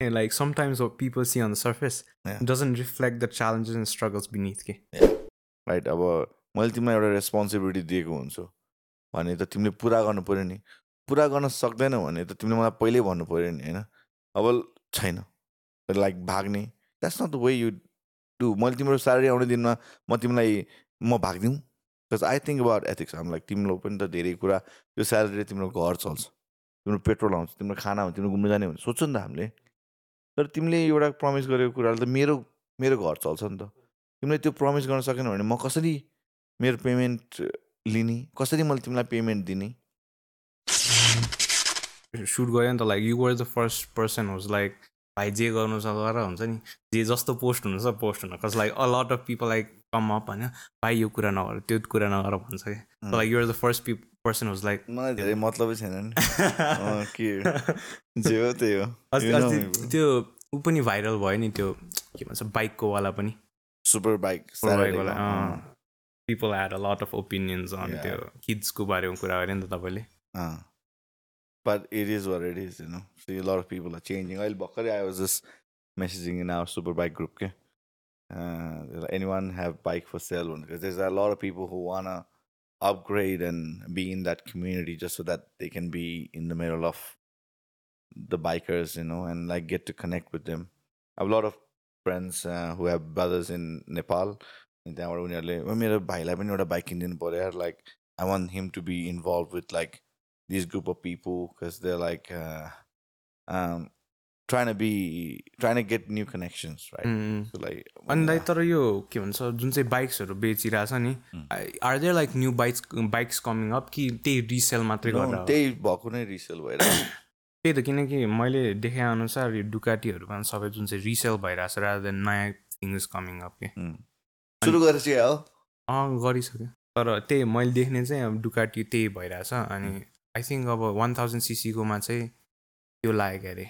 like sometimes what people see on the surface Yeah. doesn't reflect the challenges and struggles beneath के right अब मैले तिमीलाई एउटा responsibility दिएको हुन्छु। भने त तिमीले पुरा गर्नु पऱ्यो नि। पुरा गर्न सक्दैनौ भने त तिमीले मलाई पहिल्यै भन्नु पऱ्यो नि होइन? अब छैन। लाइक भाग्ने। That's not the way you do मैले तिम्रो स्यालेरी आउने दिनमा म तिमीलाई म भागिदिउँ? Because I think about ethics um like तिम्रो पनि त धेरै कुरा त्यो स्यालेरीले तिम्रो घर चल्छ। तिम्रो पेट्रोल आउँछ तिम्रो खाना हुन्छ तिम्रो घुम्नु जाने हुन्छ। सोध्छ नि त हामीले। तर तिमीले एउटा प्रमिस गरेको कुराले त मेरो मेरो घर चल्छ नि त। तिमीले त्यो प्रमिस गर्न सकेन भने म कसरी मेरो पेमेन्ट लिने? कसरी मैले तिमीलाई पेमेन्ट दिने? सुट गयो नि त like you were the first person was like भाइ जे गर्नु छ गर हुन्छ नि। जे जस्तो पोस्ट हुनु छ पोस्ट हुन। Cause like a lot of people like come up होइन भाइ यो कुरा नगर त्यो कुरा नगर भन्छ कि like you're the first pip person was like मलाई धेरै मतलबै छैन नि के जे हो त्यही हो अस्ति अस्ति. त्यो ऊ पनि भाइरल भयो नि त्यो के भन्छ बाइकको वाला पनि super bike बाइकवाला people had a lot of opinions on. त्यो किड्सको बारेमा कुरा गरे नि त तपाईँले it is, you know. See, a lot of people are changing. I'll Bakari, I was just messaging in our super bike group. Okay? Uh, like, anyone have bike for sale? Because there's a lot of people who wanna upgrade and be in that community just so that they can be in the middle of the bikers, you know, and like get to connect with them. I have a lot of friends uh, who have brothers in Nepal. अनि त्यहाँबाट उनीहरूले "ओ, मेरो भाइलाई पनि एउटा bike किनिदिनु पऱ्यो यार like I want him to be involve with like this group of people because they're like trying to be trying to get new connections, right? Mm. So like, अनि लाइक uh, तर यो के भन्छ जुन चाहिँ बाइक्सहरू बेचिरहेछ नि are there like new bikes bikes coming up कि त्यही रिसेल मात्रै गरेर हो? त्यही भएको नै रिसेल भएर त्यही त किनकि मैले देखे अनुसार यो डुकाटीहरूमा सबै जुन चाहिँ रिसेल भइरहेको छ रादर देन नयाँ थिङ्स कमिङ अप के सुरु हो अँ गरिसक्यो तर त्यही मैले देख्ने चाहिँ अब डुकाटी त्यही भइरहेछ अनि आई थिङ्क अब वान थाउजन्ड सिसीकोमा चाहिँ त्यो लाग्यो अरे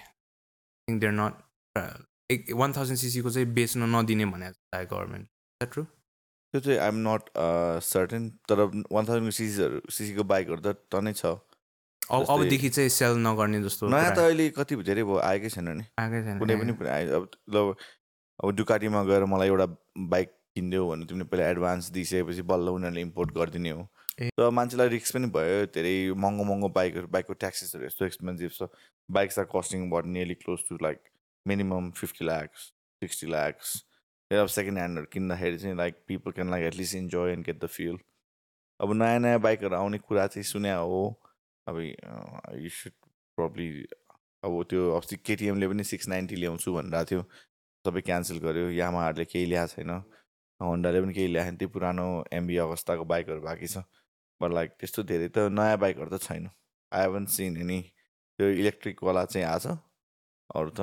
think they're not one thousand सिसीको चाहिँ बेच्न नदिने भनेको छ गभर्मेन्ट ट्रु त्यो चाहिँ आइएम नट सर्टेन तर वान थाउजन्डको सिसीहरू सिसीको बाइकहरू त टनै छ। अब अबदेखि चाहिँ सेल नगर्ने जस्तो नयाँ त अहिले कति धेरै भयो आएकै छैन नि। आएकै छैन कुनै पनि अब ल अब डुकाटीमा गएर मलाई एउटा बाइक किनिदियो भने तिमीले पहिला एडभान्स दिइसकेपछि बल्ल उनीहरूले इम्पोर्ट गरिदिने हो। र मान्छेलाई रिक्स पनि भयो धेरै महँगो महँगो बाइकहरू बाइकको ट्याक्सेसहरू यस्तो एक्सपेन्सिभ छ। Bikes are costing but nearly close to like minimum fifty lakhs sixty lakhs अब सेकेन्ड ह्यान्डहरू किन्दाखेरि चाहिँ like people can like at least enjoy and get the feel अब नयाँ नयाँ बाइकहरू आउने कुरा चाहिँ सुन्या हो। अब यु सुड प्रब्ली अब त्यो अस्ति केटिएमले पनि सिक्स नाइन्टी ल्याउँछु भनिरहेको थियो। सबै क्यान्सल गर्यो। यामाहरूले केही ल्याएको छैन। होन्डाले पनि केही ल्याएको त्यो पुरानो एमबी अवस्थाको बाइकहरू बाँकी छ। बट लाइक त्यस्तो धेरै त नयाँ बाइकहरू त छैन। आई हेभन सिन एनी त्यो इलेक्ट्रिकवाला चाहिँ आछ अरू त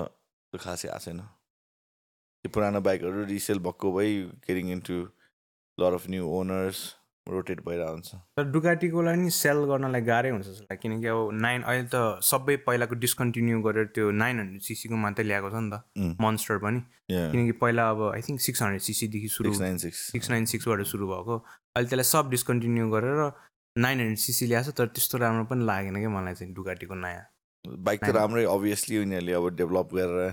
खासै आएको छैन। त्यो पुरानो बाइकहरू रिसेल भएको भइ getting into lot of new owners rotate भइरहेको हुन्छ तर डुकाटीकोलाई नि सेल गर्नलाई गाह्रै हुन्छ जस्तो लाग्छ किनकि अब नाइन अहिले त सबै पहिलाको डिस्कन्टिन्यू गरेर त्यो नाइन हन्ड्रेड सिसीको मात्रै ल्याएको छ नि त. मन्स्टर पनि। किनकि पहिला अब आई थिङ्क सिक्स हन्ड्रेड सिसीदेखि सुरु six nine six six nine सिक्सबाट सुरु भएको। अहिले त्यसलाई सब डिस्कन्टिन्यू गरेर नाइन हन्ड्रेड सिसी ल्याएको छ तर त्यस्तो राम्रो पनि लागेन क्या मलाई चाहिँ डुकाटीको नयाँ। बाइक त राम्रै अभियसली उनीहरूले अब डेभलप गरेर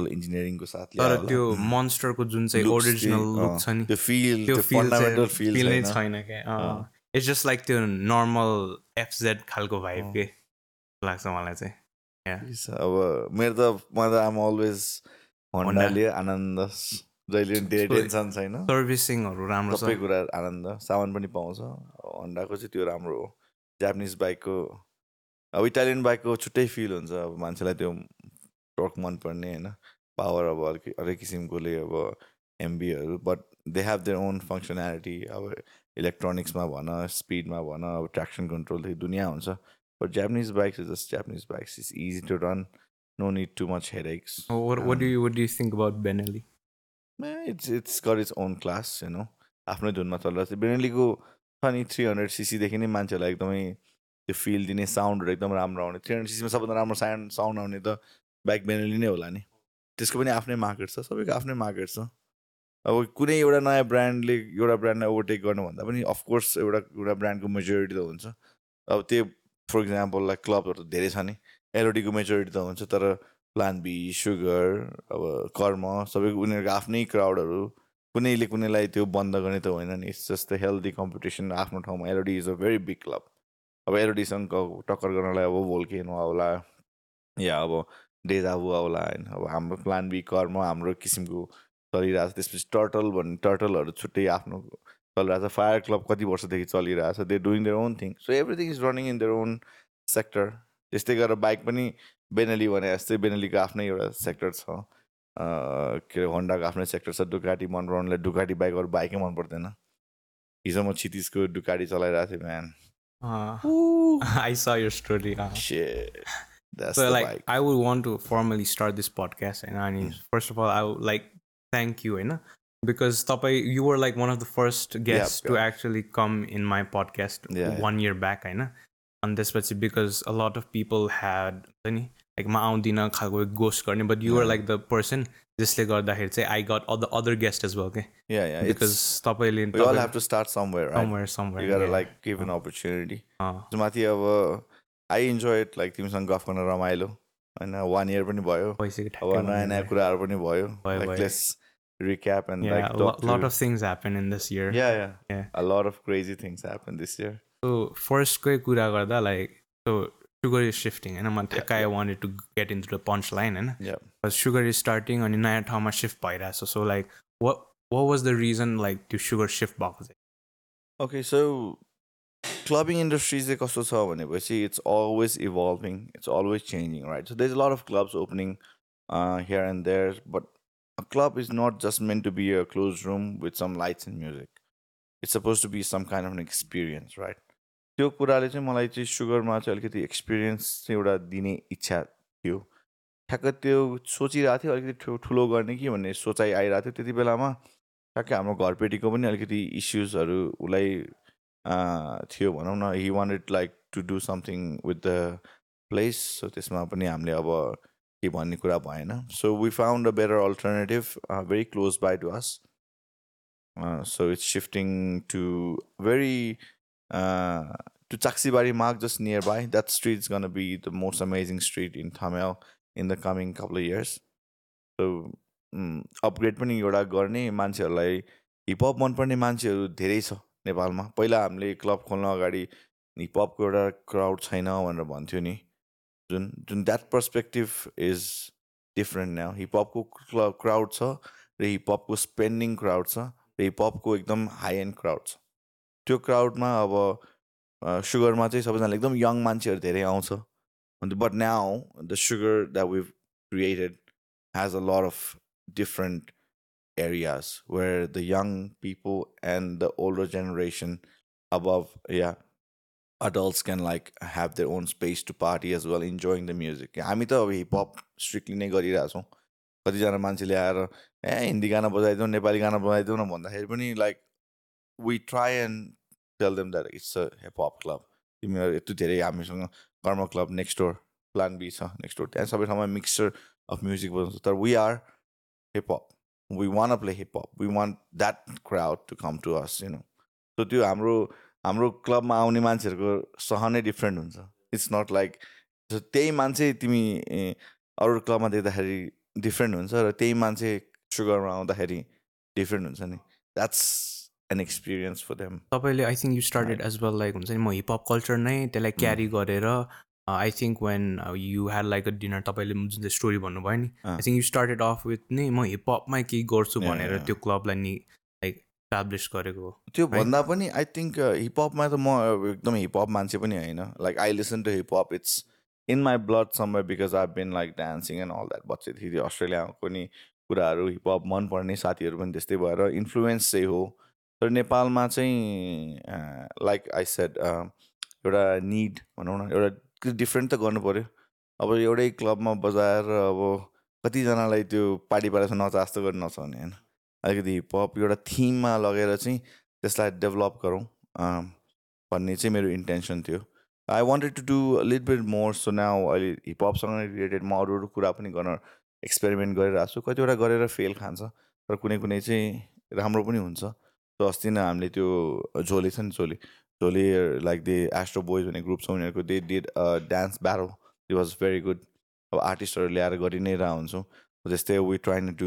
Mm. इन्जिनियरिङको साथ तर। त्यो. मन्स्टरको जुन चाहिँ ओरिजिनल लुक छ नि त्यो फिल त्यो फिल फन्डामेन्टल फिल नै छैन। क्या इट्स जस्ट लाइक त्यो नर्मल एफजेड खालको भाइब। के लाग्छ मलाई चाहिँ। अब मेरो त म त आम अलवेज होन्डाले आनन्द। जहिले पनि धेरै टेन्सन छैन। सर्भिसिङहरू राम्रो सबै कुरा आनन्द। सामान पनि पाउँछ। होन्डाको चाहिँ त्यो राम्रो हो। जापानिज बाइकको अब इटालियन बाइकको छुट्टै फिल हुन्छ। अब मान्छेलाई त्यो टर्क मनपर्ने होइन? पावर अब अलिक अरू किसिमकोले अब एमबीहरू but they have their own functionality अब इलेक्ट्रोनिक्समा भन स्पिडमा भन अब ट्र्याक्सन कन्ट्रोलदेखि दुनियाँ हुन्छ। But Japanese bikes is just Japanese bikes is easy to run no need to much you think about Benelli? It's it's got its own class होइन आफ्नै धुनमा चलिरहेको छ बेनेलीको छ नि थ्री हन्ड्रेड सिसीदेखि नै मान्छेहरूलाई एकदमै त्यो फिल दिने साउन्डहरू एकदम राम्रो आउने। थ्री हन्ड्रेड सिसीमा सबभन्दा राम्रो साउन्ड साउन्ड आउने त बाइक बेनेली नै होला नि। त्यसको पनि आफ्नै मार्केट छ सबैको आफ्नै मार्केट छ। अब कुनै एउटा नयाँ ब्रान्डले एउटा ब्रान्डलाई ओभरटेक गर्नुभन्दा पनि अफकोर्स एउटा एउटा ब्रान्डको मेजोरिटी त हुन्छ। अब त्यो फर इक्जाम्पल लाइक क्लबहरू त धेरै छ नि। एलओडीको मेजोरिटी त हुन्छ तर प्लान बी सुगर अब कर्म सबैको उनीहरूको आफ्नै क्राउडहरू कुनैले कुनैलाई त्यो बन्द गर्ने त होइन नि। It's just the healthy competition आफ्नो ठाउँमा। LOD is a very big club अब एलओडीसँग टक्कर गर्नलाई अब भोल्केनो आउला। या अब डेजाबु आउला होइन अब हाम्रो प्लान बी कर्म हाम्रो किसिमको चलिरहेको छ त्यसपछि टर्टल भन्ने टर्टलहरू छुट्टै आफ्नो चलिरहेको छ फायर क्लब कति वर्षदेखि चलिरहेको छ they doing their own thing so everything is running in their own sector त्यस्तै गरेर बाइक पनि बेनेली भने जस्तै बेनेलीको आफ्नै एउटा सेक्टर छ। के अरे होन्डाको आफ्नै सेक्टर छ। डुकाटी मन पराउनेलाई डुकाटी बाइक अरू बाइकै मन पर्दैन। हिजो म छितिसको डुकाटी चलाइरहेको थिएँ I saw your story. Uh. Shit. That's So the like bike. I would want to formally start this podcast and I mean Mm. first of all I would like thank you, you know, because Tapai, you were like one of the first guests to yep. actually come in my podcast Yeah, yeah. one year back, I know. On this but because a lot of people had any like ma आउँदिन खालको ghost गर्ने but you were Yeah. like the person जसले गर्दाखेरि चाहिँ I got all the other guests as well, okay? yeah, yeah. Because Because तपाईँले we all तपाईँ- have to start somewhere, right? somewhere somewhere You gotta yeah. like give an opportunity. अँ, So माथि अब I enjoy it like तिमीसँग गफ गर्न रमाइलो होइन वान इयर पनि भयो अब नयाँ नयाँ कुराहरू पनि भयो like. Let's recap and Yeah, like a lot to- of things happen in this year. yeah, yeah Yeah. a lot of crazy things happened this year So फर्स्टकै कुरा गर्दा like so sugar is shifting होइन म ठ्याक्कै I wanted to get into the punch line होइन yeah But sugar is starting अनि नयाँ ठाउँमा shift भइरहेछ so like what what was the reason like त्यो sugar shift भएको चाहिँ Okay, so clubbing industry चाहिँ कस्तो छ भनेपछि always evolving, it's always changing, right? So there's a lot of clubs opening uh, here and there, but a club is not just meant to be a closed room with some lights and music. It's supposed to be some kind of an experience, right? त्यो कुराले चाहिँ मलाई चाहिँ सुगरमा चाहिँ अलिकति experience चाहिँ एउटा दिने इच्छा थियो ठ्याक्क त्यो सोचिरहेको थियो अलिकति ठु ठुलो गर्ने कि भन्ने सोचाइ आइरहेको थियो त्यति बेलामा ठ्याक्कै हाम्रो घरपेटीको पनि अलिकति इस्युजहरू उसलाई अँ, थियो भनौँ न he wanted like to do something with the place so त्यसमा पनि हामीले अब के भन्ने कुरा भएन so we found a better alternative very close by to us so it's shifting to very to Chaksibari Mark just nearby. That street is gonna be the most amazing street in Tamil in the coming couple of years. So upgrade पनि एउटा गर्ने मान्छेहरूलाई hip hop मनपर्ने मान्छेहरू धेरै छ नेपालमा। पहिला हामीले क्लब खोल्न अगाडि हिपहपको एउटा क्राउड छैन भनेर भन्थ्यो नि। जुन जुन that perspective is different now हिपहपको क्लब क्राउड छ र हिपहपको स्पेन्डिङ क्राउड छ र हिपहपको एकदम हाई एन्ड क्राउड छ। त्यो क्राउडमा अब अ, सुगरमा चाहिँ सबैजनाले एकदम यङ मान्छेहरू धेरै आउँछ। अन्त but now the Sugar that we created has a lot of different areas where the young people and the older generation above yeah adults can like have their own space to party as well enjoying the music. हामी त अब hip hop strictly नै गरिरहेछौँ कतिजना मान्छेले आएर ए हिन्दी गाना बजाइदेऊ नेपाली गाना बजाइदेऊ न भन्दाखेरि पनि like we try and tell them that it's a hip hop club तिमीहरू यति धेरै हामीसँग Karma club next door plan B छ नेक्स्ट डोर त्यहाँ सबै ठाउँमा मिक्सचर of music बजाउँछ तर we are hip want to play hip hop. We want that crowd to come to us you know. So त्यो हाम्रो हाम्रो क्लबमा आउने मान्छेहरूको सह नै डिफ्रेन्ट हुन्छ इट्स नट लाइक त्यही मान्छे तिमी अरू क्लबमा देख्दाखेरि डिफ्रेन्ट हुन्छ र त्यही मान्छे सुगरमा आउँदाखेरि डिफ्रेन्ट हुन्छ नि। That's an experience for them तपाईँले I think you started as well like हुन्छ नि म हिपहप कल्चर नै त्यसलाई क्यारी गरेर I think when you had like a dinner तपाईँले जुन चाहिँ स्टोरी भन्नुभयो नि। I think you started off with नि म हिपहपमै केही गर्छु भनेर. त्यो क्लबलाई नि लाइक इस्टाब्लिस गरेको हो त्यो? भन्दा पनि आई थिङ्क हिपहपमा त म अब एकदम हिपहप मान्छे पनि होइन like I listen to hip hop it's in my blood summer because I been like dancing and all that बच्चैदेखि अस्ट्रेलियाको पनि कुराहरू हिपहप मनपर्ने साथीहरू पनि त्यस्तै भएर इन्फ्लुएन्स चाहिँ हो तर नेपालमा चाहिँ लाइक आई सेड एउटा निड भनौँ न एउटा डिफ्रेन्ट त गर्नु पऱ्यो अब एउटै क्लबमा बजाएर अब कतिजनालाई त्यो पार्टी पारेर नचा जस्तो गरी नचाउने होइन। अलिकति हिपहप एउटा थिममा लगेर चाहिँ त्यसलाई डेभलप गरौँ भन्ने चाहिँ मेरो इन्टेन्सन थियो। I wanted to do little bit more so now अहिले हिपहपसँग रिलेटेड म अरू अरू कुरा पनि गर्न एक्सपेरिमेन्ट गरिरहेको छु। कतिवटा गरेर फेल खान्छ तर कुनै कुनै चाहिँ राम्रो पनि हुन्छ। सो अस्ति नै हामीले त्यो झोले छ नि Jhole. Jhole like they Astro Boys भन्ने ग्रुप छ उनीहरूको दे डिड डान्स ब्यारो इट वाज भेरी गुड अब आर्टिस्टहरू ल्याएर गरि नै रह हुन्छौँ। जस्तै वी ट्राइन टु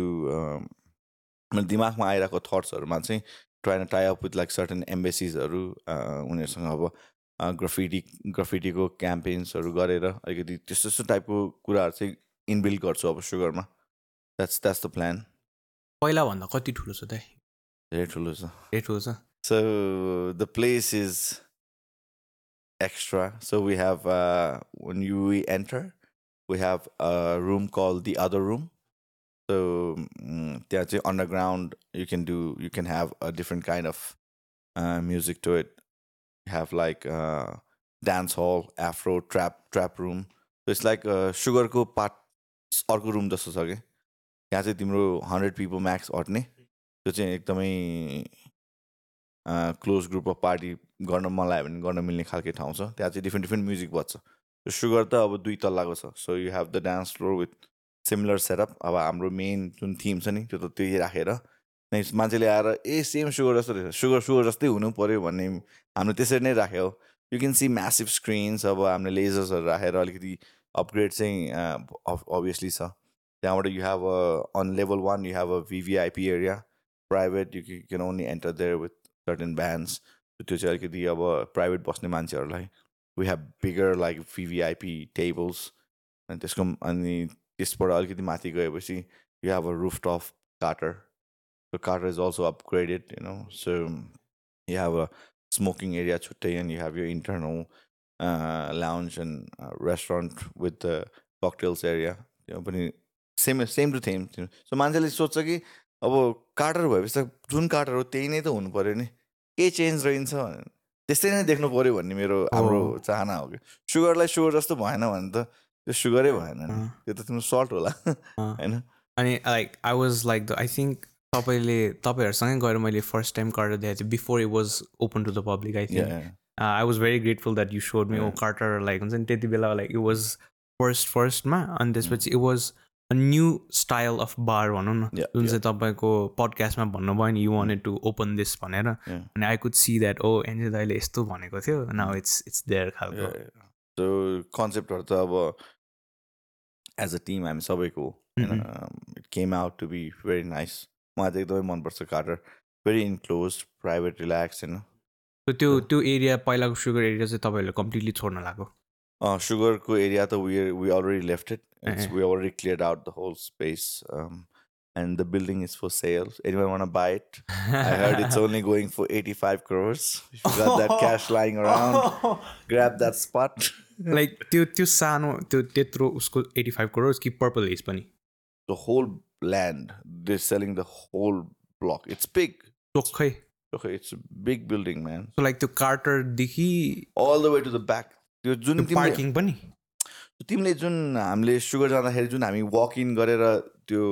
मैले दिमागमा आइरहेको थट्सहरूमा चाहिँ trying tie up with like certain एम्बेसिजहरू उनीहरूसँग अब ग्रफिटी ग्रफिटीको क्याम्पेन्सहरू गरेर अलिकति त्यस्तो त्यस्तो टाइपको कुराहरू चाहिँ इनबिल्ड गर्छु अब सुगरमा द्याट्स द्याट्स द प्लान पहिलाभन्दा कति ठुलो छ त? धेरै ठुलो छ। धेरै ठुलो छ। So the place is extra. So we have uh, when you we enter, we have a room called the other room. So mm, that's it, underground. You can do you can have a different kind of uh, music to it. You have like uh, dance hall, Afro trap trap room. So it's like sugar को part अर्को room जस्तो छ कि त्यहाँ चाहिँ तिम्रो hundred people Max अट्ने त्यो चाहिँ एकदमै क्लोज ग्रुप अफ पार्टी गर्न मन लाग्यो भने गर्न मिल्ने खालको ठाउँ छ। त्यहाँ चाहिँ डिफ्रेन्ट डिफ्रेन्ट म्युजिक बज्छ। त्यो सुगर त अब दुई तल्लाको छ। So you have the dance floor with similar setup अब हाम्रो मेन जुन थिम छ नि त्यो त त्यही राखेर नै मान्छेले आएर ए सेम सुगर जस्तो रहेछ। सुगर सुगर जस्तै हुनु पऱ्यो भन्ने हामीले त्यसरी नै राख्यो you can see massive screens अब हामीले लेजर्सहरू राखेर अलिकति अपग्रेड चाहिँ अभियसली छ। त्यहाँबाट you have on level one you have a VVIP area private you can only enter there with certain bands त्यो चाहिँ अलिकति अब प्राइभेट बस्ने मान्छेहरूलाई we have bigger like VVIP tables अनि त्यसको अनि त्यसबाट अलिकति माथि गएपछि you have a rooftop Carter the Carter is also upgraded you know so you have a smoking area छुट्टै एन्ड यु हेभ यो internal lounge and restaurant with the cocktails area त्यो पनि same same to same so मान्छेले सोध्छ कि अब Carter भएपछि जुन कार्टर हो त्यही नै त हुनु पऱ्यो नि। के चेन्ज रहन्छ भने त्यस्तै नै देख्नु पऱ्यो भन्ने मेरो हाम्रो चाहना हो कि। सुगरलाई सुगर जस्तो भएन भने त त्यो सुगरै भएन नि। त्यो त तिम्रो सल्ट होला। होइन? अनि like I was like the I think तपाईँले तपाईँहरूसँगै गएर मैले फर्स्ट टाइम कार्टर देखाएको थिएँ। Before it was open to the public I think I was very grateful that you showed me oh. Carter like हुन्छ नि त्यति बेला लाइक इट वाज फर्स्ट फर्स्टमा अनि त्यसपछि it was a new style of bar भनौँ न। जुन. चाहिँ तपाईँको पडकास्टमा भन्नुभयो नि you wanted to open this भनेर. अनि आई कुड सी द्याट ओ एनजे दाइले यस्तो भनेको थियो। नाउ इट्स इट्स देयर खालको। त्यो कन्सेप्टहरू त अब एज अ टिम हामी सबैको it came out to be very nice मलाई चाहिँ एकदमै मनपर्छ Carter very enclose private relax होइन त्यो त्यो एरिया पहिलाको सुगर एरिया चाहिँ तपाईँहरूले कम्प्लिटली छोड्न लाग्यो? सुगरको एरिया त we we already Left it Eh. We already clear out the whole space and the building is for sale any one buy it I heard it's only going for 85 crores. If you got that cash lying around, grab that spot. Like त्यो त्यो सानो त्यो त्यत्रो उसको eighty five crore कि purple has पनि The whole land, they're selling the whole block. It's big. चोखै Okay, it's a big building, man. So like त्यो कार्टरदेखि All the way to the back. त्यो जुन तिमीले पार्किङ पनि तिमीले जुन हामीले सुगर जाँदाखेरि जुन हामी वक इन गरेर त्यो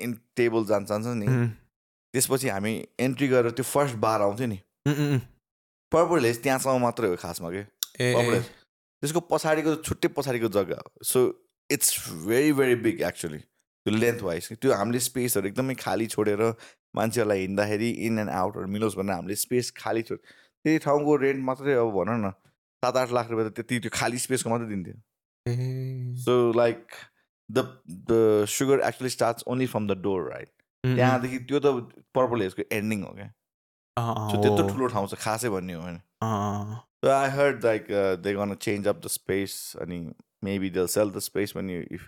इन टेबल जान चाहन्छ नि त्यसपछि हामी एन्ट्री गरेर त्यो फर्स्ट बार आउँथ्यो नि। उम्, उम्, उम्. पर्पल हेज त्यहाँसम्म मात्रै हो खासमा के? त्यसको पछाडिको छुट्टै पछाडिको जग्गा हो। So it's very very big actually त्यो लेन्थ वाइज त्यो हामीले स्पेसहरू एकदमै खाली छोडेर मान्छेहरूलाई हिँड्दाखेरि इन एन्ड आउटहरू मिलोस् भनेर हामीले स्पेस खाली छोड। त्यही ठाउँको रेन्ट मात्रै अब भनौँ न। सात आठ लाख रुपियाँ त त्यति त्यो खाली स्पेसको मात्रै दिन्थ्यो। So like the the Sugar actually starts only from the door right त्यहाँदेखि त्यो त पर्पल हेजको एन्डिङ हो क्या। सो त्यत्रो ठुलो ठाउँ छ खासै भन्ने हो अँ. So I heard like uh, they're gonna change up the space. I mean, maybe they'll sell the space when you if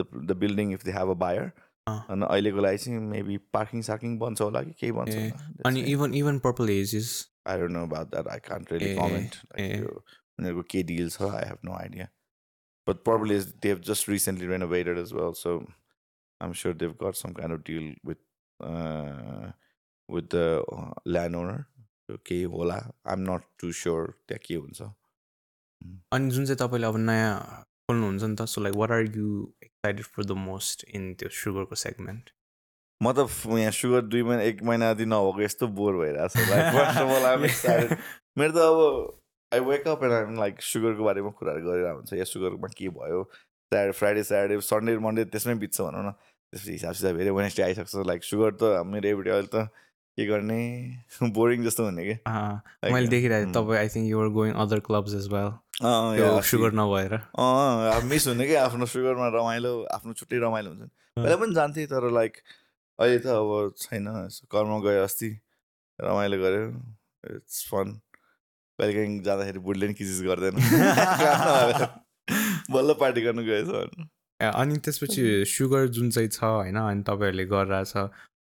the the building if they have a buyer. अनि अहिलेको लागि चाहिँ मेबी पार्किङ सार्किङ बन्छ होला कि केही बन्छ अनि even even Purple Haze is I don't know about that I can't really comment. उनीहरूको के डिल छ I have no idea but Purple is they have just recently renovated as well so I'm sure they've got some kind of deal with with the land owner केही होला? I am not too sure त्यहाँ के हुन्छ। अनि जुन चाहिँ तपाईँले अब नयाँ खोल्नुहुन्छ नि त so like what are you excited for the most in त्यो सुगरको सेगमेन्ट म त यहाँ सुगर दुई महिना एक महिना दिन नभएको यस्तो बोर भइरहेको छ मेरो त अब I wake up and I'm like सुगरको बारेमा कुराहरू गरिरहेको हुन्छ। या सुगरमा के भयो? Saturday Friday Saturday Sunday Monday त्यसमै बित्छ भनौँ न। त्यसपछि हिसाब सिसाब हेऱ्यो वेनेसडे आइसक्छ। लाइक सुगर त मेरो एभ्रिडे अहिले त के गर्ने? बोरिङ जस्तो हुने कि? मैले देखिरहेको. थिएँ तपाईँ I think you're going other clubs as well Sugar नभएर। अँ मिस हुने कि? आफ्नो सुगरमा रमाइलो आफ्नो छुट्टै रमाइलो हुन्छ। पहिला पनि जान्थेँ तर लाइक अहिले त अब छैन। कर्म गयो अस्ति रमाइलो गऱ्यो। इट्स फन कहिलेकाहीँ जाँदाखेरि बुढले नि किसिस गर्दैन बल्ल पार्टी गर्नु गएछ अनि त्यसपछि सुगर जुन चाहिँ छ होइन अनि तपाईँहरूले गरिरहेछ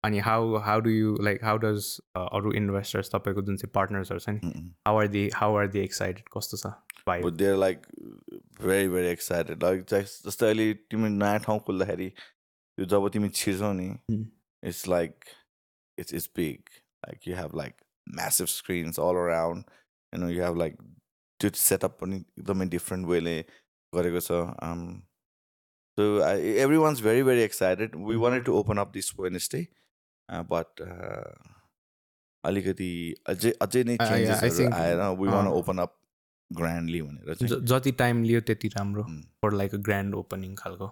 अनि how how do you like how does अरू इन्भेस्टर्स तपाईँको जुन चाहिँ पार्टनर्सहरू छ नि how are they how are they excited कस्तो छ भाइ they're like very very excited. Like जस- जस्तै अहिले तिमी नयाँ ठाउँ खोल्दाखेरि त्यो जब तिमी छिर्छौ नि Hmm. it's like it's it's big. Like you have like massive screens all You know you have like त्यो setup पनि एकदमै different way ले गरेको छ. Um, so I, everyone's very very excited. We Mhm. wanted to open up this Wednesday, uh, but uh, अलिकति अझै अझै नै चेन्जेसहरू आएर we want to uh, open up ग्रान्डली भनेर जति टाइम लियो त्यति राम्रो. For like a grand opening खालको.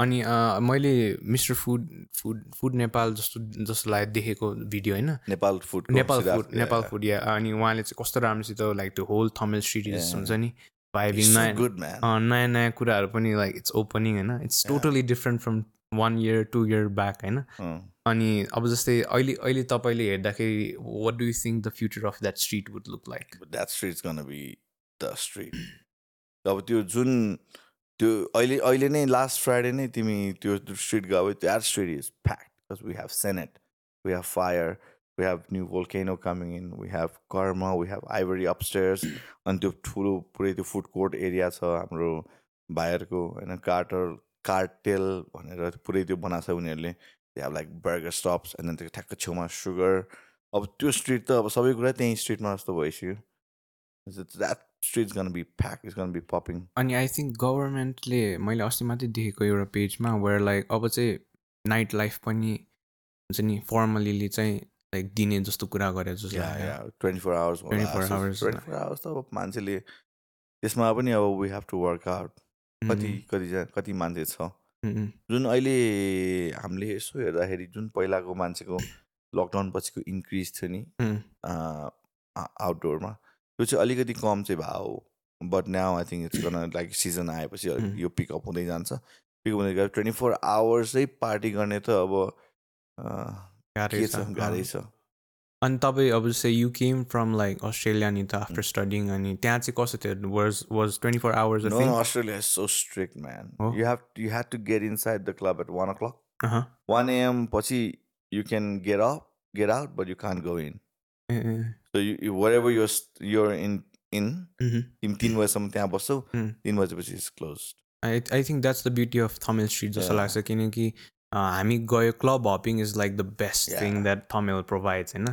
अनि मैले Mister food food food Nepal जस्तो जसलाई देखेको भिडियो होइन। Nepal food Nepal food Nepal food या अनि उहाँले चाहिँ कस्तो राम्रोसित लाइक त्यो होल थमेल सिरिज. हुन्छ नि भाइबिङ नयाँ नयाँ नयाँ कुराहरू पनि लाइक इट्स ओपनिङ होइन। It's. Totally different from one year to year back होइन। अनि अब जस्तै अहिले अहिले तपाईँले हेर्दाखेरि what do you think the future of that street would look like that street be the street अब त्यो जुन त्यो अहिले अहिले नै लास्ट फ्राइडे नै तिमी त्यो स्ट्रिट गयो that street is fact because we have Senate we have Fire we have new Volcano coming in we have Karma we have Ivory upstairs अनि त्यो ठुलो पुरै त्यो फुड कोर्ट एरिया छ हाम्रो भाइहरूको होइन कार्टर कार्टेल भनेर पुरै त्यो बनाएको छ उनीहरूले. They have like burger stops अनि त्यो ठ्याक्क छेउमा सुगर अब त्यो स्ट्रिट त अब सबै कुरा त्यहीँ स्ट्रिटमा जस्तो भइसक्यो। That street gonna be pack is gonna be popping अनि आई थिङ्क गभर्मेन्टले मैले अस्ति मात्रै देखेको एउटा पेजमा वेयर लाइक अब चाहिँ नाइट लाइफ पनि हुन्छ नि फर्मलीले चाहिँ लाइक दिने जस्तो कुरा गरे जस्तो twenty four hours 24 hours. Twenty four hours त अब मान्छेले त्यसमा पनि अब we have to work out कति कति कति मान्छे छ। जुन अहिले हामीले यसो हेर्दाखेरि जुन पहिलाको मान्छेको लकडाउन पछिको इन्क्रिज थियो नि आउटडोरमा त्यो चाहिँ अलिकति कम चाहिँ भयो हो but now I think it's gonna like season आएपछि. यो पिकअप हुँदै जान्छ पिकअप हुँदै गएर ट्वेन्टी फोर आवर्सै पार्टी गर्ने त अब गाह्रै छ गाह्रै। छ अनि तपाईँ अब जस्तै you came from like Australia नि त आफ्टर स्टडिङ अनि त्यहाँ चाहिँ कस्तो थियो was was twenty four hours No, no, Australia is so strict, man. Oh. You have you had to get inside the club at one o'clock. अँ One a.m. पछि you can get up, get out, but you can't go in. You wherever you're st- you're in in तिमी तिन बजीसम्म त्यहाँ बस्छौ. तिन बजेपछि is close I I think that's the beauty of Thamel street जस्तो. लाग्छ किनकि हामी गयो club hopping is like the best. Thing that Thamel provides होइन.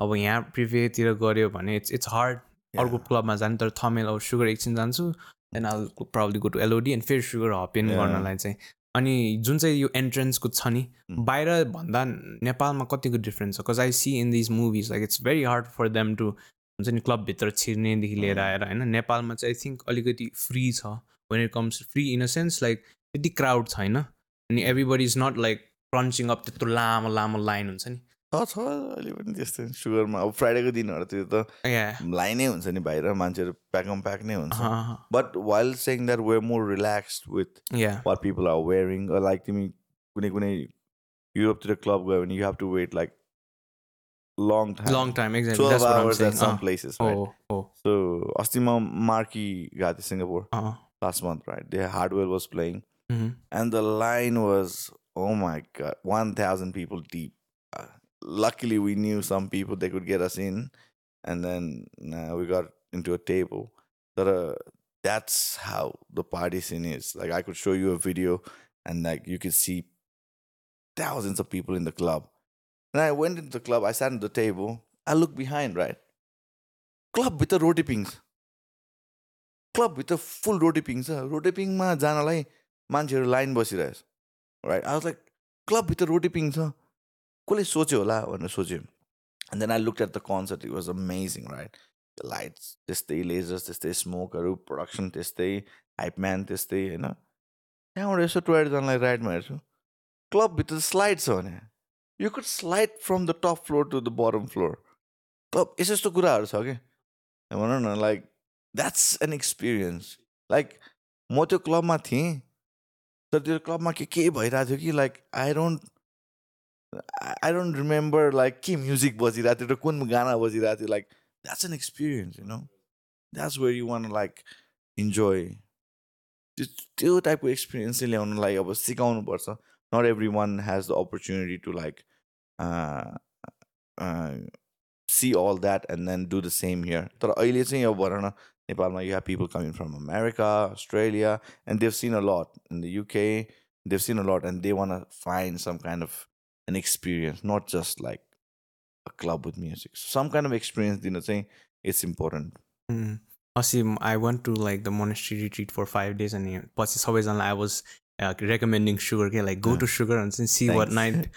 अब यहाँ प्रिभेतिर गऱ्यो भने इट्स इट्स हार्ड अर्को क्लबमा जानु तर थमेल अब सुगर एकछिन जान्छु then all proudly go to LOD and फेरि सुगर हपिन Yeah. गर्नलाई चाहिँ अनि जुन चाहिँ यो एन्ट्रेन्सको छ नि Mm. बाहिर भन्दा नेपालमा कतिको डिफ्रेन्स छ cause I see in these movies like it's very hard for them to हुन्छ नि क्लबभित्र छिर्नेदेखि लिएर. आएर होइन नेपालमा चाहिँ आई थिङ्क अलिकति फ्री छ when it comes free in a sense like त्यति क्राउड छैन अनि everybody is not like crunching up त्यत्रो लामो लामो लाइन हुन्छ नि छ छ अहिले पनि त्यस्तै सुगरमा अब फ्राइडेको दिनहरूतिर त या लाइनै हुन्छ नि बाहिर मान्छेहरू प्याकम प्याक नै हुन्छ Uh-huh. But while saying that were more relaxed with yeah what people are wearing or like तिमी कुनै कुनै युरोपतिर क्लब गयो भने you have to wait like long time long time exactly 12 that's what i'm hours saying at some uh, places right oh oh so अस्ति म Marquee गएको थिएँ Singapore uh, last month right their hardware was playing mhm. and the line was oh my god 1000 people deep uh, luckily we knew some people they could get us in and then uh, we got into a table but uh, that's how the party scene is like i could show you a video and like you could see thousands of people in the club and i went into the club i sat at the table i looked behind right club with the roti pings क्लबभित्र फुल रोटेपिङ छ रोटेपिङमा जानलाई मान्छेहरू line बसिरहेछ right I was like क्लबभित्र रोटेपिङ छ कसले सोच्यो होला भनेर सोच्यो। And then I look at the concert it was amazing right lights त्यस्तै लेजर्स त्यस्तै स्मोकहरू प्रडक्सन त्यस्तै हाइपम्यान त्यस्तै होइन? त्यहाँबाट यसो टोयलेट जानलाई राइडमा हेर्छु। क्लबभित्र स्लाइड छ भने you could slide from the top floor to the bottom floor club यस्तो यस्तो कुराहरू छ कि? भनौँ न like that's an experience like म त्यो क्लबमा थिएँ तर त्यो क्लबमा के के भइरहेको थियो कि like I don't I don't remember like के म्युजिक बजिरहेको थियो र कुन गाना बजिरहेको थियो like that's an experience you know that's where you want like enjoy त्यो त्यो टाइपको एक्सपिरियन्स चाहिँ ल्याउनुलाई अब सिकाउनुपर्छ। Not everyone has the opportunity to like see all that and then do the same here तर अहिले चाहिँ अब भन न नेपालमा you have people coming from America Australia and they've seen a lot in the UK they've seen a lot and they want find some kind of an experience not just like a club with music some kind of experience दिन चाहिँ it's important. अस्ति I want to like the monastery retreat for five days अनि पछि सबैजनालाई I was recommending Sugar के like go to Sugar हुन्छ see what night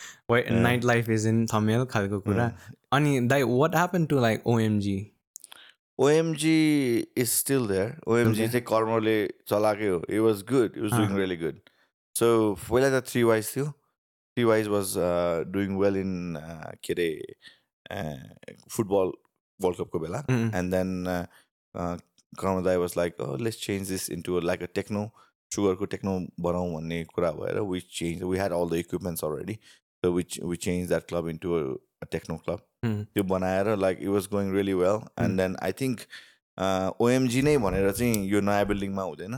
night life is in Thamel खालको कुरा अनि दाइ what happen to like OMG OMG is still there OMG. चाहिँ कर्मले चलाएकै हो it was good it was doing. Really good so पहिला त थ्री वाइज थियो Three Wise was doing well in के अरे फुटबल वर्ल्ड कपको बेला and then uh, uh, कर्मदाई was like let's change this into like a techno सुगरको techno बनाऊँ भन्ने कुरा भएर we change we had all the equipments already so we we change that club into techno club. त्यो बनाएर like it was going really well. And then I think OMG नै भनेर चाहिँ यो नयाँ बिल्डिङमा हुँदैन।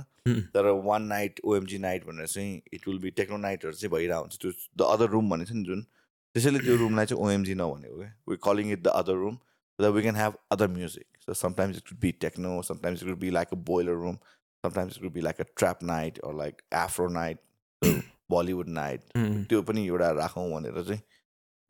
तर वान नाइट ओएमजी नाइट भनेर चाहिँ इट विल बी टेक्नो नाइटहरू चाहिँ भइरहेको हुन्छ। त्यो द अदर रुम भनिन्छ नि जुन। त्यसैले त्यो रुमलाई चाहिँ ओएमजी नभनेको क्या। We calling it the other room the we can have other music so sometimes it be techno sometimes it be like a boiler room sometimes it be like a trap night or like Afro night Bollywood night त्यो पनि एउटा राखौँ भनेर चाहिँ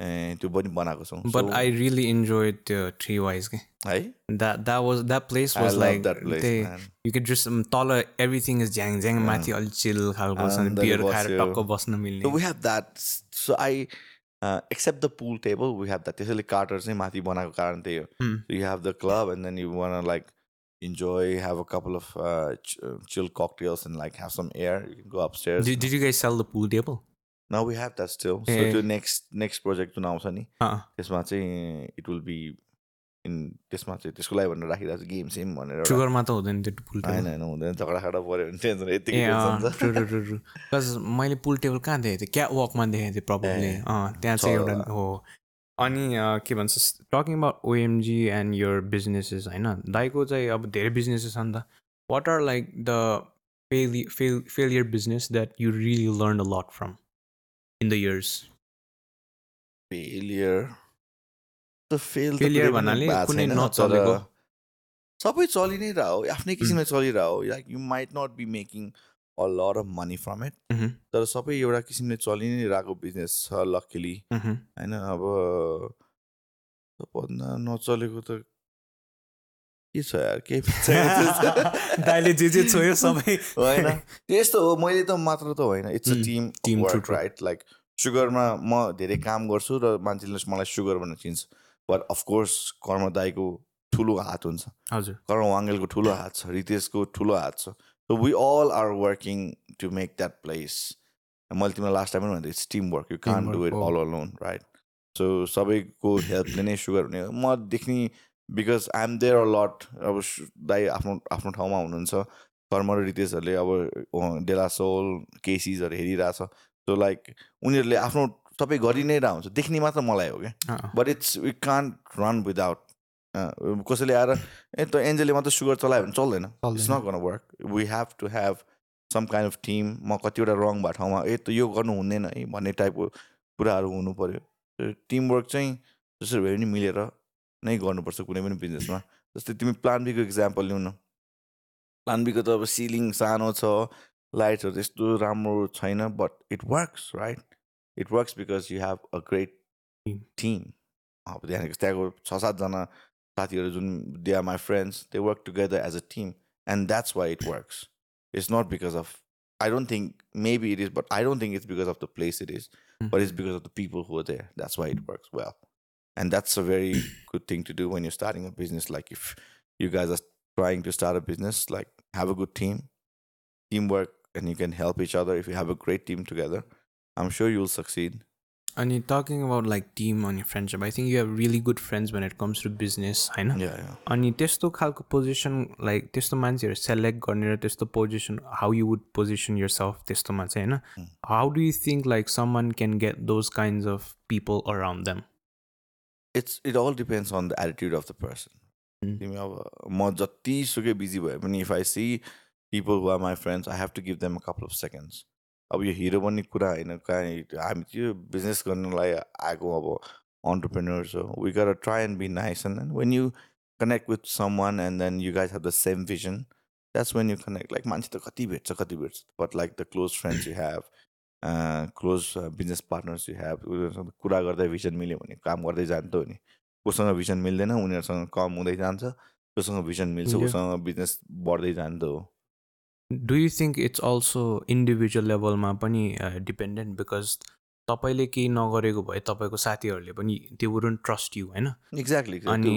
ए, त्यो पनि बनाएको छौँ But So, I really enjoyed the three wise. ke. है That that was that place I was love like that place, they man. you could just um, taller everything is jang jang Yeah. माथि अलि chill खालको beer खाएर। टक्क बस्न मिल्ने we have that. So I, uh, except the pool table, we have that. त्यसैले कार्टर चाहिँ माथि बनाएको कारण त्यही हो. Hmm. So you have the club and then you want to like enjoy, have a couple of uh, ch- uh, chill cocktails and like have some air. You can go upstairs. Did, have that still. So ए. त्यो next next project जुन आउँछ नि त्यसमा चाहिँ it will be in त्यसमा चाहिँ त्यसको लागि भनेर राखिरहेको छ गेम सेम भनेर सुगरमा त हुँदैन त्यो होइन होइन हुँदैन झगडा खाडा पऱ्यो भने टेन्सन यतिकै बिकज मैले पुल टेबल कहाँ देखेको थिएँ? क्या वकमा देखेको थिएँ प्रब्लमली त्यहाँ चाहिँ एउटा। हो। अनि के भन्छ talking about OMG and your businesses होइन? दाइको चाहिँ अब धेरै बिजनेसेस छ नि त। What are like the fail fail failure business that you really learn a lot from in the years failure त फेल Failure भन्नाले कुनै नचलेको। सबै चलि नै रह हो आफ्नै किसिमले चलिरह हो like you might not be making a lot of money from it. तर सबै एउटा किसिमले चलि नै रहेको बिजनेस छ लकिली Mhm. होइन अब सबभन्दा नचलेको त के छ यार केही दाइले जे जे छोयो सबै होइन त्यस्तो हो मैले त मात्र त होइन। It's a team true. Right like सुगरमा म धेरै काम गर्छु र मान्छेले मलाई सुगर भनेर चिन्छ। बट अफकोर्स कर्म दाईको ठुलो हात हुन्छ। हजुर। कर्म वाङ्गेलको ठुलो हात छ रितेशको ठुलो हात छ। So we all are working to make that place मैले तिमीलाई लास्ट टाइम पनि भन्दै it's team work you can do it all alone right so सबैको हेल्पले नै सुगर हुने म देख्ने because I am there a lot अब दाई आफ्नो आफ्नो ठाउँमा हुनुहुन्छ। कर्म र रितेशहरूले अब अँ, डेला सोल केसिसहरू हेरिरहेछ। सो लाइक उनीहरूले आफ्नो सबै गरि नै रह हुन्छ। देख्ने मात्र मलाई हो क्या। But it's we can't run without कसैले आएर ए त एन्जेलले मात्र सुगर चलायो भने चल्दैन। It's. Not gonna work we have to have some kind of team म कतिवटा रङ भएको ठाउँमा ए त यो गर्नु हुँदैन है भन्ने टाइपको कुराहरू हुनु पऱ्यो टिमवर्क चाहिँ जसरी भए पनि मिलेर नै गर्नुपर्छ कुनै पनि बिजनेसमा जस्तै तिमी प्लान बीको इक्जाम्पल लिउ न प्लान बीको त अब सिलिङ सानो छ लाइट्सहरू त्यस्तो राम्रो छैन but it works right it works because you have a great. Team अब त्यहाँदेखि त्यहाँको छ सातजना साथीहरू जुन they are my friends they work together as a team and that's why it works it's not because of I don't think maybe it is, but I don't think it's because of the place it is, Mm. but it's because of the people who are there. That's why it works well. And that's a very good thing to do when you're starting a business. Like if you guys are trying to start a business, like have a good team, teamwork, and you can help each other. If you have a great team together, I'm sure you'll succeed. अनि talking about like team अनि friendship I think you have really good friends when it comes to business होइन या या अनि त्यस्तो खालको position like त्यस्तो मान्छेहरू select गर्ने र त्यस्तो position how you would position yourself त्यस्तोमा चाहिँ होइन how do you think like someone can get those kind of people around them It's it all depends on the attitude of the person Mm. तिमी अब म जतिसुकै busy भए पनि if I see people who are my friends I have to give them a couple of seconds अब यो hero बन्ने कुरा होइन कहीँ हामी त्यो बिजनेस गर्नलाई आएको अब अन्टरप्रेनर्स हो we gotta try and be nice and then when you connect with someone and then you guys have the same vision that's when you connect like मान्छे त कति भेट्छ कति भेट्छ but like the close friends you have close business partners you have उनीहरूसँग कुरा गर्दै vision मिल्यो भने काम गर्दै जान्छ हो नि कोसँग भिजन मिल्दैन उनीहरूसँग कम हुँदै जान्छ कोसँग भिजन मिल्छ. उसँग बिजनेस बढ्दै जान्छ हो। Do you think it's also individual लेभलमा पनि डिपेन्डेन्ट बिकज तपाईँले केही नगरेको भए तपाईँको साथीहरूले पनि त्यो वुडन्ट ट्रस्ट यु होइन? एक्ज्याक्टली अनि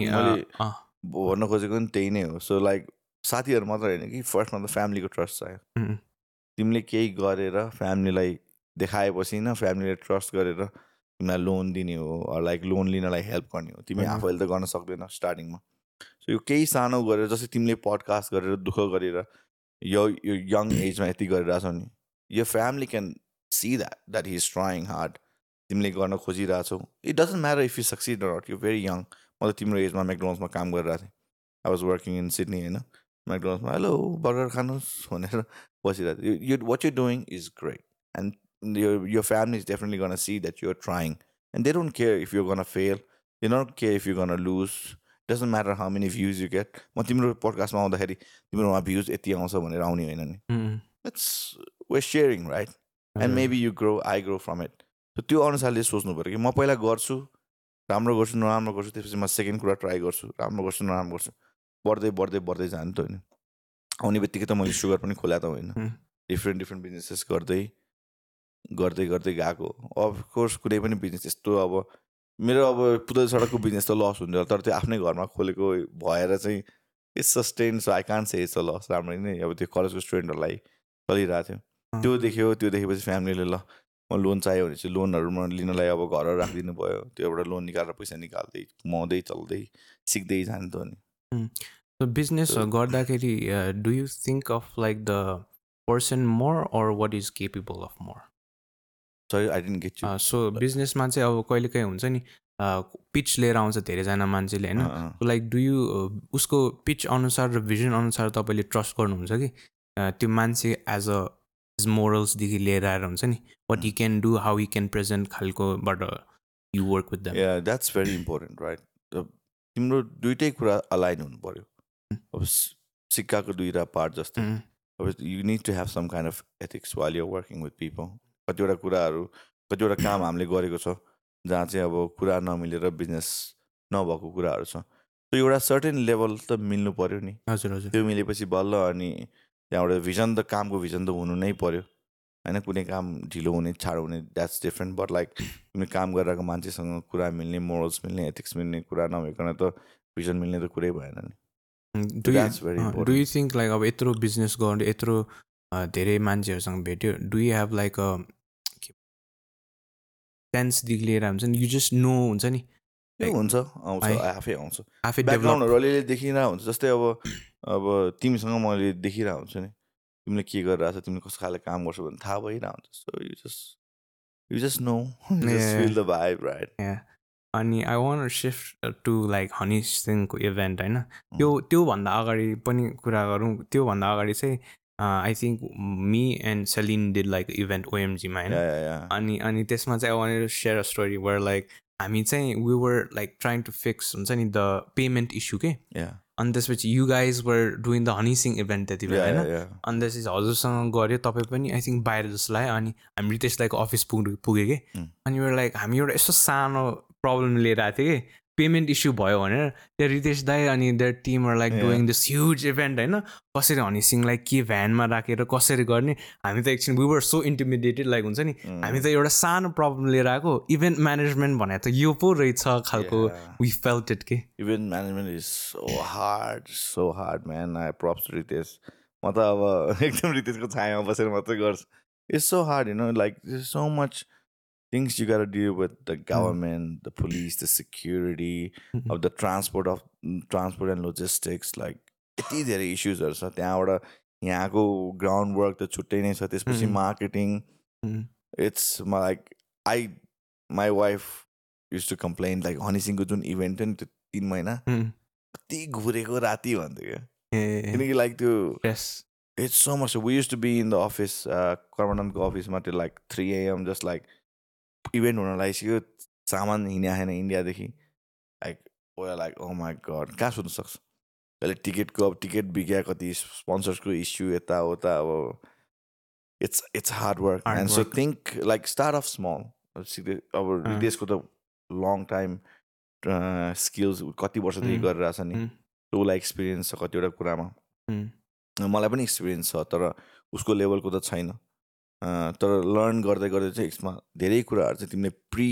भन्न खोजेको पनि त्यही नै हो। सो लाइक साथीहरू मात्र होइन कि फर्स्टमा त फ्यामिलीको ट्रस्ट चाहियो तिमीले केही गरेर फ्यामिलीलाई देखाएपछि न फ्यामिलीले ट्रस्ट गरेर तिमीलाई लोन दिने हो लाइक लोन लिनलाई हेल्प गर्ने हो। तिमी Mhm. आफैले त गर्न सक्दैन स्टार्टिङमा सो यो केही सानो गरेर जस्तै तिमीले पडकास्ट गरेर दुःख गरेर यो यो यङ एजमा यति गरिरहेछौ नि यो family can see that that he is trying hard तिमीले गर्न खोजिरहेछौ। It doesn't matter if you succeed not you very young म त तिम्रो एजमा मेकडोनल्ड्समा काम गरिरहेको थिएँ। I was working in Sydney होइन? मेकडोनल्ड्समा हेलो बर्गर खानुहोस् भनेर बसिरहेको थिएँ। You what you doing is great and your your family is definitely gonna see that you're trying and they don't care if you're gonna fail. They don't care if you're gonna lose. Doesn't matter how many views you get. म तिम्रो पोडकास्टमा आउँदाखेरि तिम्रोमा views यति आउँछ भनेर आउने होइन नि। It's way sharing right and. Maybe you grow I grow from it so त्यो अनुसारले सोच्नु पऱ्यो कि म पहिला गर्छु राम्रो गर्छु नराम्रो गर्छु त्यसपछि म सेकेन्ड कुरा ट्राई गर्छु राम्रो गर्छु नराम्रो गर्छु। बढ्दै बढ्दै बढ्दै जानु त होइन। आउने बित्तिकै त मैले सुगर पनि खोल्या त होइन. डिफ्रेन्ट डिफ्रेन्ट बिजनेसेस गर्दै गर्दै गर्दै गएको। अफकोर्स कुनै पनि बिजनेस यस्तो अब मेरो अब पुतली सडकको बिजनेस त लस हुन्छ तर त्यो आफ्नै घरमा खोलेको भएर चाहिँ इट्स सस्टेन सो आई कान से इट्स अ लस राम्ररी नै अब त्यो कलेजको स्टुडेन्टहरूलाई चलिरहेको थियो। त्यो देख्यो त्यो देखेपछि फ्यामिलीले ल म लोन चाहियो भने चाहिँ लोनहरूमा लिनलाई अब घरहरू राखिदिनु भयो त्यो एउटा लोन निकालेर पैसा निकाल्दै कमाउँदै चल्दै सिक्दै जानु त नि। uh, गर्दाखेरि do you think of like the person more or what is capable of more sorry I didn't get you so बिजनेसमा चाहिँ अब कहिलेकाहीँ हुन्छ नि पिच लिएर आउँछ धेरैजना मान्छेले होइन? लाइक डु यु उसको पिच अनुसार र भिजन अनुसार तपाईँले ट्रस्ट गर्नुहुन्छ कि? त्यो मान्छे एज अ मोरल्सदेखि लिएर आएर हुन्छ नि what you can do how you can present खालकोबाट you work with that's very important right तिम्रो दुइटै कुरा अलाइन हुनु पऱ्यो अब सि- सिक्काको दुईवटा पार्ट जस्तै। अब you need to have some kind of ethics while you're working with people कतिवटा कुराहरू कतिवटा काम हामीले गरेको छ जहाँ चाहिँ अब कुरा नमिलेर बिजनेस नभएको कुराहरू छ। त्यो एउटा सर्टेन लेभल त मिल्नु पऱ्यो नि। हजुर हजुर। त्यो मिलेपछि बल्ल अनि त्यहाँबाट भिजन त कामको भिजन त हुनु नै पऱ्यो होइन कुनै काम ढिलो हुने छाडो हुने द्याट्स डिफ्रेन्ट बट लाइक तिमी काम गरिरहेको मान्छेसँग कुरा मिल्ने मोरल्स मिल्ने एथिक्स मिल्ने कुरा नभइकन त भिजन मिल्ने त कुरै भएन नि। डु. यु थिङ्क लाइक अब यत्रो बिजनेस गर्नु यत्रो धेरै मान्छेहरूसँग भेट्यो do you have like a सेन्सदेखि लिएर हुन्छ नि यु जस्ट नो हुन्छ नि। हुन्छ आउँछ। आफै आउँछ। आफै ब्याकग्राउन्डहरू अलिअलि देखिरहेको हुन्छ जस्तै अब अब तिमीसँग मैले देखिरहेको हुन्छु नि। तिमीले के गरिरहेको छ तिमीले कस्तो खाले काम गर्छौ भने थाहा भइरहेको हुन्छ। So you just you just know. Feel the vibe right अनि I want shift to like Honey सिंहको इभेन्ट होइन? त्यो त्योभन्दा अगाडि पनि कुरा गरौँ त्योभन्दा अगाडि चाहिँ I think me and Celine did like event ओएमजीमा होइन अनि अनि त्यसमा चाहिँ I want share a story were like हामी चाहिँ we were like trying to fix हुन्छ नि द पेमेन्ट इस्यु के अनि त्यसपछि you guys were doing the Honey Singh event त्यति बेला होइन अनि त्यसपछि हजुरसँग गऱ्यो तपाईँ पनि आई थिङ्क बाहिर जस्तो लाग्यो अनि हामी रितेश दाईको अफिस पुग्नु पुग्यो कि. अनि एउटा लाइक हामी एउटा यस्तो सानो प्रब्लम लिएर आएको थियो कि पेमेन्ट इस्यु भयो भनेर त्यहाँ रितेश दाई अनि their team like Yeah. Doing this huge event होइन? कसरी हनी सिंहलाई के भ्यानमा राखेर कसरी गर्ने? हामी त एकछिन we were so intimidated like हुन्छ नि? हामी त एउटा सानो प्रब्लम लिएर आएको इभेन्ट म्यानेजमेन्ट भने त यो पो रहेछ खालको। वी फेल्ट इट के? Event management is so hard so hard man I props Ritesh म त अब एकदम रितेशको छायामा बसेर मात्रै गर्छु। It's so hard you know like so much things you got to deal with the Mm. government, the police, the security Mhm. of the transport of mm, transport and logistics. Like यति धेरै इस्युजहरू छ त्यहाँबाट यहाँको ground work त छुट्टै नै छ त्यसपछि. Marketing. It's like I my wife use to complain like Honey सिंहको जुन इभेन्ट थियो नि त्यो तिन महिना. कति घुरेको राति भन्थ्यो क्या किनकि लाइक त्यो it's so much we use to be in the office कर्मनन्दको अफिसमा त्यो like three AM just like event हुन लागिसक्यो सामान हिँड्या छैन इन्डियादेखि। Like oh like oh my God कहाँ सोध्नु सक्छ? अहिले टिकटको अब टिकट बिग्या कति स्पोन्सर्सको इस्यु यताउता अब it's it's hard work and so. Think like start of small अब अँ। रिदेशको त लङ टाइम स्किल्स कति वर्षदेखि गरिरहेछ नि? उसलाई एक्सपिरियन्स छ कतिवटा कुरामा। मलाई पनि एक्सपिरियन्स छ तर उसको लेभलको त छैन। तर लर्न गर्दै गर्दै चाहिँ यसमा धेरै कुराहरू चाहिँ तिमीले प्रि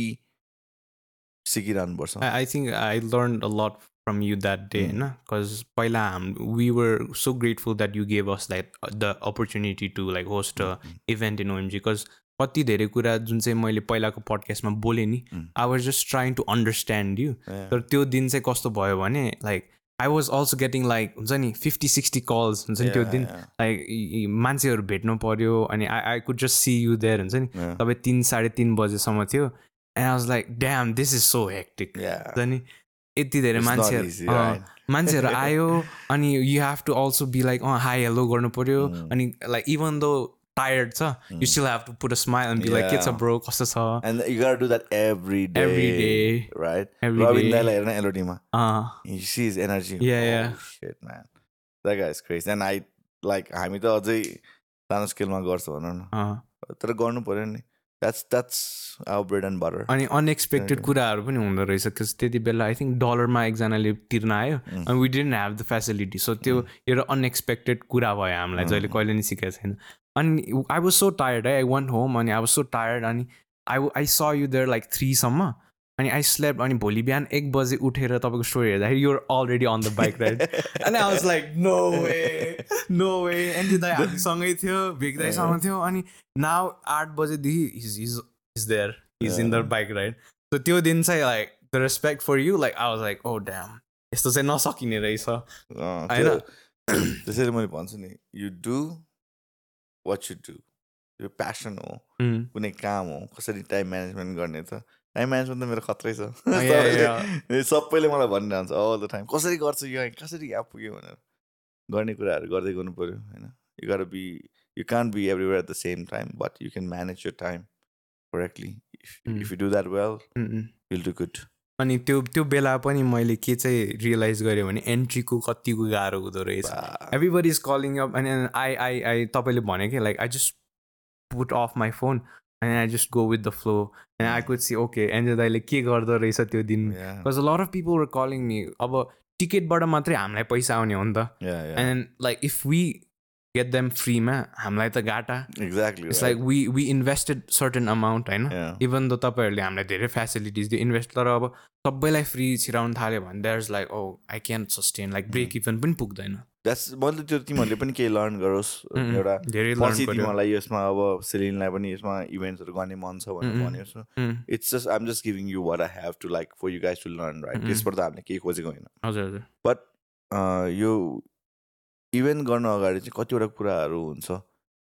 सिकिरहनुपर्छ think I learned a lot from you that day, Mm. na? Because पहिला हाम so grateful that you gave us that uh, the opportunity to like host a Mm, event in OMG. Because कति धेरै कुरा जुन चाहिँ मैले पहिलाको पडकास्टमा बोलेँ नि Mm. I was just trying to understand you. तर त्यो दिन चाहिँ कस्तो भयो भने like I was also getting like हुन्छ नि फिफ्टी सिक्सटी कल्स हुन्छ नि त्यो दिन लाइक मान्छेहरू भेट्नु पर्यो अनि I I could just see you there हुन्छ नि. तपाईँ तिन साढे तिन बजेसम्म थियो and I was like damn this is so hectic. हुन्छ नि यति धेरै मान्छेहरू? मान्छेहरू आयो अनि you have to also be like uh hi hello गर्नु पर्यो Mm. अनि लाइक इभन दो टायर्ड छ you Mm. Still have to put a smile and be like के छ Yeah. ब्रो कस्तो छ And you gotta do that every day. Every day. Right? Every Robin day. हेर्न एलोडीमा अँ, You see his energy. Yeah, oh, yeah. Shit, man. That guy is crazy. And I, like, हामी त अझै सानो स्केलमा गर्छ भनौँ न अँ। तर गर्नु पर्यो नि that's that's our bread and butter अनि अनएक्सपेक्टेड. कुराहरू पनि हुँदो रहेछ बिकज त्यति बेला आई थिङ्क डलरमा एकजनाले तिर्न आयो Mm. अनि we didn't have the facility so त्यो एउटा अनएक्सपेक्टेड कुरा भयो हामीलाई जहिले. कहिले नि सिकेको छैन अनि I was so tired I want home अनि आई वाज सो टायर्ड अनि I I saw you there like थ्रीसम्म अनि आई स्ल्याप अनि भोलि बिहान एक बजे उठेर तपाईँको स्टोरी हेर्दाखेरि you're already on the bike ride अनि I was like no way no way anti दाई हामीसँगै थियो भेग्दाईसँग थियो अनि नाउ आठ बजेदेखि is is is there is in the. Bike ride so त्यो दिन चाहिँ like the respect for you like I was like oh damn यस्तो चाहिँ नसकिने रहेछ। होइन? त्यो- त्यसैले मैले भन्छु नि you do what you do यो प्यासन हो. कुनै काम हो कसरी टाइम म्यानेजमेन्ट गर्ने त. टाइम म्यानेजमेन्ट त मेरो खत्रै छ। Oh. सबैले मलाई भनिरहन्छ अल द टाइम कसरी गर्छु यो? कसरी यहाँ पुग्यो भनेर। गर्ने कुराहरू गर्दै गर्नु पऱ्यो होइन? You gotta be you can't be everywhere at the same time but you can manage your time correctly. If you do that well. Will do good अनि त्यो त्यो बेला पनि मैले के चाहिँ रियलाइज गरेँ भने एन्ट्रीको कतिको गाह्रो हुँदो रहेछ। एभ्रिबडी इज कलिङ अप अनि आई आई आई तपाईँले भने कि like I just put off my phone अनि I just go with the flow and I could see okay Angel दाइले के गर्दो रहेछ त्यो दिन। Because lot of people were calling me अब टिकटबाट मात्रै हामीलाई पैसा आउने हो नि त। And like if we get them फ्रीमा हामीलाई त घाटा exactly it's like we we invested certain amount होइन इभन द तपाईँहरूले हामीलाई धेरै फेसिलिटिज दियो इन्भेस्ट तर अब सबैलाई फ्री छिराउनु थाल्यो भने there is like oh I can sustain like break even पनि पुग्दैन मैले त्यो तिमीहरूले पनि केही लर्न गरोस् एउटा धेरै पछि तिमीहरूलाई यसमा अब सेलिनलाई पनि यसमा इभेन्ट्सहरू गर्ने मन छ भनेर. भन्यो it's just I'm just giving you what I have to like for you guys to learn right. त्यसबाट त हामीले केही खोजेको होइन हजुर हजुर बट यो इभेन्ट गर्नु अगाडि चाहिँ कतिवटा कुराहरू हुन्छ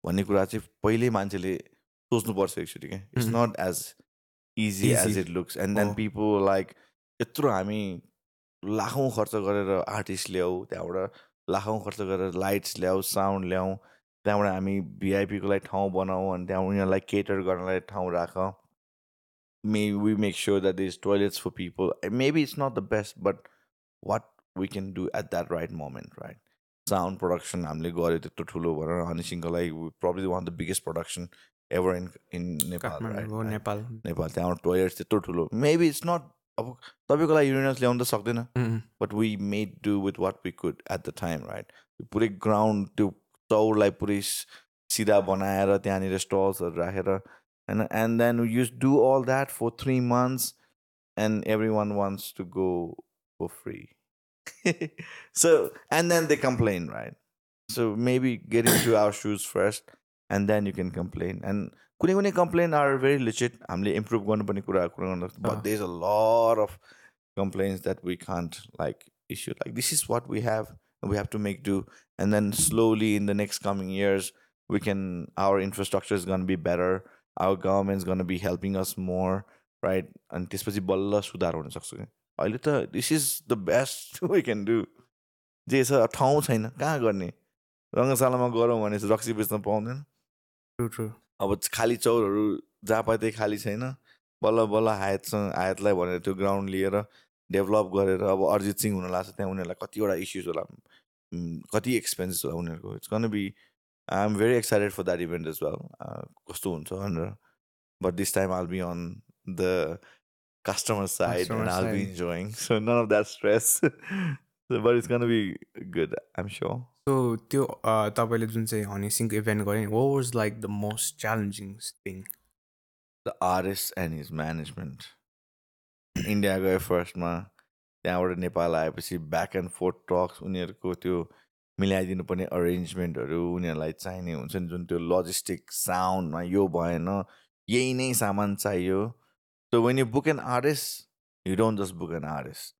भन्ने कुरा चाहिँ पहिल्यै मान्छेले सोच्नुपर्छ एक्चुली क्या it's. Not as easy as. It looks and then. People like यत्रो हामी लाखौँ खर्च गरेर आर्टिस्ट ल्याऊ त्यहाँबाट लाखौँ खर्च गरेर लाइट्स ल्याऊ साउन्ड ल्याऊ त्यहाँबाट हामी भिआइपीको लागि ठाउँ बनाऊ अनि त्यहाँ उनीहरूलाई केटर गर्नलाई ठाउँ राख may we make sure that is toilets for people maybe it's not the best but what we can do at that right moment right sound production हामीले गऱ्यो त्यत्रो ठुलो भनेर हनी सिंहको लागि probably one the biggest production ever in in Nepal Nepal. Nepal त्यहाँबाट toilets त्यत्रो ठुलो। मेबी इट्स नट अब तपाईँको लागि युनियन्स ल्याउनु त सक्दैन। But we made do with what we could at the time right पुरै ग्राउन्ड त्यो चौरलाई पुरै सिधा बनाएर त्यहाँनिर स्टल्सहरू राखेर होइन? And then use do all that for three months and every one wants to go for free so and then they complain right so maybe get into our shoes first and then you can complain and कुनै कुनै complain are very लिचिट हामीले improve गर्नुपर्ने कुरा कुरा गर्नु अँ। But there's a lot of complaints that we can't like issue like this is what we have we have to make do and then slowly in the next coming years we can our infrastructure is going to be better our government's going to be helping us more right अनि त्यसपछि बल्ल सुधार हुनसक्छ कि अहिले त this is the best we can do जे छ ठाउँ छैन कहाँ गर्ने? रङ्गशालामा गरौँ भने रक्सी बेच्न पाउँदैन। अब खाली चौरहरू जहाँ पाए त्यही खाली छैन। बल्ल बल्ल हायतसँग हायतलाई भनेर त्यो ग्राउन्ड लिएर डेभलप गरेर अब अरिजित सिंह हुन लाग्छ त्यहाँ उनीहरूलाई कतिवटा इस्युज होला कति एक्सपेन्सेस होला उनीहरूको। It's gonna be I am very excited for that event as well कस्तो हुन्छ भनेर। But this time all be on the customer side Customer all be side. Enjoying so none of that stress but it's gonna be good I am sure so त्यो अ, तपाईँले जुन चाहिँ Honey event गरे what was like the most challenging thing the artist and his management India गयो फर्स्टमा त्यहाँबाट नेपाल आएपछि ब्याक एन्ड फोर्थ टक्स उनीहरूको त्यो मिलाइदिनु पर्ने अरेन्जमेन्टहरू उनीहरूलाई चाहिने हुन्छ नि जुन त्यो लजिस्टिक साउन्डमा यो भएन यही नै सामान चाहियो। So when you book an artist you don't just book an artist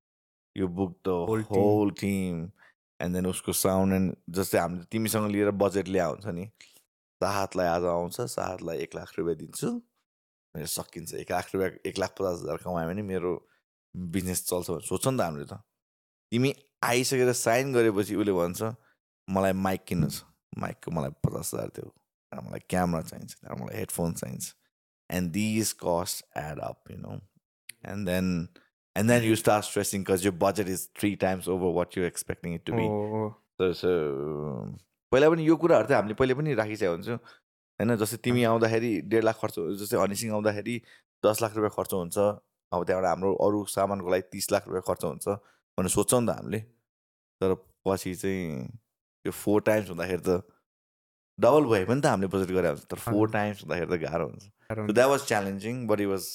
you book the Whole team. Whole team and then उसको साउन्ड एन्ड जस्तै हामीले तिमीसँग लिएर बजेट ल्या हुन्छ नि साहतलाई आज आउँछ साहतलाई एक लाख रुपियाँ दिन्छु। मेरो सकिन्छ एक लाख रुपियाँ एक लाख पचास हजार कमायो भने मेरो बिजनेस चल्छ भनेर सोध्छ नि त हामीले त। तिमी आइसकेर साइन गरेपछि उसले भन्छ मलाई माइक किन्नु छ। माइकको मलाई पचास हजार देऊ। मलाई क्यामरा चाहिन्छ मलाई हेडफोन चाहिन्छ। And these cost add up you know and then and then you start stressing cause यो budget is three times over what you expecting it to be Oh, So- so, पहिला पनि यो कुराहरू चाहिँ हामीले पहिले पनि राखिसकेको हुन्छौँ। होइन जस्तै तिमी आउँदाखेरि डेढ लाख खर्च हुन्छ जस्तै हनीसिङ आउँदाखेरि दस लाख रुपियाँ खर्च हुन्छ। अब त्यहाँबाट हाम्रो अरू सामानको लागि तिस लाख रुपियाँ खर्च हुन्छ भनेर सोध्छौँ नि त हामीले। तर पछि चाहिँ त्यो फोर टाइम्स हुँदाखेरि त डबल भए पनि त हामीले बजेट गरेर हुन्छ तर फोर। टाइम्स हुँदाखेरि त गाह्रो हुन्छ। So that was challenging, but it was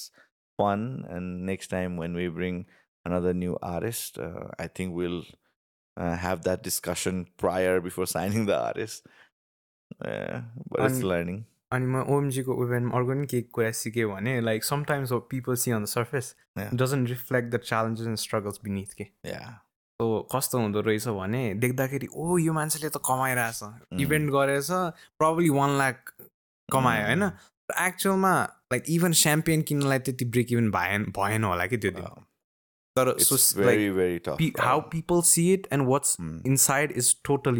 fun. And next time when we bring another new artist, uh, I think we'll uh, have that discussion prior before signing the artist. Uh, but it's And- learning. अनि म ओएमजीको इभेन्टमा अर्को पनि केही कुरा सिकेँ भने like sometimes people see on the surface Yeah. Doesn't reflect the challenges and struggles beneath के Yeah. So कस्तो हुँदो रहेछ भने देख्दाखेरि ओ यो मान्छेले त कमाइरहेछ इभेन्ट गरेछ प्रब्ली वान लाख कमायो होइन Mm. एक्चुअलमा लाइक इभन स्याम्पियन किन्नलाई त्यति ब्रेक इभन भएन भएन होला कि त्यो दिन. तर. How people see it and what's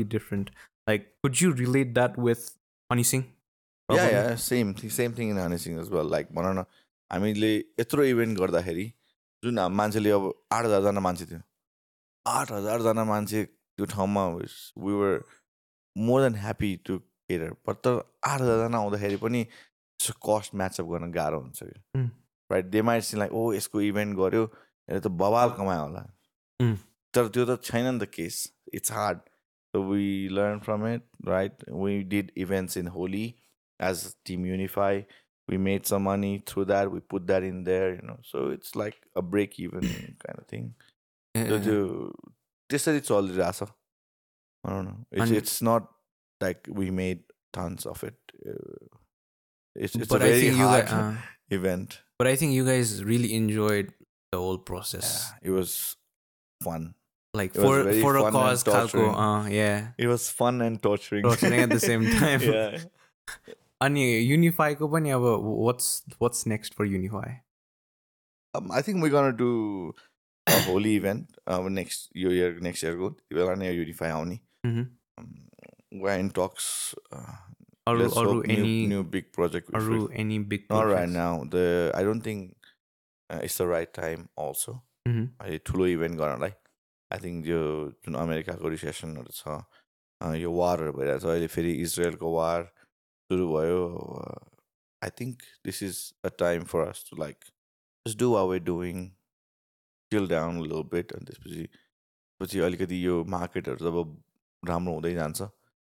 different. Like, could you relate that with Honey Singh? Yeah, Probably. yeah, same thing, same thing in Hanising as well. Like भनौँ न हामीले यत्रो इभेन्ट गर्दाखेरि जुन मान्छेले अब आठ हजारजना मान्छे थियो आठ हजारजना मान्छे त्यो ठाउँमा we were more than happy to care but तर आठ हजारजना आउँदाखेरि पनि कस्ट म्याचअप गर्न गाह्रो हुन्छ कि Mm. Right they might see like ओ यसको इभेन्ट गऱ्यो यसले त बवाल कमायो होला Mm. तर त्यो त छैन नि त case it's hard So we learned from it, right? We did events in Holi as Team Unify. We made some money through that. We put that in there, you know. So it's like a break even kind of thing. So Yeah. त्यो त्यसरी चलिरहेछ I don't know. It's, And- it's not like we made tons of it. Uh, It's, it's but a I very think you hard guys, uh, event. but I think you guys really enjoyed the whole process. Yeah, it was fun. Like It was for very for a fun and cause, Kalko, torturing. uh, yeah. It was fun and torturing. Torturing at the same time. yeah. अनि युनिफाईको पनि अब what's what's next for Unify? Um, I think we're gonna do a holy event uh, next year, year next year. Good. We're gonna unify only. Mhm. Um, we're in talks. Uh, अरू अरू new big project. with अरू projects? now. The I don't think uh, it's the right time. Also, Mhm. अहिले ठुलो event गर्नलाई I think यो जुन अमेरिकाको रिसेसनहरू छ यो वारहरू भइरहेको छ अहिले फेरि इजरायलको वार सुरु भयो I think this is a time for us to like just do our doing chill down lil bit अनि त्यसपछि पछि अलिकति यो मार्केटहरू जब राम्रो हुँदै जान्छ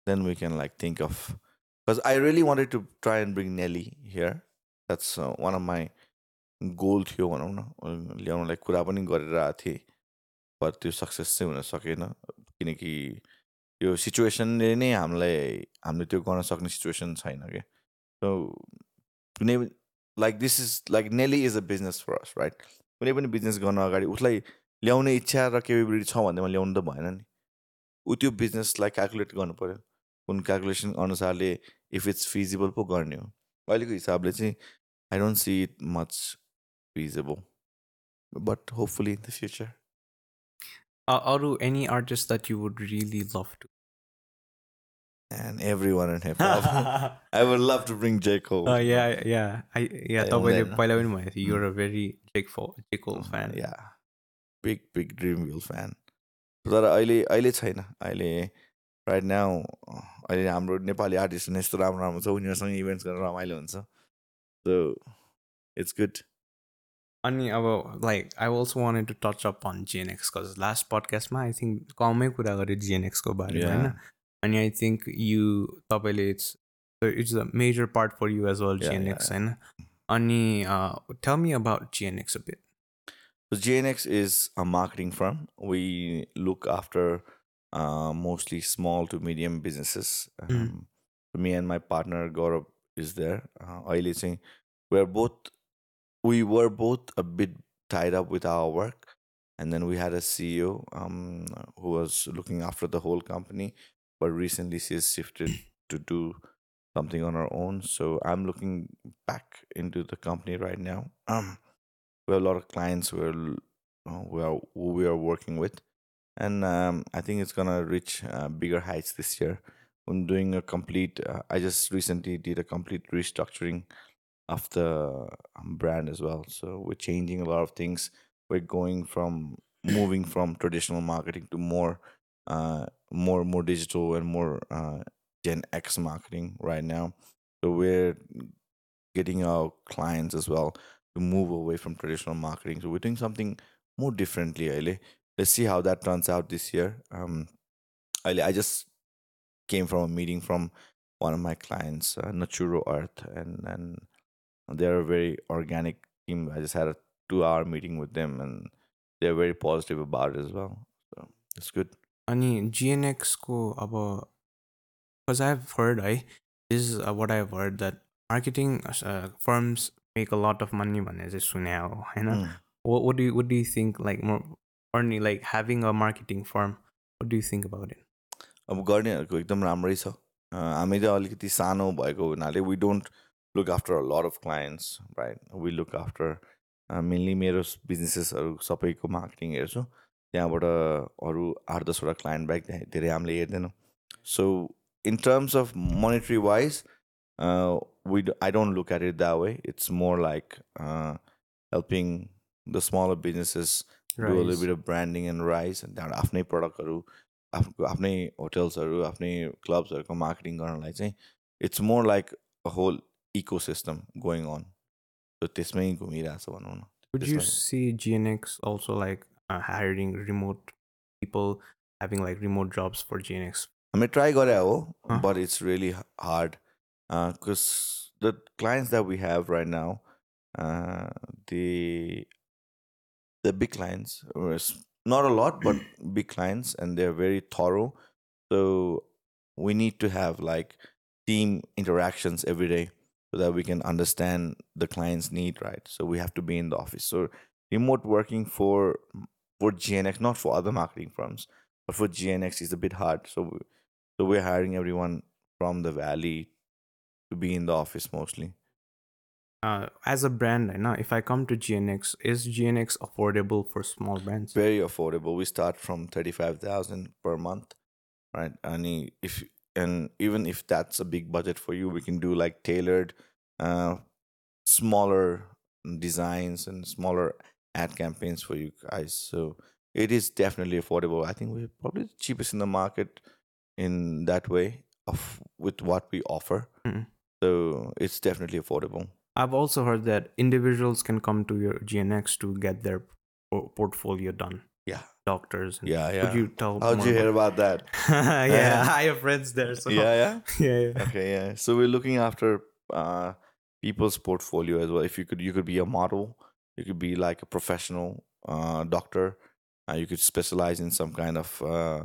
then we can like think of because I really wanted to try and bring Nelly here that's one of my goal थियो भनौँ न ल्याउनलाई कुरा पनि गरेर आएको थिएँ। पर त्यो सक्सेस चाहिँ हुन सकेन किनकि यो सिचुएसनले नै हामीलाई हामीले त्यो गर्न सक्ने सिचुएसन छैन क्या। सो कुनै like this is like Nelly is a business for us right कुनै पनि बिजनेस गर्न अगाडि उसलाई ल्याउने इच्छा र केपेबिलिटी छ भन्दैमा ल्याउनु त भएन नि। ऊ त्यो बिजनेसलाई क्यालकुलेट गर्नु पऱ्यो कुन क्यालकुलेसन अनुसारले इफ इट्स फिजिबल पो गर्ने हो अहिलेको हिसाबले चाहिँ I don't see it much feasible but hopefully in the future Uh, अरू any artist that you would really love to and everyone in hip hop. I would love to bring J. Cole. या या या I तपाईँले own that. पहिला पनि भनेको थियो you're a very जेक फो J Cole fan Mm, Yeah. Big, big Dream Wheel fan. तर अहिले अहिले छैन अहिले राइट नाउ अहिले हाम्रो नेपाली आर्टिस्ट यस्तो राम्रो राम्रो छ उनीहरूसँग इभेन्ट्स गरेर रमाइलो हुन्छ। सो इट्स गुड अनि अब like I also wanted to touch up on GNX cause last पडकास्टमा I think कमै कुरा गरेँ जिएनएक्सको बारेमा होइन? अनि आई थिङ्क यु तपाईँले it's it's a major part for you as well GNX होइन? अनि tell me about GNX a bit JNX is a marketing firm. We look after uh, mostly small to medium businesses. Mm. Um, me and my partner Gorup is there. Uh, we're both, we were both a bit tied up with our work, and then we had a CEO um, who was looking after the whole company, but recently she has shifted to do something on her own. So I'm looking back into the company right now. Um, we have a lot of clients we're, uh, we are who we are working with and um, I think it's gonna reach uh, bigger heights this year. I'm doing a complete. Uh, I just recently did a complete restructuring of the um, brand as well. So we're changing a lot of things. We're going from moving from traditional marketing to more, uh, more more digital and more uh, Gen X marketing right now. So we're getting our clients as well to move away from traditional marketing. So we're doing something more differently, Aile Let's see how that turns out this year. Um, Aile, I just came from a meeting from one of my clients, uh, Naturo Earth, and and they're a very organic team. I just had a two-hour meeting with them, and they're very positive about it as well. So it's good. अनि जिएनएक्सको अब because I have heard है this is what I have heard that marketing firms make a lot of money भन्ने चाहिँ सुने हो होइन Mm. what do you what do you Like having a marketing firm what do you think about it? अब गर्नेहरूको एकदम राम्रै छ। अ, हामी चाहिँ अलिकति सानो भएको हुनाले we don't look after a lot of clients right we look after mainly मेरो बिजनेसेसहरू सबैको मार्केटिङ हेर्छु। त्यहाँबाट अरू आठ दसवटा क्लायन्ट बाहेक धेरै हामीले हेर्दैनौँ। So in terms of monetary wise we I don't look at it the way it's more like helping the small businesses do a little bit of branding and rise and त्यहाँबाट आफ्नै प्रडक्टहरू आफ्नो आफ्नै होटल्सहरू आफ्नै क्लब्सहरूको marketing गर्नलाई चाहिँ it's more like a whole ecosystem going on त्यसमै घुमिरहेछ भनौँ न would you one. see gnx also like uh, hiring remote people having like remote jobs for gnx हामीले ट्राई गरे हो Huh. But it's really hard because the clients that we have right now the the big clients not a lot but big clients and they're very thorough. So we need to have like team interactions every day so that we can understand the client's need right? So we have to be in the office. So remote working for for gnx not for other marketing firms but for gnx is a bit hard. So we- so we're hiring everyone from the valley to be in the office mostly uh, as a brand right now if i come to gnx is gnx affordable for small brands very affordable. We start from thirty five thousand per month, right? And if and even if that's a big budget for you, we can do like tailored, uh, smaller designs and smaller ad campaigns for you guys. So it is definitely affordable. I think we're probably the cheapest in the market in that way of with what we offer. Mhm. So it's definitely affordable. I've also heard that individuals can come to your GNX to get their por- portfolio done. Yeah. Doctors. Yeah, yeah. Could you tell? How'd you hear about that? about- yeah, I have friends there. So Yeah, yeah. yeah, yeah. okay yeah so we're looking after uh people's portfolio as well if you could you could be a model you could be like a professional uh doctor uh, you could specialize in some kind of uh,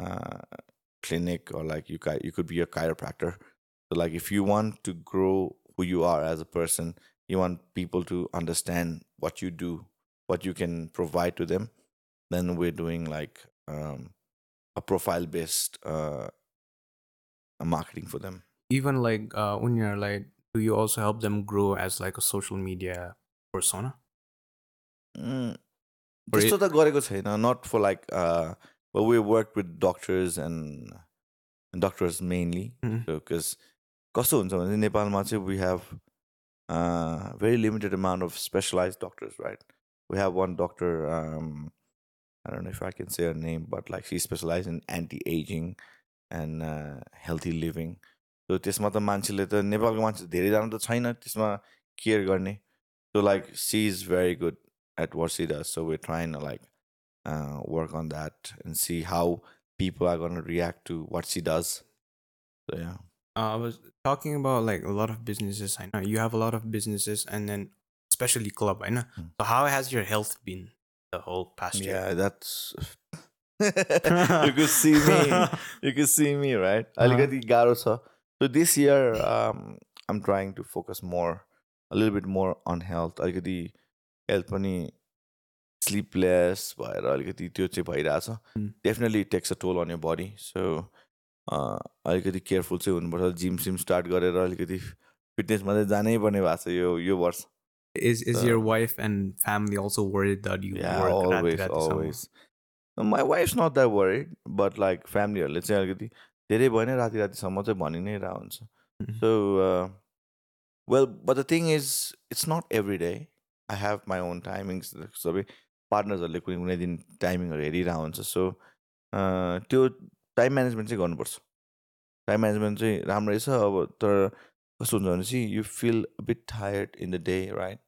uh clinic or like you you could be a chiropractor so like if you want to grow who you are as a person. You want people to understand what you do, what you can provide to them. Then we're doing like um, a profile based uh, marketing for them. Even like uh, when you're like, do you also help them grow as like a social media persona? Mm, Or त्यस्तो it- त गरेको छैन not for like we work with doctors and doctors mainly Mhm. Because कस्तो हुन्छ भने चाहिँ नेपालमा चाहिँ we have very limited amount of specialize doctors right we have one doctor I don't know if I can say her name, but like she specializes in anti-aging and uh, healthy living. So त्यसमा त मान्छेले त नेपालको मान्छे धेरैजना त छैन त्यसमा केयर गर्ने So like she's very good at what she does. So we're trying to like uh, work on that and see how people are gonna react to what she does. So yeah. Uh, I was talking about like a lot of businesses. I know you have a lot of businesses, and then especially club. I know. Mm. So how has your health been the whole past year? Yeah, that's you could see me. You could see me, right? अलिकति गाह्रो छ. So this year, um, I'm trying to focus more, a little bit more on health. अलिकति health पनि sleepless भएर अलिकति त्यो चाहिँ भइरहेछ. Hmm. Definitely takes a toll on your body. अलिकति केयरफुल चाहिँ हुनुपर्छ। जिम सिम स्टार्ट गरेर अलिकति फिटनेस चाहिँ जानै पर्ने भएको छ यो यो वर्ष। Is and my wife not that worried but like फ्यामिलीहरूले चाहिँ अलिकति धेरै भएन राति रातिसम्म चाहिँ भनि नै रहन्छ so well but the thing is it's not everyday I have my own timings सबै पार्टनर्सहरूले कुनै कुनै दिन टाइमिङहरू हेरिरह हुन्छ। सो त्यो टाइम म्यानेजमेन्ट चाहिँ गर्नुपर्छ टाइम म्यानेजमेन्ट चाहिँ राम्रो रहेछ अब तर कस्तो हुन्छ चाहिँ you feel bit tired in the day right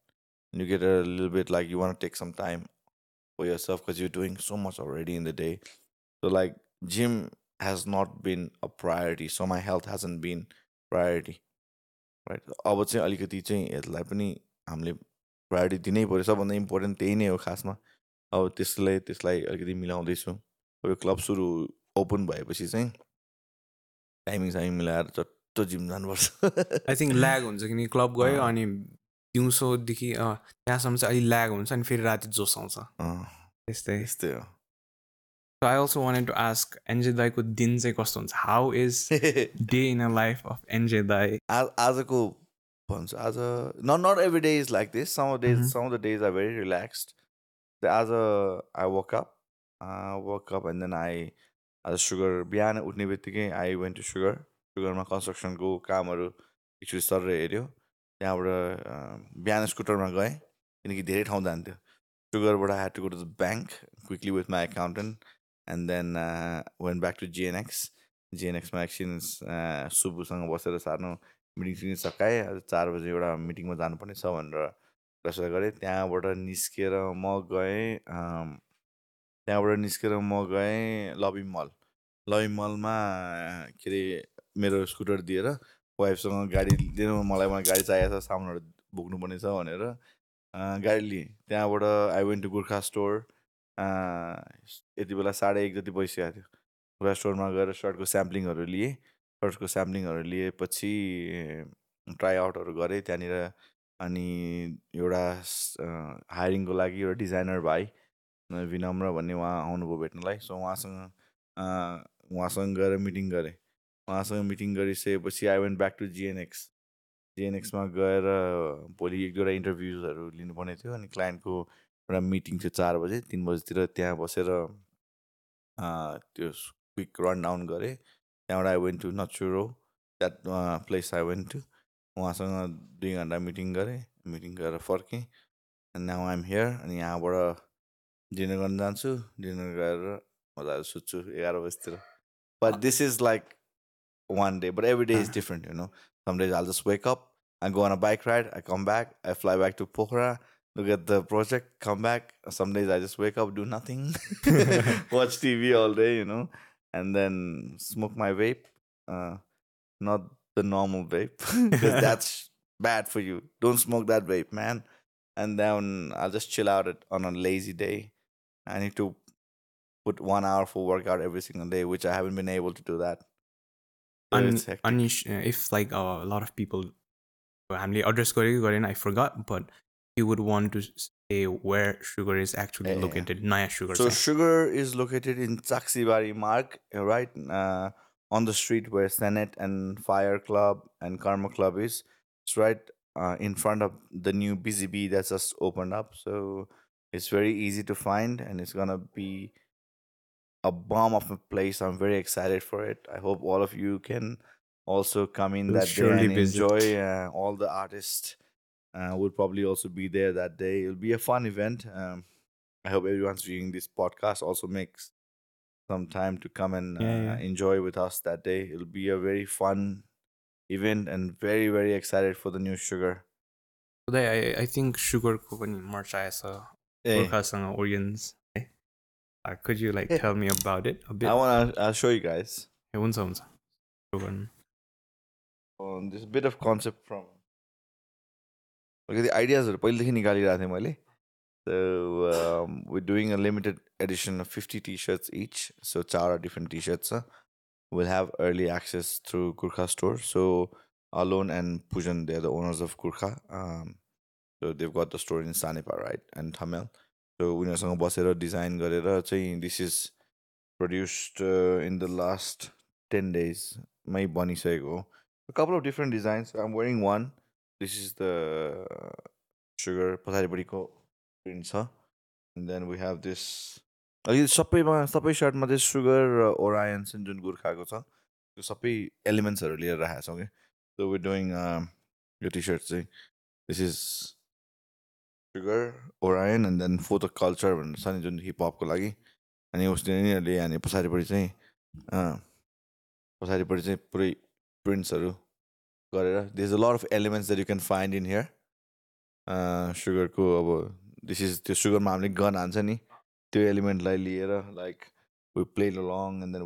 you get a लिल bit like you want take some time for yourself because you're doing so much already in the day. So like gym has not been a priority. So my health hasn't been priority. Right. अब चाहिँ अलिकति चाहिँ हेल्थलाई पनि हामीले priority दिनै पऱ्यो सबभन्दा इम्पोर्टेन्ट त्यही नै हो खासमा अब त्यसलाई त्यसलाई अलिकति मिलाउँदैछु अब यो क्लब सुरु ओपन भएपछि चाहिँ टाइमिङ साइमिङ मिलाएर चट्ट जिम जानुपर्छ। आई थिङ्क ल्याग हुन्छ किनकि क्लब गयो। अनि दिउँसोदेखि त्यहाँसम्म चाहिँ अलिक ल्याग हुन्छ अनि फेरि राति जोस आउँछ। त्यस्तै। त्यस्तै हो। I also wanted to ask NJ दाईको दिन चाहिँ कस्तो हुन्छ? How is day in a life of NJ दाई? आज आजको भन्छ आज not not every day is like this some days. Some the days are very relaxed आज I woke up woke up and then I आज Sugar बिहान उठ्ने बित्तिकै आई वेन्ट टु सुगर सुगरमा कन्स्ट्रक्सनको कामहरू एकचोटि सर हेऱ्यो। त्यहाँबाट बिहान स्कुटरमा गएँ किनकि धेरै ठाउँ जान्थ्यो। सुगरबाट had to go to the bank quickly with my accountant and then went back to GNX जिएनएक्समा एकछिन सुबुसँग बसेर सार्नु मिटिङ सिटिङ सकाएँ। चार बजी एउटा मिटिङमा जानुपर्ने छ भनेर त्यसो गरेँ। त्यहाँबाट निस्केर म गएँ त्यहाँबाट निस्केर म गएँ लबी मल। लबी मलमा के अरे मेरो स्कुटर दिएर वाइफसँग गाडी दिनु मलाई मलाई गाडी चाहिएको छ सामानहरू बोक्नुपर्ने छ भनेर गाडी लिएँ। त्यहाँबाट I went to Gorkha store यति बेला साढे एक जति बसिसकेको थियो। गोर्खा स्टोरमा गएर सर्टको स्याम्पलिङहरू लिएँ। सर्टको स्याम्पलिङहरू लिएपछि ट्राई आउटहरू गरेँ त्यहाँनिर। अनि एउटा हायरिङको लागि एउटा डिजाइनर भाइ विनम्र भन्ने उहाँ आउनुभयो भेट्नलाई। सो उहाँसँग उहाँसँग गएर मिटिङ गरेँ। उहाँसँग मिटिङ गरिसकेपछि I went back to GNX जिएनएक्समा गएर भोलि एक दुईवटा इन्टरभ्युजहरू लिनुपर्ने थियो अनि क्लायन्टको एउटा मिटिङ थियो चार बजे। तिन बजीतिर त्यहाँ बसेर त्यो क्विक रन डाउन गरेँ। त्यहाँबाट I went to Nachuro that place I went to उहाँसँग दुई घन्टा मिटिङ गरेँ। मिटिङ गरेर फर्केँ। एन्ड नाउ आइम हियर अनि यहाँबाट डिनर गर्न जान्छु डिनर गरेर मजाले सुत्छु एघार बजीतिर but this is like one day but every day is Ah. Different you know some days I'll just wake up I go on a bike ride, I come back, I fly back to Pokhara, look at the project, come back. Some days I just wake up, do nothing, watch TV all day, you know, and then smoke my vape. Uh, not the normal vape, because that's bad for you. Don't smoke that vape, man. And then I'll just chill out it on a lazy day. I need to put one hour for workout every single day, which I haven't been able to do that. Un- uh, if like uh, a lot of people, family address in, I forgot, but you would want to say where sugar is actually yeah, located. Yeah. Naya sugar. So site. sugar is located in Taksibari Mark, uh, right uh, on the street where Senate and Fire Club and Karma Club is. It's right uh, in front of the new Busy Bee that's just opened up. So it's very easy to find and it's gonna be a bomb of a place. I'm very excited for it. I hope all of you can also come in we'll that day and enjoy uh, all the artists. Uh, will probably also be there that day. It'll be a fun event. Um, I hope everyone's viewing this podcast also makes some time to come and yeah, uh, yeah. enjoy with us that day. It'll be a very fun event and very very excited for the new sugar. Today I, I think Sugar Company March मर्च आएछ Hey, गोर्खासँग ओरियन्स है Uh, could you like Hey. tell me about it a bit? I wanna I'll show you guys. ए, हुन्छ हुन्छ Show गर्नु। on this bit of concept from अलिकति आइडियाजहरू पहिलेदेखि निकालिरहेको थिएँ मैले so um, we're doing a limited edition of 50 t-shirts each so चारवटा different t-shirts छ we'll have early access through Gurkha store so Alon and Pujan they're the owners of Gurkha um, so they've got the store in Sanipa right and Thamel so उनीहरूसँग बसेर design गरेर चाहिँ this is produced uh, in the last 10 days मै बनिसकेको हो a couple of different designs. I'm wearing one. This is the sugar पछाडिपट्टिको print छ and then we have this यो सबैमा सबै सर्टमा चाहिँ सुगर र ओरायन चाहिँ जुन गोर्खाको छ त्यो सबै एलिमेन्ट्सहरू लिएर राखेको छौँ कि सो वी डुइङ यो टी सर्ट चाहिँ this is Sugar Orion and then for the culture भनेर छ नि जुन हिपहपको लागि अनि उसले यिनीहरूले अनि पछाडिपट्टि चाहिँ अँ, पछाडिपट्टि चाहिँ पुरै प्रिन्ट्सहरू गरेर there's a lot of elements that you can find in here सुगरको अब दिस इज त्यो सुगरमा हामीले गन हान्छ नि त्यो एलिमेन्टलाई लिएर like we play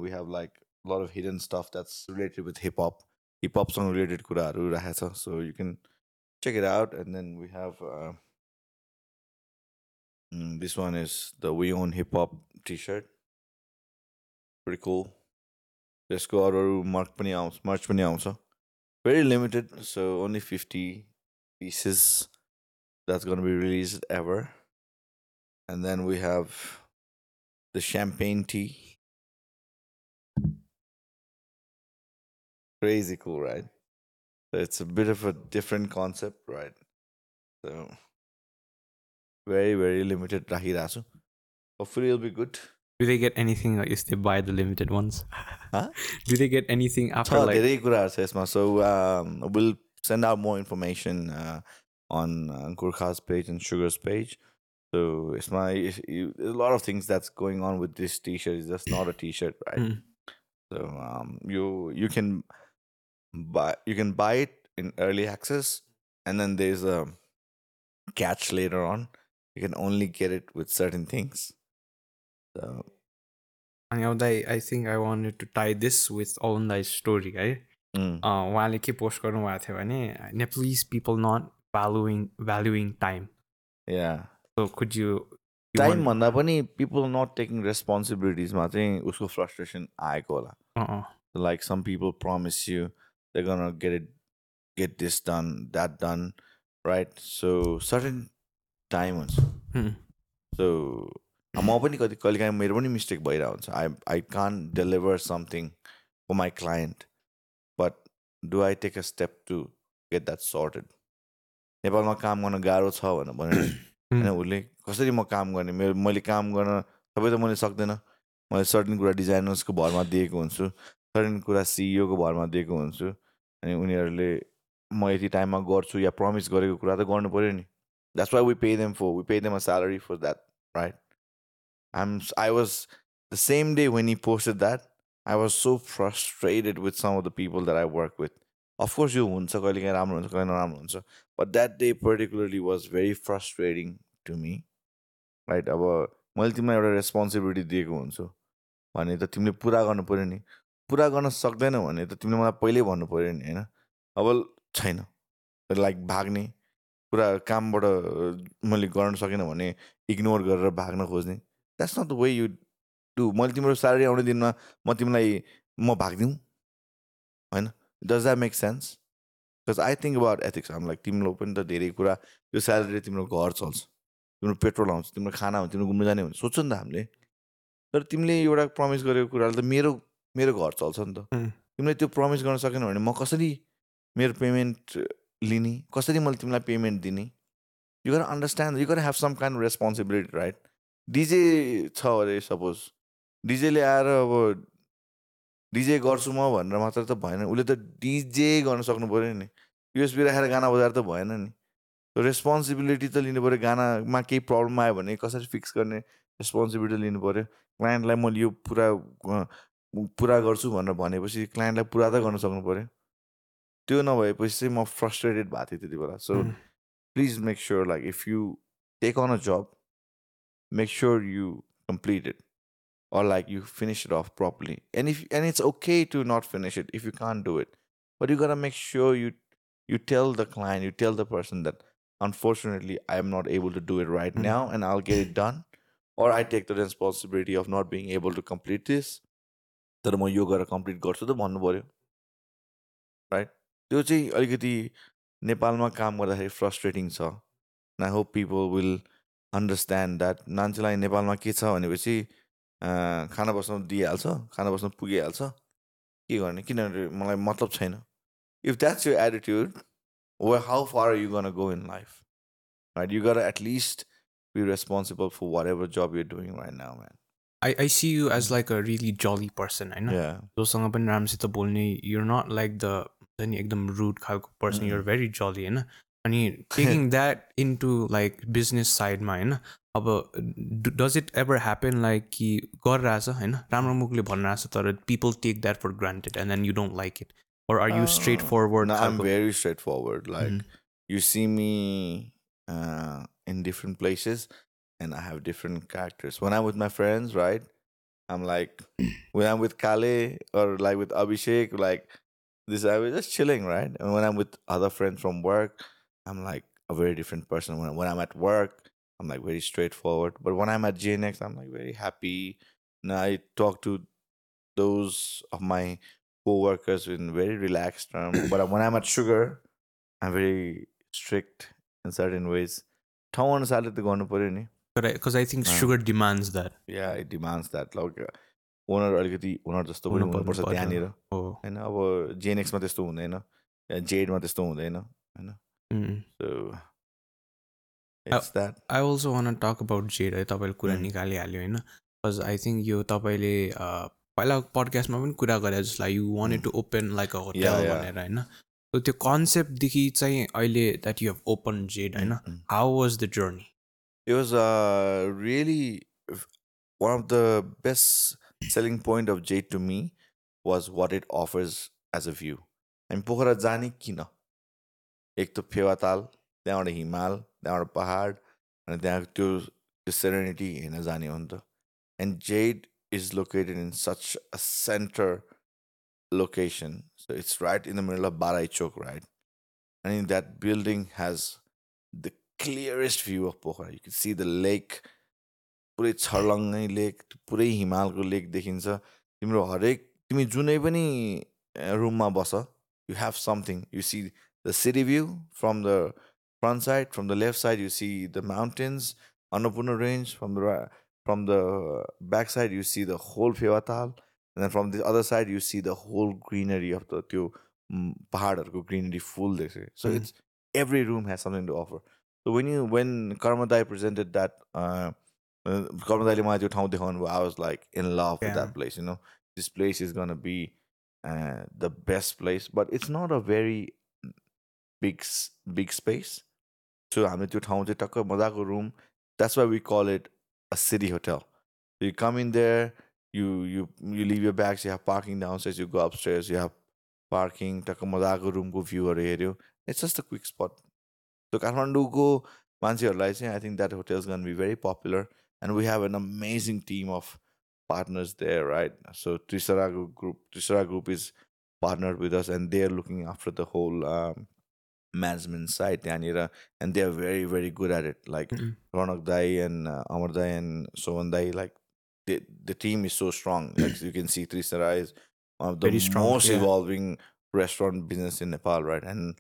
we have like a lot of hidden stuff that's related with hip hop hip hopसँग related कुराहरू राखेको छ you can check it out and then we have uh, mm, this one is the we own hip hop t-shirt pretty cool त्यसको अरू अरू merc पनि आउँछ मर्च पनि आउँछ very limited so only 50 pieces that's going to be released ever and then we have the champagne tea crazy cool right so it's a bit of a different concept right so very very limited Rahirasu. Hopefully, it'll be good. Do they get anything like if they buy the limited ones? Huh? Do they get anything after so, like? So um, we'll send out more information uh, on uh, Gurkha's page and Sugar's page. So it's my it's, it, a lot of things that's going on with this T-shirt. It's just not a T-shirt, right? Mm. So um, you you can buy you can buy it in early access, and then there's a catch later on you can only get it with certain things. So अनि अब दाइ I think I wanted to tie this with on दाइ story है उहाँले के post गर्नुभएको थियो भने Nepalese people not valuing valuing time yeah. So could you time भन्दा पनि पिपल नट टेकिङ रेस्पोन्सिबिलिटिजमा चाहिँ उसको फ्रस्ट्रेसन आएको होला like some people promise you they're gonna get it get this done that done right? So certain time हुन्छ। so म पनि कति कहिलेकाहीँ मेरो पनि मिस्टेक भइरहेको हुन्छ। I I can deliver something for my client but do I take a step to get that sorted नेपालमा काम गर्न गाह्रो छ भनेर भन्यो नि होइन उसले कसरी म काम गर्ने? मेरो मैले काम गर्न सबै त मैले सक्दैन। मैले सर्टेन कुरा डिजाइनर्सको भरमा दिएको हुन्छु। सर्टेन कुरा सिइओको भरमा दिएको हुन्छु। अनि उनीहरूले म यति टाइममा गर्छु या प्रमिस गरेको कुरा त गर्नु पऱ्यो नि। We pay them for we pay them a salary for that right I'm I was the same day when he posted that I was so frustrated with some of the people that I work with of course यो हुन्छ कहिले काहीँ राम्रो हुन्छ कहिले नराम्रो हुन्छ but that day particularly was very frustrating to me right अब मैले तिमीलाई एउटा रेस्पोन्सिबिलिटी दिएको हुन्छु भने त तिमीले पुरा गर्नु पऱ्यो नि। पुरा गर्न सक्दैनौ भने त तिमीले मलाई पहिल्यै भन्नु पऱ्यो नि होइन? अब छैन। लाइक भाग्ने पुरा कामबाट मैले गर्न सकेन भने इग्नोर गरेर भाग्न खोज्ने। That's not the way you do मैले तिम्रो स्यालेरी आउने दिनमा म तिमीलाई म भागिदिउँ होइन? Does that make sense because I think about ethics um like तिम्रो पनि त धेरै कुरा यो स्यालेरीले तिम्रो घर चल्छ तिम्रो पेट्रोल आउँछ तिम्रो खाना हुन्छ तिम्रो घुम्नु जाने हुन्छ। सोध्छ नि त हामीले। तर तिमीले एउटा प्रमिस गरेको कुराले त मेरो मेरो घर चल्छ नि त. तिमीले त्यो प्रमिस गर्न सकेन भने म कसरी मेरो पेमेन्ट लिने कसरी मैले तिमीलाई पेमेन्ट दिने you gotta understand you gotta have some kind responsibility right DJ छ अरे सपोज डिजेले आएर अब डिजे गर्छु म भनेर मात्र त भएन। उसले त डिजे गर्न सक्नु पऱ्यो नि। युएसबी राखेर गाना बजाएर त भएन नि। रेस्पोन्सिबिलिटी त लिनु पऱ्यो गानामा केही प्रब्लम आयो भने कसरी फिक्स गर्ने रेस्पोन्सिबिलिटी लिनु पऱ्यो क्लाइन्टलाई मैले यो पुरा पुरा गर्छु भनेर भनेपछि क्लाइन्टलाई पुरा त गर्न सक्नु पऱ्यो त्यो नभएपछि चाहिँ म फ्रस्ट्रेटेड भएको थिएँ त्यति बेला so Mm. Please make sure like if you take on a job make sure you complete it or like you finish it off properly and if and it's okay to not finish it if you can't do it but you got to make sure you you tell the client you tell the person that unfortunately i am not able to do it right Mhm. now and i'll get it done or i take the responsibility of not being able to complete this तर म यो गरेर complete गर्छु त भन्नु पऱ्यो right त्यो चाहिँ अलिकति नेपालमा काम गर्दाखेरि फ्रस्ट्रेटिङ छ। I hope people will understand that मान्छेलाई नेपालमा के छ भनेपछि अँ, खाना बस्न दिइहाल्छ खाना बस्न पुगिहाल्छ। के गर्ने? किनभने मलाई मतलब छैन। इफ द्याट्स यो attitude way how far you gonna go in life right you gotta at least be responsible for whatever job you doing right now man I, I see you as like a really jolly person होइन जोसँग पनि राम्रोसित बोल्ने you're not like the हुन्छ नि एकदम rude खालको person Mm. you're very jolly होइन अनि taking that into like business साइडमा होइन अब does it ever happen like कि गरिरहेछ होइन राम्रो मुखले भनिरहेछ तर people take that for granted and then you don't like it or are you straight forward No, I'm खालको? very straightforward. Like Mhm. you see me uh, in different places, and I have different characters. When I'm with my friends, right? I'm like when I'm with Kale or like with Abhishek, like this, I was just chilling, right? And when I'm with other friends from work, I'm like a very different person. When when I'm at work, I'm like very straightforward. But when I'm at JNX, I'm like very happy. And I talk to those of my co-workers in very relaxed term. but when I'm at Sugar, I'm very strict in certain ways. ठाउँ अनुसारले त गर्नु पऱ्यो नि because I think Ah. sugar demands that. Yeah it demands that like owner अलिकति owner जस्तो पनि हुनु हुनुपर्छ त्यहाँनिर. होइन अब जेएनएक्समा त्यस्तो हुँदैन जेडमा त्यस्तो हुँदैन होइन. So it's that I also want to talk about Jade है तपाईँले कुरा. निकालिहाल्यो होइन। बिकज आई थिङ्क यो तपाईँले पहिला पडकास्टमा पनि कुरा गरे जस्तो लाग्यो। You wanted to open like a hotel. भनेर होइन। त्यो कन्सेप्टदेखि चाहिँ अहिले that you have open Z होइन। How was the journey uh, really f- one of the best selling point of Jade to me was what it offers as a view. हामी पोखरा जाने किन एक त फेवाताल त्यहाँबाट हिमाल त्यहाँबाट पहाड अनि त्यहाँ त्यो त्यो सेरेनिटी हेर्न जाने हो नि त and Zed is located in such a centre location so it's right in the middle of Barai Chowk right and that building has the clearest view of Pokhara. You can see the lake, पुरै छर्लङ्गै लेक पुरै हिमालको लेक देखिन्छ तिम्रो हरेक तिमी जुनै पनि रुममा बस you have something you see the city view from the front side from the left side you see the mountains Annapurna range from the from the back side you see the whole Phewa Tal and from the other side you see the whole greenery of the त्यो पहाडहरूको greenery full देख्छ so. It's every room has something to offer. So when you when Karmadai presented that uh, uh Karmadai मलाई त्यो ठाउँ देखाउनु भयो I was like in love with Yeah. that place. You know, this place is gonna be uh, the best place, but it's not a very big s- big space. So हामीले त्यो ठाउँ चाहिँ टक्क मजाको room. That's why we call it a city hotel. So you come in there, you you you leave your bags, you have parking downstairs, you go upstairs, you have parking, टक्क मजाको रुमको भ्यूहरू हेऱ्यो it's just a quick spot so काठमाडौँको मान्छेहरूलाई चाहिँ I think that hotels gonna be very popular and we have an amazing team of partners there, right? So Trisara Group, Trisara Group is partnered with us, and they're looking after the whole um, management side, Yanira, and they're very very good at it. Like mm-hmm. Ronak Dai and uh, Amar Dai and Sohan Dai, like the the team is so strong. like you can see, Trisara is one of the very strong, most yeah. evolving restaurant business in Nepal, right? And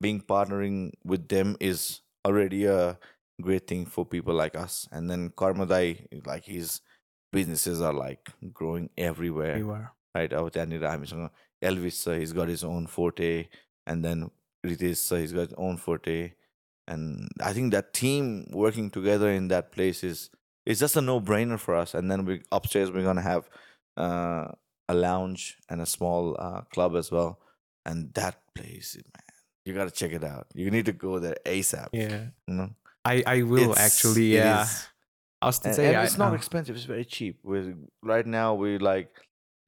being partnering with them is already a great thing for people like us. And then Karmadai, like his businesses are like growing everywhere. You are. right अब त्यहाँनिर हामीसँग Elvis छ he's got his own forte and then Ritesh छ he's got own forte and I think that team working together in that place is is just a no brainer for us and then we upstairs we gonna have a lounge and a small uh, club as well and that place man you gotta check it out you need to go there asap Yeah. you know I, I will It's- actually, yeah. I was to and, say, and I, it's not uh, expensive it's very cheap we're right now we're like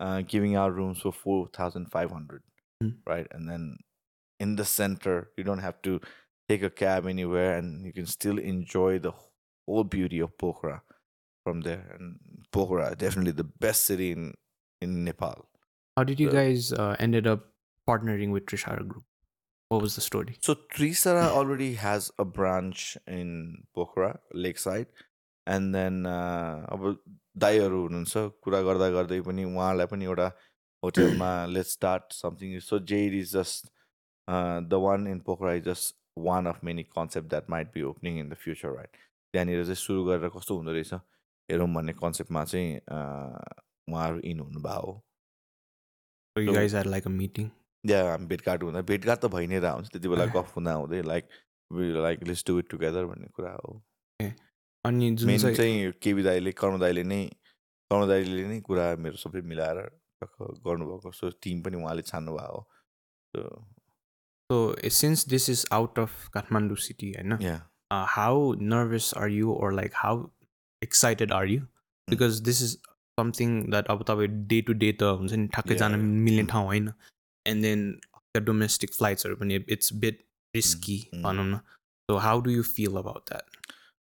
uh, giving out rooms for 4500 Mm. right and then in the center you don't have to take a cab anywhere and you can still enjoy the whole beauty of pokhara from there and pokhara definitely the best city in in nepal how did you the- guys uh, ended up partnering with Trishara Group? What was the story? So Trisara already has a branch in Pokhara, Lakeside. And then uh, अब दाईहरू हुनुहुन्छ। कुरा गर्दा गर्दै पनि उहाँलाई पनि एउटा होटेलमा let start something so Z is just the one in Pokhara is just one of many concept that might be opening in the future right त्यहाँनिर चाहिँ सुरु गरेर कस्तो हुँदो रहेछ? हेरौँ भन्ने कन्सेप्टमा चाहिँ uh, उहाँहरू इन हुनुभएको हो So you So- या हामी भेटघाट हुँदा भेटघाट त भइ नै रह हुन्छ त्यति बेला। गफ हुँदा हुँदै like like let's do it together भन्ने कुरा हो अनि जुन चाहिँ केबी दाईले कर्ण दाईले नै कर्ण दाईले नै कुरा मेरो सबै मिलाएर गर्नुभएको सो टिम पनि उहाँले छान्नु भएको so so uh, since this is out of Kathmandu city, I know. Yeah like how excited are you? Hmm. Because this is something that अब तपाईँ डे टु डे त हुन्छ नि ठ्याक्कै जान. मिल्ने Hmm. ठाउँ होइन एन्ड देन डोमेस्टिक फ्लाइट्सहरू पनि इट्स बेड रिस्की भनौँ न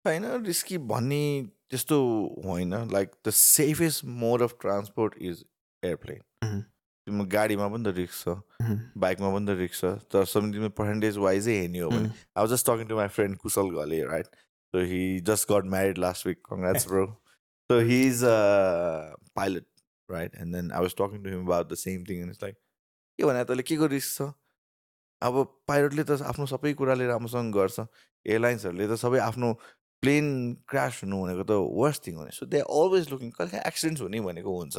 होइन रिस्की भन्ने त्यस्तो होइन like the safest mode of transport is airplane तिम्रो गाडीमा पनि त रिस्क छ बाइकमा पनि रिस्क छ तर सब तिमी पर्सेन्टेज वाइजै हेर्ने हो भने I was just talking to my friend Kushal Ghale right so he just got married last week congrats bro so he is a pilot right and then I was talking him about the same thing ins like के भने तैँले के को risk छ अब पाइलटले त आफ्नो सबै कुराले राम्रोसँग गर्छ। एयरलाइन्सहरूले त सबै आफ्नो प्लेन क्रास हुनु भनेको त वर्स्ट थिङ हो नि। सो दे अलवेज लुकिङ कहिले एक्सिडेन्ट्स हुने भनेको हुन्छ।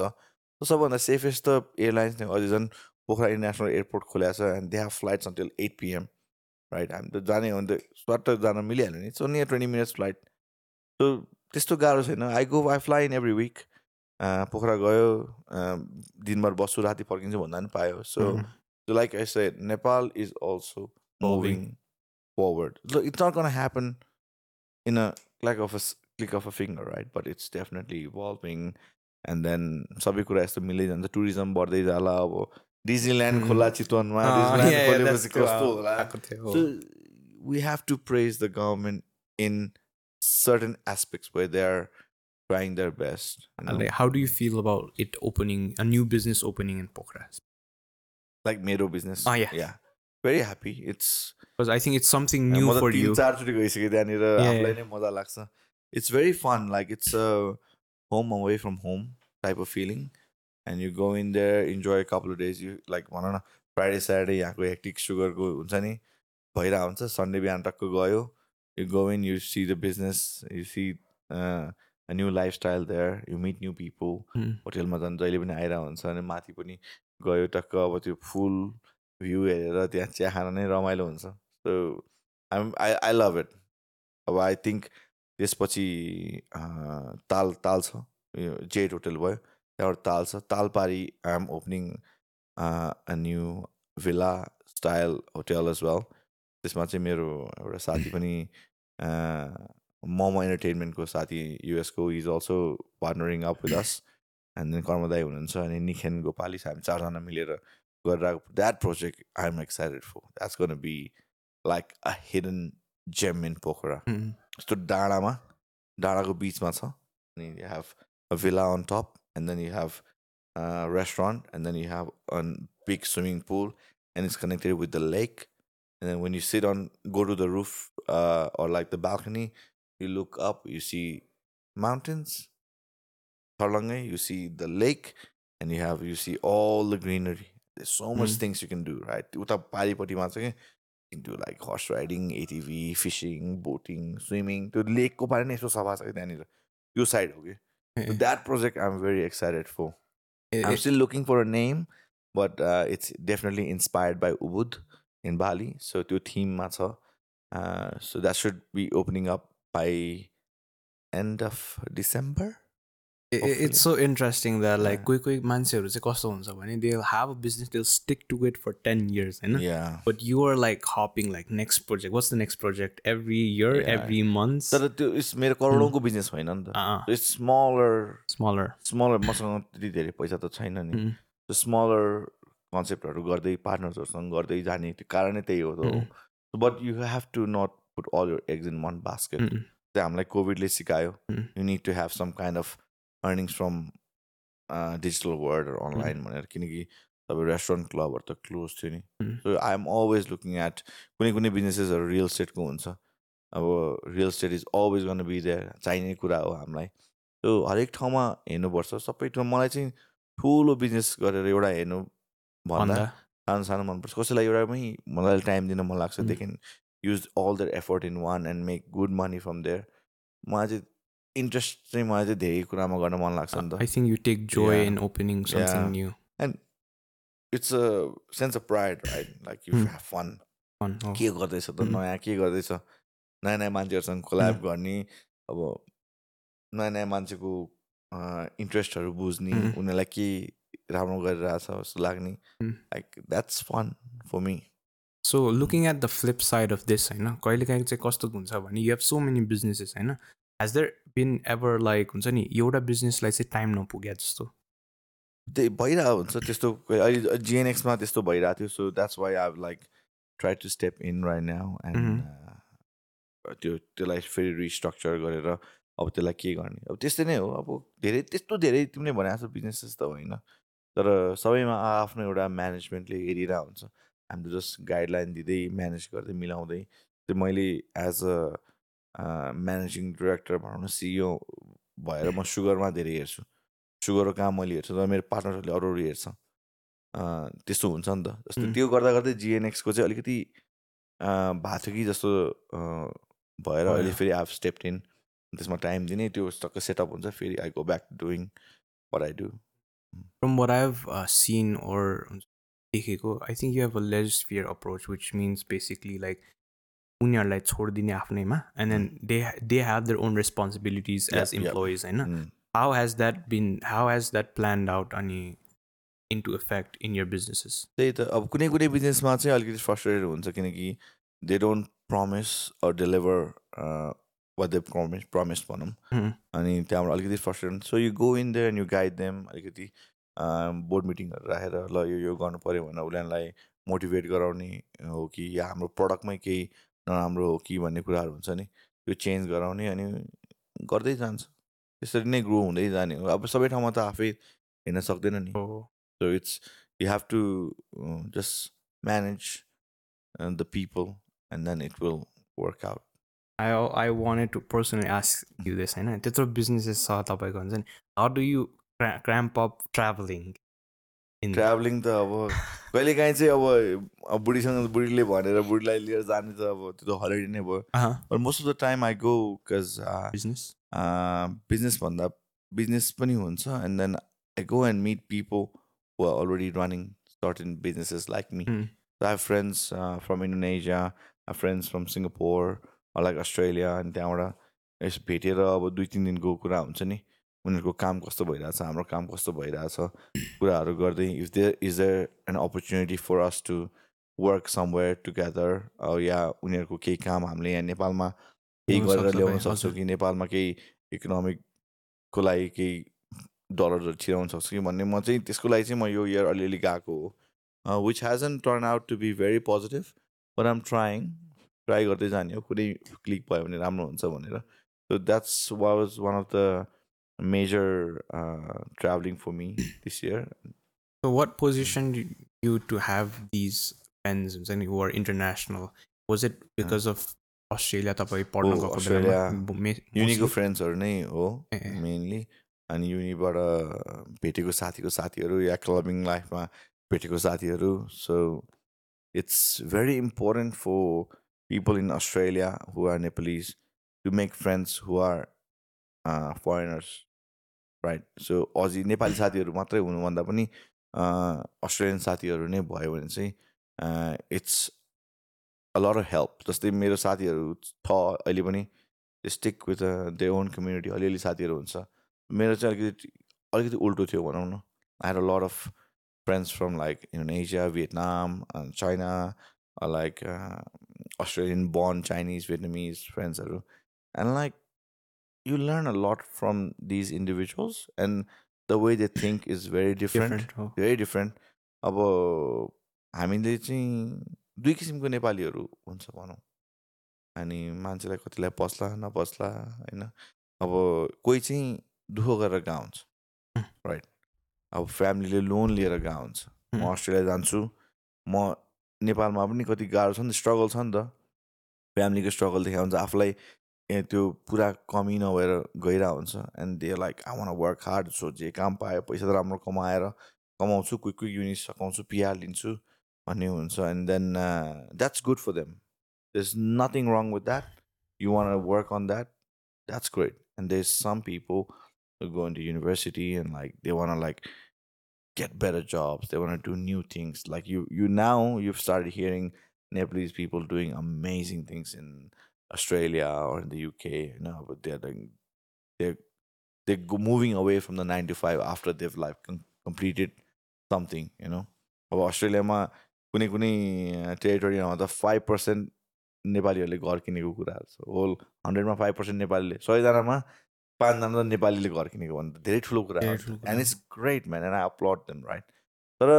सबभन्दा सेफेस्ट त एयरलाइन्स नै अझै झन् पोखरा इन्टरनेसनल एयरपोर्ट खोलेको छ and they have flights until eight PM right हामी त जाने हो भने त स्वाट जान मिलिहाल्यो नि। So near twenty minutes flight so त्यस्तो गाह्रो छैन। I go I fly in every week Pokhara गयो अँ, दिनभर बस्छु राति फर्किन्छु भन्दा पनि पायो so like I said Nepal is also it's not going to happen in a click of a s- click of a finger, right? But it's definitely evolving. And then सबै कुरा यस्तो मिल्दै जान्छ टुरिज्म बढ्दै जाला अब डिजनील्यान्ड Mm. खोला चितवनमा Ah, डिजनील्यान्ड yeah, yeah, that's खोलेपछि true. कस्तो Ah, होला आएको थियो, In trying their best. you know? Like, how do you feel about it opening a new business opening in Pokhara? Like Mero business. Ah, yeah. Yeah. Very happy. It's Because I think it's something Uh, new for you. Yeah, लाग्छ it's very fun like it's a home away from home type of feeling and you go in there enjoy couple of days you like भनौँ न Friday Saturday यहाँको hectic सुगरको हुन्छ नि भइरहेको हुन्छ Sunday बिहान टक्क गयो you go in you see the business you see a new life style there you meet new people. होटेलमा झन् जहिले पनि आइरहेको हुन्छ अनि माथि पनि गयो टक्क अब त्यो फुल भ्यू हेरेर त्यहाँ चिया खान नै रमाइलो हुन्छ। So I I I love it अब आई थिङ्क त्यसपछि ताल ताल छ। यो जेट होटल भयो त्यहाँबाट ताल छ। तालपारी I am opening a new villa style hotel as well त्यसमा चाहिँ मेरो एउटा साथी पनि मोमो इन्टरटेनमेन्टको साथी युएसको is also partnering up with us and then कर्मदाई हुनुहुन्छ अनि निखेन गोपाली हामी चारजना मिलेर गरिरहेको that project I am excited for that's gonna be like a hidden gem in Pokhara Mm. यस्तो डाँडामा डाँडाको बिचमा छ अनि you have a villa on top and then you have restaurant and then you have an big swimming pool and it's connected with the lake and then when you sit on go to the roof or like the balcony you look up you see mountains Tarlangai, you see the lake and you have you see all the greenery there's so much Mm. things you can do right उता पारिपट्टिमा चाहिँ into like horse riding ATV fishing boating swimming त्यो लेकको बारे नै यस्तो सफा छ कि त्यहाँनिर त्यो साइड हो कि that project I am very excited for It- I'm it- still looking for a name, but uh, it's definitely inspired by Ubud in Bali. So to theme matter. Uh, so that should be opening up by end of December. it- it- it's so interesting that like Yeah. कोही कोही मान्छेहरू चाहिँ कस्तो हुन्छ भने they have a business they'll stick to it for 10 years होइन Yeah. but you are like hopping like next project what's the next project every year Yeah. every month तर त्यो इट्स मेरो करोडौँको बिजनेस होइन नि त uh, it's smaller smaller smaller मसँग त्यति धेरै पैसा त छैन नि Mm. त्यो स्मलर कन्सेप्टहरू गर्दै पार्टनर्सहरूसँग गर्दै जाने त्यो कारणै त्यही हो त Mm. But you have to not put all your eggs in one basket. त्यो हामीलाई कोभिडले सिकायो. You need to have some kind of earnings from digital world online भनेर किनकि तपाईँ रेस्टुरेन्ट क्लबहरू त क्लोज थियो नि. So I am always looking at कुनै कुनै बिजनेसेसहरू रियल स्टेटको हुन्छ अब real estate is always gonna be there चाहिने कुरा हो हामीलाई त्यो हरेक ठाउँमा हेर्नुपर्छ सबै ठाउँ मलाई चाहिँ ठुलो बिजनेस गरेर एउटा हेर्नु भन्दा सानो सानो मनपर्छ कसैलाई एउटामै मलाई टाइम दिन मन लाग्छ they. Can use all their effort in one and make good money from there मलाई चाहिँ इन्ट्रेस्ट चाहिँ मलाई चाहिँ धेरै कुरामा गर्न मन लाग्छ नि I त think you take joy Yeah. in opening something Yeah. new. It's a sense of pride right like you. Have fun. के गर्दैछ त Mm. नयाँ के गर्दैछ नयाँ नयाँ मान्छेहरूसँग कोल्याब गर्ने अब नयाँ नयाँ मान्छेको इन्ट्रेस्टहरू बुझ्ने Mm. उनीहरूलाई के राम्रो गरिरहेछ जस्तो लाग्ने. Like that's fun for me So looking at the flip side of this, होइन कहिलेकाहीँ चाहिँ कस्तो हुन्छ भने you have so many businesses होइन has there been ever like हुन्छ नि एउटा बिजनेसलाई चाहिँ टाइम नपुग्या जस्तो? त्यही भइरहेको हुन्छ त्यस्तो अहिले जिएनएक्समा त्यस्तो भइरहेको थियो so that's why I like try to step in right now and त्यो त्यसलाई फेरि रिस्ट्रक्चर गरेर अब त्यसलाई के गर्ने? अब त्यस्तै नै हो अब धेरै त्यस्तो धेरै तिमीले भने जस्तो बिजनेसेस त होइन तर सबैमा आफ्नो एउटा म्यानेजमेन्टले हेरिरहेको हुन्छ। हामीले जस्ट गाइडलाइन दिँदै म्यानेज गर्दै मिलाउँदै त्यो मैले एज अ म्यानेजिङ डिरेक्टर भनौँ न सिइओ भएर म सुगरमा धेरै हेर्छु सुगरको काम मैले हेर्छु तर मेरो पार्टनरहरूले अरू अरू हेर्छ त्यस्तो हुन्छ नि त जस्तो. त्यो गर्दा गर्दै जिएनएक्सको चाहिँ अलिकति भएको थियो कि जस्तो भएर अहिले। फेरि आफ स्टेप इन त्यसमा टाइम दिने त्यो टक्क सेटअप हुन्छ फेरि I go back doing what I do From what I've uh, seen or देखेको I think you have a laissez faire approach which means basically like उनीहरूलाई छोडिदिने आफ्नैमा and then they they have their own responsibilities as employees होइन? How has that been how has that planned out अनि into effect in your businesses त्यही त अब कुनै कुनै बिजनेसमा चाहिँ अलिकति फ्रस्ट्रेटेड हुन्छ किनकि they don't promise or deliver what they promise promise भनौँ। अनि त्यहाँबाट अलिकति first so you go in there and you guide them अलिकति बोर्ड मिटिङहरू राखेर ल यो यो गर्नु पऱ्यो भनेर उनीहरूलाई मोटिभेट गराउने हो कि या हाम्रो प्रडक्टमै केही नराम्रो हो कि भन्ने कुराहरू हुन्छ नि त्यो चेन्ज गराउने अनि गर्दै जान्छ। त्यसरी नै ग्रो हुँदै जाने हो। अब सबै ठाउँमा त आफै हेर्न सक्दैन नि। it's you have to uh, just manage uh, the people, and then it will work out. I I wanted to personally ask you this होइन? त्यत्रो बिजनेसेस छ तपाईँको हुन्छ नि। How do you cramp up travelling travelling त अब कहिलेकाहीँ चाहिँ अब बुढीसँग बुढीले भनेर बुढीलाई लिएर जाने त अब त्यो त हलिडे नै भयो। Most of the time I go business business भन्दा बिजनेस पनि हुन्छ and then I go and meet people who are already running certain businesses like me from Indonesia, I have friends from Singapore, or like Australia, अनि त्यहाँबाट यसो भेटेर अब दुई तिन दिनको कुरा हुन्छ नि। उनीहरूको काम कस्तो भइरहेछ हाम्रो काम कस्तो भइरहेछ कुराहरू गर्दै if there is there an opportunity for us to work somewhere together या उनीहरूको केही काम हामीले यहाँ नेपालमा केही गरेर ल्याउन सक्छौँ। कि नेपालमा केही इकोनोमिकको लागि केही डलरहरू छिराउन सक्छु कि भन्ने म चाहिँ त्यसको लागि चाहिँ म यो इयर अलिअलि गएको हो uh, which hasn't turned out to be very positive, but I'm trying. Try गर्दै जाने हो कुनै क्लिक भयो भने राम्रो हुन्छ भनेर so that's was one of the major uh, traveling for me this year. So what positioned you to have these friends हुन्छ नि who are international? Was it because of Australia तपाईँ पढ्न Oh, गएको Australia. बेलामा मे- युनिको mostly? फ्रेन्ड्सहरू नै हो ए, ए। Mainly अनि युनिबाट भेटेको साथीको साथीहरू या क्लबिङ लाइफमा भेटेको साथीहरू so it's very important for people in Australia who are Nepalese to make friends who are uh, Right? So अझै नेपाली साथीहरू मात्रै हुनुभन्दा पनि अस्ट्रेलियन साथीहरू नै भयो भने चाहिँ इट्स of help. जस्तै मेरो साथीहरू छ अहिले पनि stick with they own community अलिअलि साथीहरू हुन्छ। मेरो चाहिँ अलिकति अलिकति उल्टो थियो भनौँ न। I had a lot of friends from like Indonesia Vietnam China like Australian born Chinese vietnamese फ्रेन्ड्सहरू and like you learn a lot from these individuals and the way they think is very different, Different, oh. very different. अब हामीले चाहिँ दुई किसिमको नेपालीहरू हुन्छ भनौँ। अनि मान्छेलाई कतिलाई पस्ला नपस्ला होइन। अब कोही चाहिँ दुःख गरेर गएको हुन्छ. राइट अब फ्यामिलीले लोन लिएर गएको हुन्छ। म. अस्ट्रेलिया जान्छु। म नेपालमा पनि कति गाह्रो छ नि त स्ट्रगल छ नि त। फ्यामिलीको स्ट्रगल हुन्छ आफूलाई त्यो पुरा कमी नभएर गइरहेको हुन्छ। And they like I want work hard so जे काम पायो पैसा त राम्रो कमाएर कमाउँछु क्विक क्विक युनिट सकाउँछु पिआर लिन्छु भन्ने हुन्छ। And then that's good for them there is nothing wrong with that you want work on that that's great and there is some people into university and like they want to like get better jobs. They want to do new things. Like you you now you've started hearing people doing amazing things in australia or in the uk you know but they're doing they're they're moving away from the 9 to 5 after they've like com- completed something you know. अब अस्ट्रेलियामा कुनै कुनै टेरिटोरीमा त five percent नेपालीहरूले घर किनेको कुराहरू छ होल हन्ड्रेडमा फाइभ पर्सेन्ट नेपालीले सयजनामा पाँचजना त नेपालीले घर किनेको भने त धेरै ठुलो कुरा and. It's great man and I upload them right तर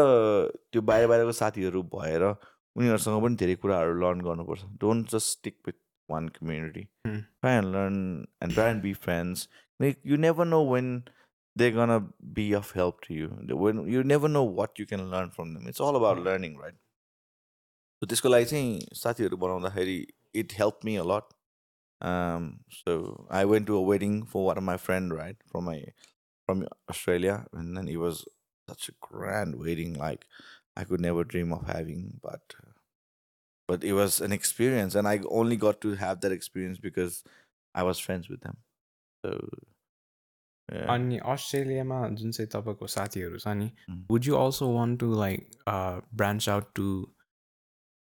त्यो बाहिर बाहिरको साथीहरू भएर उनीहरूसँग पनि धेरै कुराहरू लर्न गर्नुपर्छ. Don't just stick with One community Hmm. try and learn and try and be friends like you never know when they're gonna be of help to you The- when you never know what you can learn from them it's all about learning right so त्यसको लागि चाहिँ साथीहरू बनाउँदाखेरि it helped me a lot um so i went to a wedding for one of my friend right from my from australia and then it was such a grand wedding like i could never dream of having but but it was an experience and i only got to have that experience because i was friends with them. So. अनि अस्ट्रेलियामा जुन चाहिँ तपाईँको साथीहरू छ नि Mm. Would you also want to like branch out to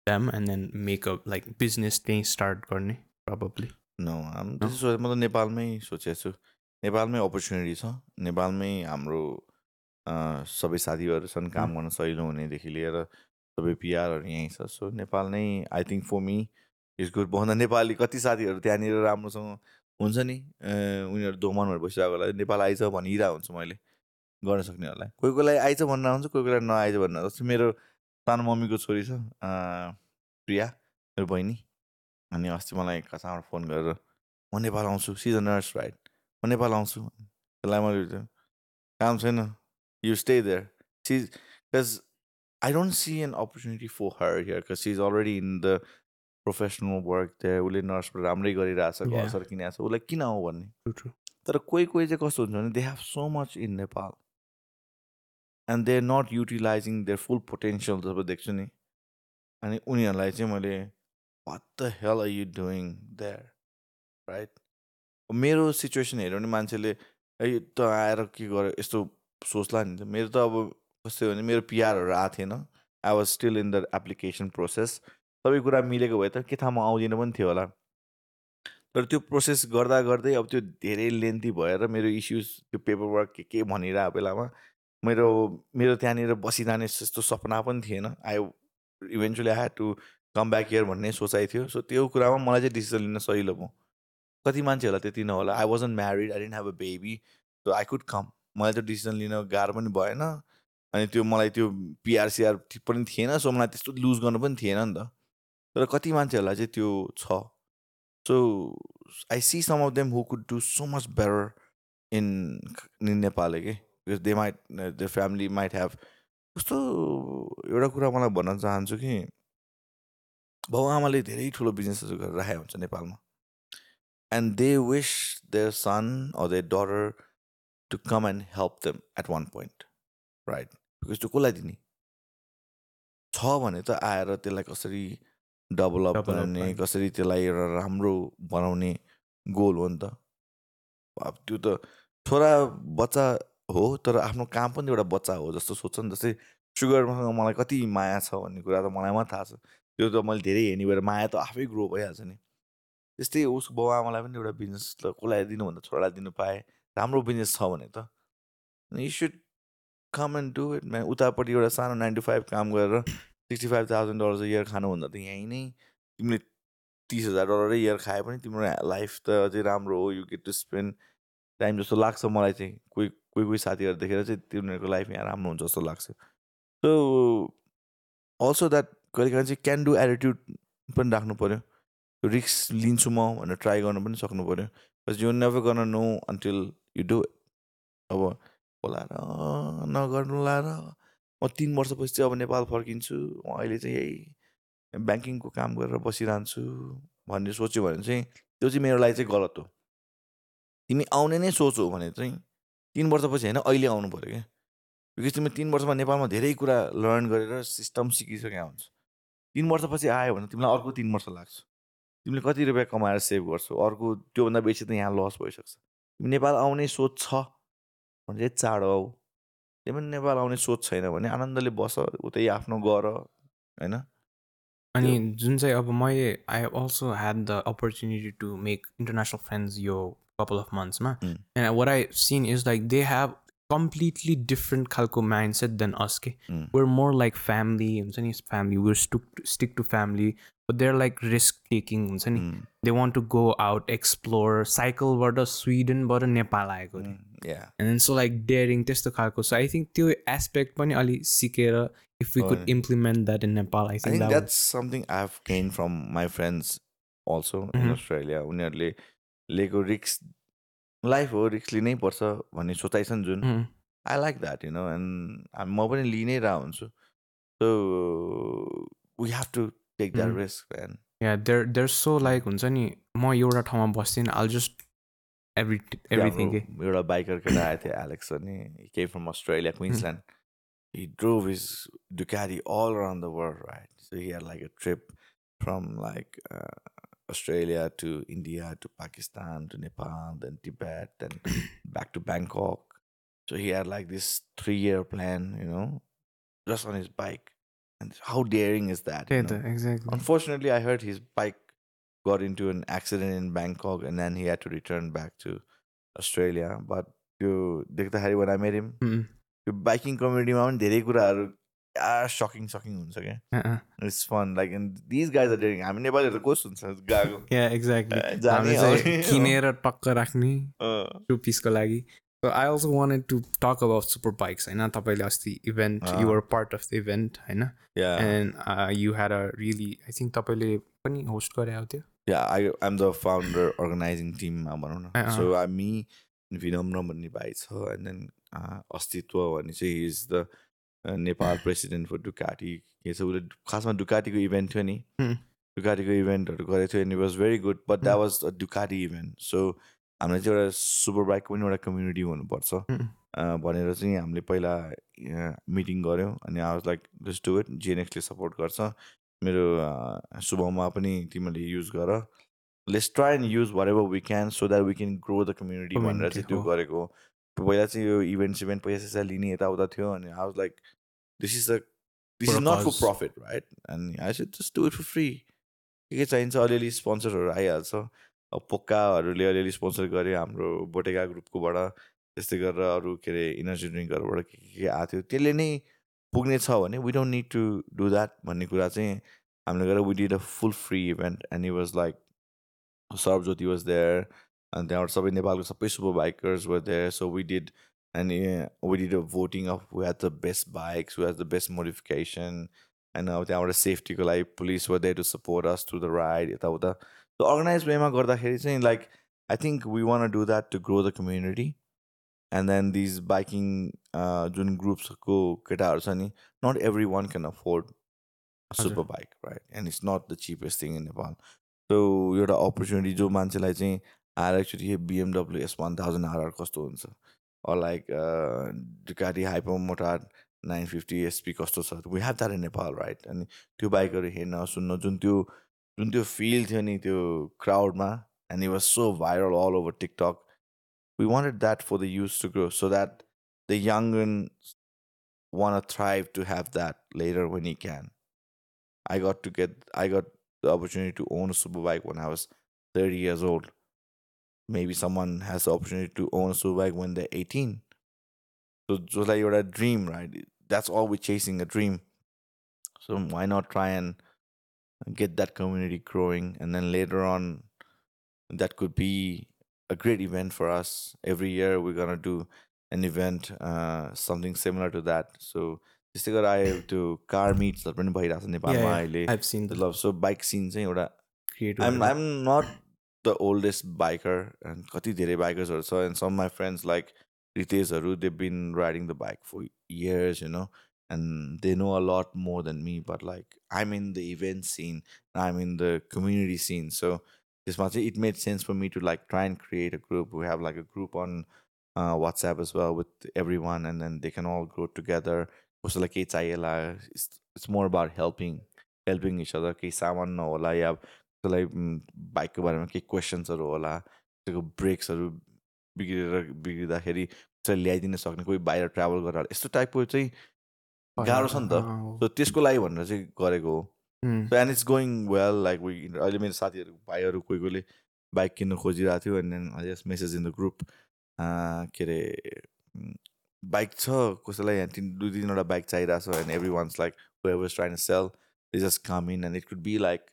them and then make a like business त्यहीँ start गर्ने प्रब्ली no I'm त्यसो सोचे म त नेपालमै सोचेको छु नेपालमै अपर्च्युनिटी छ। नेपालमै हाम्रो अँ, सबै साथीहरू छन् काम गर्न सजिलो हुनेदेखि लिएर सबै पिआरहरू यहीँ छ। सो नेपाल नै I think for me is good भन्दा नेपाली कति साथीहरू त्यहाँनिर राम्रोसँग हुन्छ नि? उनीहरू दोमनहरू बसिरहेकोलाई नेपाल आइज भनिरहेको हुन्छु मैले गर्न सक्नेहरूलाई। कोही कोहीलाई आइज भनेर हुन्छ कोही कोहीलाई नआइज भनेर जस्तै मेरो सानो मम्मीको छोरी छ प्रिया मेरो बहिनी अनि अस्ति मलाई कहाँबाट फोन गरेर म नेपाल आउँछु। सिज अ नर्स राइट म नेपाल आउँछु। त्यसलाई मैले काम छैन। You stay there she because don't see an opportunity for her here because she is already in the professional work त्यहाँ उसले नर्सबाट राम्रै गरिरहेछ Yeah. घरसर किनेको छ उसलाई किन हो भन्ने? तर कोही कोही चाहिँ कस्तो हुन्छ भने they have so much in Nepal and they are not utilising their full potential जब देख्छु नि। अनि उनीहरूलाई चाहिँ मैले what the hell are you doing there right मेरो सिचुएसन हेऱ्यो भने मान्छेले ए त आएर के गर्यो? यस्तो सोच्ला नि त। मेरो त अब कस्तो भने मेरो पिआरहरू आएको थिएन। I was still in the application process सबै कुरा मिलेको भए त के थाहा म आउँदिनँ पनि थियो होला। तर त्यो प्रोसेस गर्दा गर्दै अब त्यो धेरै लेन्थी भएर मेरो इस्युज त्यो पेपर वर्क के के भनिरहेको बेलामा मेरो मेरो त्यहाँनिर बसिरहने यस्तो सपना पनि थिएन। I eventually I had to come back here भन्ने सोचाइ थियो। सो त्यो कुरामा मलाई चाहिँ डिसिजन लिन सजिलो भयो। कति मान्छेहरूलाई त्यति नहोला। I wasn't married I didn't have a baby so I could come मलाई त्यो डिसिजन लिन गाह्रो पनि भएन। अनि त्यो मलाई त्यो पिआरसिआर पनि थिएन सो मलाई त्यस्तो लुज गर्नु पनि थिएन नि त। तर कति मान्छेहरूलाई चाहिँ त्यो छ। So I see some of them who could do so much better in in Nepal के because they might the family might have कस्तो एउटा कुरा मलाई भन्न चाहन्छु कि बाउ आमाले धेरै ठुलो बिजनेसहरू गरेर राखेको हुन्छ नेपालमा। And they wish their son or their daughter to come and help them at one point right because त्यो कसलाई दिने? छ भने त आएर त्यसलाई कसरी डेभलप गर्ने। कसरी त्यसलाई एउटा राम्रो बनाउने गोल हो नि त। अब त्यो त छोरा बच्चा हो तर आफ्नो काम पनि एउटा बच्चा हो जस्तो सोध्छ नि जस्तै सुगरसँग मलाई कति माया छ भन्ने कुरा त मलाई मात्रै थाहा छ। त्यो त मैले धेरै हेर्ने भएर माया त आफै ग्रो भइहाल्छ नि। त्यस्तै उसको बाउ आमालाई पनि एउटा बिजनेस त कसलाई दिनुभन्दा छोरालाई दिनु पाएँ राम्रो बिजनेस छ भने त। You should come and do it man उतापट्टि एउटा सानो नाइन टु फाइभ काम गरेर sixty five thousand dollars year खानुभन्दा त यहीँ नै तिमीले तिस हजार डलरै इयर खाए पनि तिम्रो लाइफ त अझै राम्रो हो. You get to spend time जस्तो लाग्छ मलाई चाहिँ। कोही कोही कोही साथीहरू देखेर चाहिँ तिनीहरूको लाइफ यहाँ राम्रो हुन्छ जस्तो लाग्छ। सो अल्सो द्याट कहिलेकाहीँ चाहिँ क्यान डु एटिट्युड पनि राख्नु पऱ्यो रिक्स लिन्छु म भनेर ट्राई गर्नु पनि सक्नु पऱ्यो बट यु नेभर गर्न नो अन्टिल यु डु अब होला र नगर्नुला र म तिन वर्षपछि चाहिँ अब नेपाल फर्किन्छु। अहिले चाहिँ यही ब्याङ्किङको काम गरेर बसिरहन्छु भन्ने सोच्यो भने चाहिँ त्यो चाहिँ मेरो लागि चाहिँ गलत हो। तिमी आउने नै सोचौ भने चाहिँ तिन वर्षपछि होइन अहिले आउनु पऱ्यो क्या। बिकज तिमी तिन वर्षमा नेपालमा धेरै कुरा लर्न गरेर सिस्टम सिकिसकेका हुन्छ। तिन वर्षपछि आयो भने तिमीलाई अर्को तिन वर्ष लाग्छ। तिमीले कति रुपियाँ कमाएर सेभ गर्छौ? अर्को त्योभन्दा बेसी त यहाँ लस भइसक्छ। तिमी नेपाल आउने सोच छ। भने चाहिँ चाँडो आऊ त्यही पनि नेपाल आउने सोच छैन भने आनन्दले बस उतै आफ्नो गर होइन अनि जुन चाहिँ अब मैले I also had the opportunity to make international friends यो couple of मन्थ्समा. And what I seen is like they have completely different खालको माइन्ड सेट देन अस के. वेयर मोर लाइक फ्यामिली हुन्छ नि family we're stuck stick to family but they're like risk taking हुन्छ नि. They want to go out explore साइकलबाट स्विडनबाट नेपाल आएको. And so like daring त्यस्तो खालको सो आई थिङ्क त्यो एस्पेक्ट पनि अलि सिकेर if we could. Implement that in Nepal I I think think that that's something I've gained from my friends also in Mhm. Australia. उनीहरूले लिएको रिक्स life हो रिक्स लिनै पर्छ भन्ने सोचाइ छ नि जुन. I like that you know and म पनि लिइ नै रह हुन्छु so we have to take that. Risk and yeah there there so like हुन्छ नि म एउटा ठाउँमा बस्दिनँ आल जस्ट एभ्री एभ्रिथिङ के एउटा बाइकर केटा आएको थियो एलेक्स अनि केही from Australia Queensland he drove his Ducati all around the world, right? So he had like a trip from like uh, Australia to India to Pakistan to Nepal, then Tibet, then back to Bangkok. So he had like this three-year plan, you know, just on his bike. And how daring is that? you त्यही know? त exactly Unfortunately, I heard his bike got into an accident in Bangkok, and then he had to return back to Australia. But you, देख्दाखेरि when I met him, त्यो biking कम्युनिटीमा पनि धेरै कुराहरू sucking sucking हुन्छ क्या it's fun like and these guys are daring हामी नेपालीहरू त कस हुन्छ गएको या एक्ज्याक्टली Uh, जाने हामी चाहिँ आउने, किनेर टक्क राख्ने अँ, टु पिसको लागि so I also wanted to talk about super bikes होइन तपाईँले अस्ति इभेन्ट अँ। You're part of the event होइन yeah and you had a really I think तपाईँले पनि होस्ट गरे थियो Yeah I I'm the founder organizing team मा भनौँ न। सो हामी विनम्र भन्ने भाइ छ एन्ड देन अस्तित्व भन्ने चाहिँ is the Nepal president for Ducati के छ उसले खासमा डुकाटीको इभेन्ट थियो नि। डुकाटीको इभेन्टहरू गरेको थियो and it was very good but that. Was a Ducati event so हामीलाई चाहिँ एउटा सुपर बाइकको पनि एउटा कम्युनिटी हुनुपर्छ। हुँ। अँ, भनेर चाहिँ हामीले पहिला मिटिङ गऱ्यौँ अनि I was like let's do it जिएनएक्सले support गर्छ। मेरो अँ, शुभममा पनि तिमीले युज गर let's try and use whatever we can so that we can grow the community भनेर चाहिँ त्यो। गरेको। पहिला चाहिँ यो इभेन्ट सिभेन्ट पैसा सैसा लिने यताउता थियो अनि I was like this is the this is not for. Profit right अनि I should just do it for free के के चाहिन्छ अलिअलि स्पोन्सरहरू आइहाल्छ अब पोक्काहरूले अलिअलि स्पोन्सर गर्यो हाम्रो बोटेका ग्रुपकोबाट त्यस्तै गरेर अरू के अरे इनर्जी ड्रिङ्कहरूबाट के के आएको थियो त्यसले नै पुग्ने छ भने we don't need to do that भन्ने कुरा चाहिँ हामीले गरेर we did a full free event and it was like Sarvajyoti was there अनि त्यहाँबाट सबै नेपालको सबै super bikers were there so we did and we did a voting of who has the best bikes who has the best modification होइन अब त्यहाँबाट सेफ्टीको लागि police were there to support us to the ride यताउता organise वेमा गर्दाखेरि चाहिँ like I think we want do that to grow the community and then these biking जुन ग्रुप्सको केटाहरू छ नि not everyone can afford. Super bike right and it's not the cheapest thing in Nepal so एउटा opportunity जो मान्छेलाई चाहिँ आएर actually BMW S one thousand RR कस्तो हुन्छ like Ducati Hypermotard nine fifty SP कस्तो छ we have that in Nepal right अनि त्यो बाइकहरू हेर्न सुन्न जुन त्यो जुन त्यो फिल थियो नि त्यो क्राउडमा and it was so viral all over TikTok. We wanted that for the youth to grow so that the young ones want to thrive to have that later when he can. I got to get, I got the opportunity to own a superbike when I was 30 years old. Maybe someone has the opportunity to own a superbike when they're 18. So just like you're a dream, right? That's all we're chasing a dream. So why not try and get that community growing and then later on that could be a great event for us. Every year we're gonna do an event uh, something similar to that. So त्यस्तै गरेर आयो त्यो car मिट्सहरू पनि भइरहेको छ नेपालमा अहिले I've seen the ल सो बाइक सिन चाहिँ एउटा creative. I'm I'm not the oldest biker and कति धेरै बाइकर्सहरू छ and some my friends like रितेशहरू they been riding the bike for years you know and they know a lot more than me but like I'm in the event scene I'm in the community scene so त्यसमा चाहिँ it made sense for me to like try and create a group we have like a group on WhatsApp as well with everyone and then they can all grow together कसैलाई केही चाहिएला it's more about helping helping each other केही सामान नहोला या कसैलाई बाइकको बारेमा केही क्वेसन्सहरू होला त्यसको ब्रेक्सहरू बिग्रेर बिग्रिँदाखेरि कसैले ल्याइदिन सक्ने कोही बाहिर ट्राभल गरेर यस्तो टाइपको चाहिँ गाह्रो छ नि त. सो त्यसको लागि भनेर चाहिँ गरेको हो. So and it's going well like we अहिले मेरो साथीहरू भाइहरू कोही कोहीले बाइक किन्नु खोजिरहेको थियो and then I just message in the group के अरे बाइक छ कसैलाई यहाँ तिन दुई तिनवटा बाइक चाहिरहेको छ and everyone's like whoever's trying sell they just come in and it could be like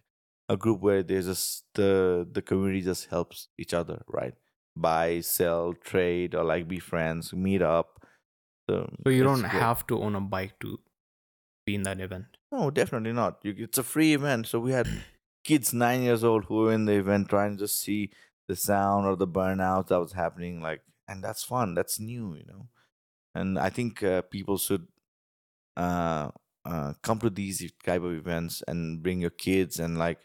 a group where there's just the the community just helps each other, right? Buy, sell, trade, or like be friends, meet up. So, So you it's don't great. have to own a bike to be in that event. No, definitely not. You, it's a free event. So we had kids nine years old who were in the event trying to just see the sound or the burnout that was happening. Like, and that's fun. That's new, you know. And I think uh, people should uh, uh, come to these type of events and bring your kids and like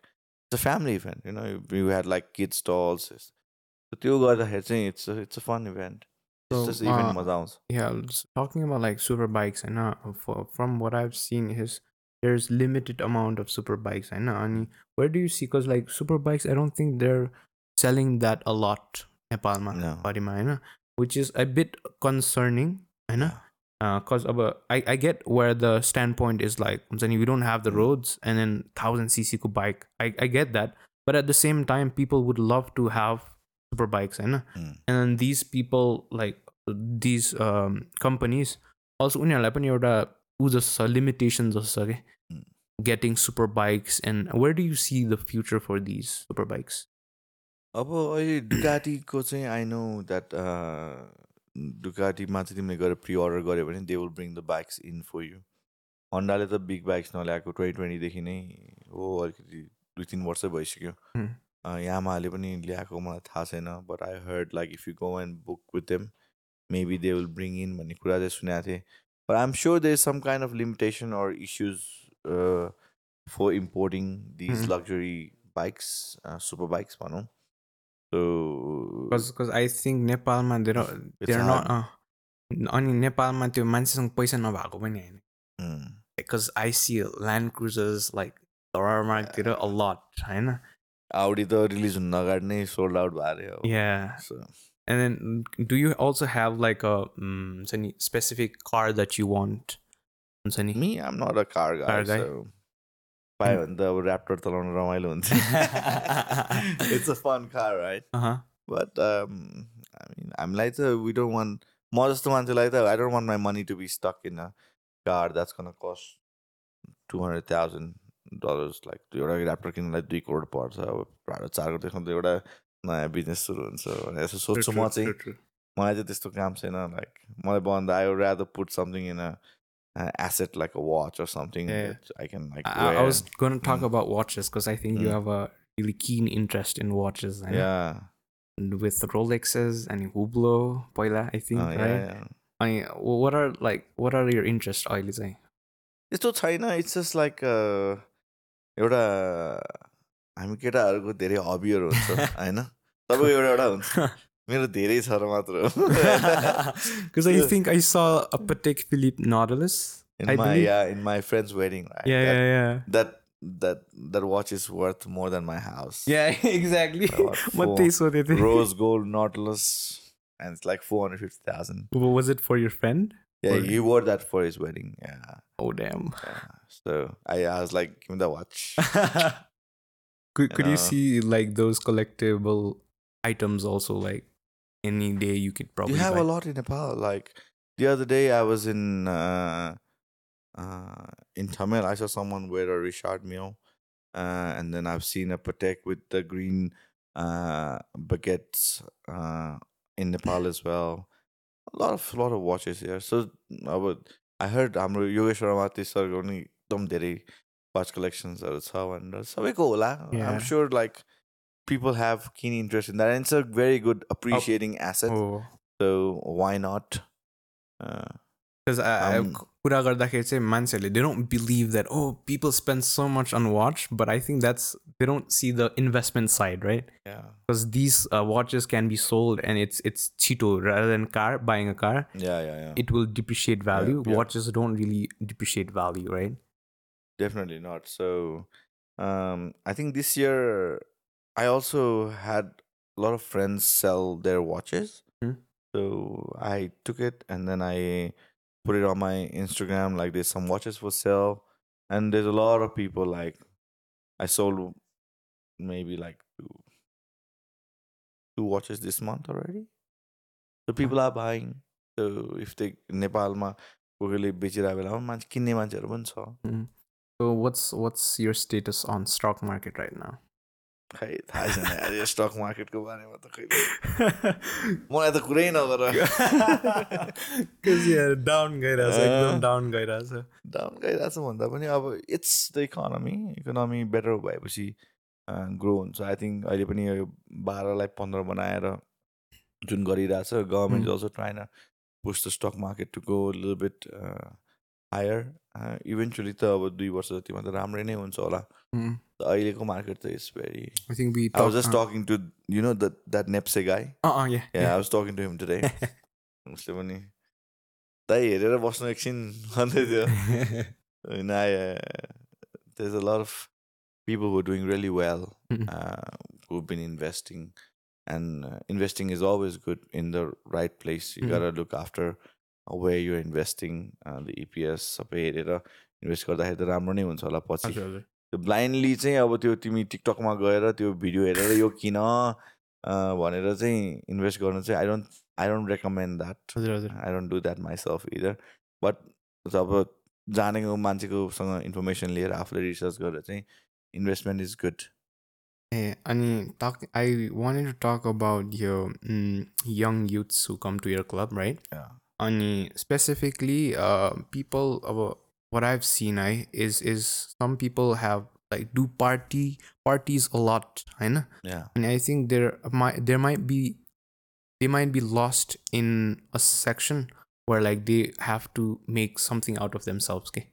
it's a family event. You know, we had like kids stalls. So you guys are saying it's a, it's a fun event. It's so, just even uh, Yeah, talking about like super bikes and uh, for, from what I've seen is there's limited amount of super bikes. I know. And where do you see? Because like super bikes, I don't think they're selling that a lot. Nepalma, No. Parima, होइन? which is a bit concerning. I know. Because of a, I, I get where the standpoint is like, हुन्छ नि, we don't have the Mm. roads and then 1000 cc ko bike. I, I get that. But at the same time, people would love to have super bikes. I know Mm. and then these people like these um, companies also उनीहरूलाई पनि एउटा ऊ जस्तो छ limitation जस्तो छ कि Mm. getting super bikes and where do you see the future for these super bikes अब अहिले डुकाटीको चाहिँ आई नो द्याट डुकाटीमा चाहिँ तिमीले गएर प्रि अर्डर गऱ्यो भने they will bring the bikes in for you हन्डाले त बिग बाइक्स नल्याएको ट्वेन्टी ट्वेन्टीदेखि नै हो अलिकति दुई तिन वर्ष भइसक्यो. यामाले पनि ल्याएको मलाई थाहा छैन but I heard like if you go and book with them maybe they will bring in भन्ने कुरा चाहिँ सुनेको थिएँ but I'm sure they is some kind of limitation or issues for importing these Mhm. Luxury bikes super bikes भनौँ So because because I think नेपालमा they're not It's they're not hard. अँ अनि नेपालमा त्यो मान्छेसँग पैसा नभएको पनि होइन mm, because I see land cruisers like मार्कतिर a lot होइन Audi त रिलिज हुन अगाडि नै सोल्ड आउट भयो अरे अब yeah So, and then do you also have like a um, specific car that you want हुन्छ नि? A car guy, Car guy? so पायो भने त अब ऱ्याप्टर चलाउन रमाइलो हुन्छ। Right? uh-huh. but um I mean हामीलाई त we don't want म जस्तो मान्छेलाई त I don't want my money to be stuck in a car that's gonna cost two hundred thousand dollars like एउटा ऱ्याप्टर किन्नलाई दुई करोड पर्छ अब भाडा चार करोडदेखि त एउटा नयाँ बिजनेस सुरु हुन्छ। भनेर यसो सोध्छु म चाहिँ मलाई चाहिँ त्यस्तो काम छैन लाइक मलाई भन्दा I rather put something in a Asset like a watch or something Yeah. I can like I, I was going to talk Mm. about watches because I think you Mm. have a really keen interest in watches होइन? yeah, And with Rolexes and Hublot पहिला I think uh, yeah, right yeah. अनि wh- what are like what are your interests अहिले चाहिँ त्यस्तो छैन it's just like एउटा हामी केटाहरूको धेरै हबीहरू हुन्छ होइन सबैको एउटा एउटा हुन्छ मेरो धेरै छ र मात्र Because I think I saw a Patek Philippe Nautilus. in I my believe- yeah in my friend's wedding right Yeah, that, yeah, yeah. that that that watch is worth more than my house Yeah, exactly. About म four त्यही सोधेको थिएँ rose gold nautilus and it's like 450000 Was it for your friend? yeah Or- he wore that for his wedding yeah, Oh damn. yeah. so I, I was like give me the watch could could you Uh, see like those collectible items also like any day you could probably you have buy? a lot in nepal like the other day i was in uh uh in tamil i saw someone wear a richard mille uh, and then i've seen a patek with the green uh baguettes uh in nepal as well a lot of lot of watches here so I would I heard हाम्रो योगेश्वर माथि सरको पनि एकदम धेरै watch कलेक्सन्सहरू छ भनेर सबैको होला Yeah. I'm sure like People have keen interest in that and it's a very good appreciating asset Oh. so why not uh, Because I, I Um, कुरा गर्दाखेरि चाहिँ मान्छेहरूले they don't believe that oh people spend so much on watch but I think that's they don't see the investment side right yeah because these uh, watches can be sold and it's it's cheapo rather than car buying a car yeah yeah yeah it will depreciate value yeah. watches don't really depreciate value right definitely not so um i think this year i also had a lot of friends sell their watches Hmm. so i took it and then i put it on my instagram like there's some watches for sale and there's a lot of people like i sold maybe like two two watches this month already so people are buying so if they नेपालमा कोहीले बेचिरहेको बेलामा मान्छे किन्ने मान्छेहरू पनि छ so what's what's your status on stock market right now खै थाहा छैन यार यो स्टक मार्केटको बारेमा त खै मलाई त कुरै नगर down गइरहेछ एकदम down गइरहेछ डाउन गइरहेको छ भन्दा पनि अब it's the economy economy better भएपछि ग्रो हुन्छ आई थिङ्क अहिले पनि यो बाह्रलाई पन्ध्र बनाएर जुन गरिरहेछ government. Also trying push the stock market to go लिल बिट हायर इभेन्चुली त अब दुई वर्ष जतिमा त राम्रै नै हुन्छ होला अहिले मार्केट त इट भेरी पनि त हेरेर बस्नु एकछिन भन्दै थियो होइन अन्तै त्यो a love people really well be investing and investing is always good in the right place गर look after way your investing अन्त इपिएस सबै हेरेर इन्भेस्ट गर्दाखेरि त राम्रो नै हुन्छ होला पछि। त्यो ब्लाइन्डली चाहिँ अब त्यो तिमी टिकटकमा गएर त्यो भिडियो हेरेर यो किन भनेर चाहिँ इन्भेस्ट गर्नु चाहिँ I don't I don't recommend that हजुर हजुर I don't do that myself either but अब जानेको मान्छेकोसँग इन्फर्मेसन लिएर आफूले रिसर्च गरेर चाहिँ इन्भेस्टमेन्ट इज गुड Hey, अनि wanted to talk about your mm, young youths who come to your club, right? Ani specifically, uh, people. Uh, what I've seen, I is is some people have like do party parties a lot, I know. Yeah And I think there might there might be they might be lost in a section where like they have to make something out of themselves. Okay.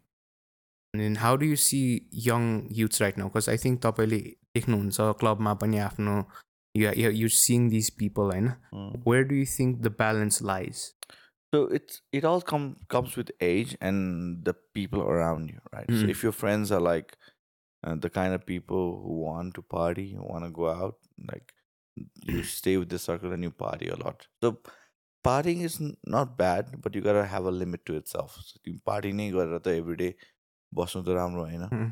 And then how do you see young youths right now? Because I think तपाईँले देख्नुहुन्छ क्लबमा पनि आफ्नो you're seeing these people होइन where do you think the balance lies? So it's it all come comes with age and the people around you, right? So Mm. if your friends are like uh, the kind of people who want to party, who want to go out, like you stay with the circle and you party a lot. So partying is n- not bad, but you gotta have a limit to itself. So you party नै गरेर त every day बस्नु त राम्रो होइन Mm.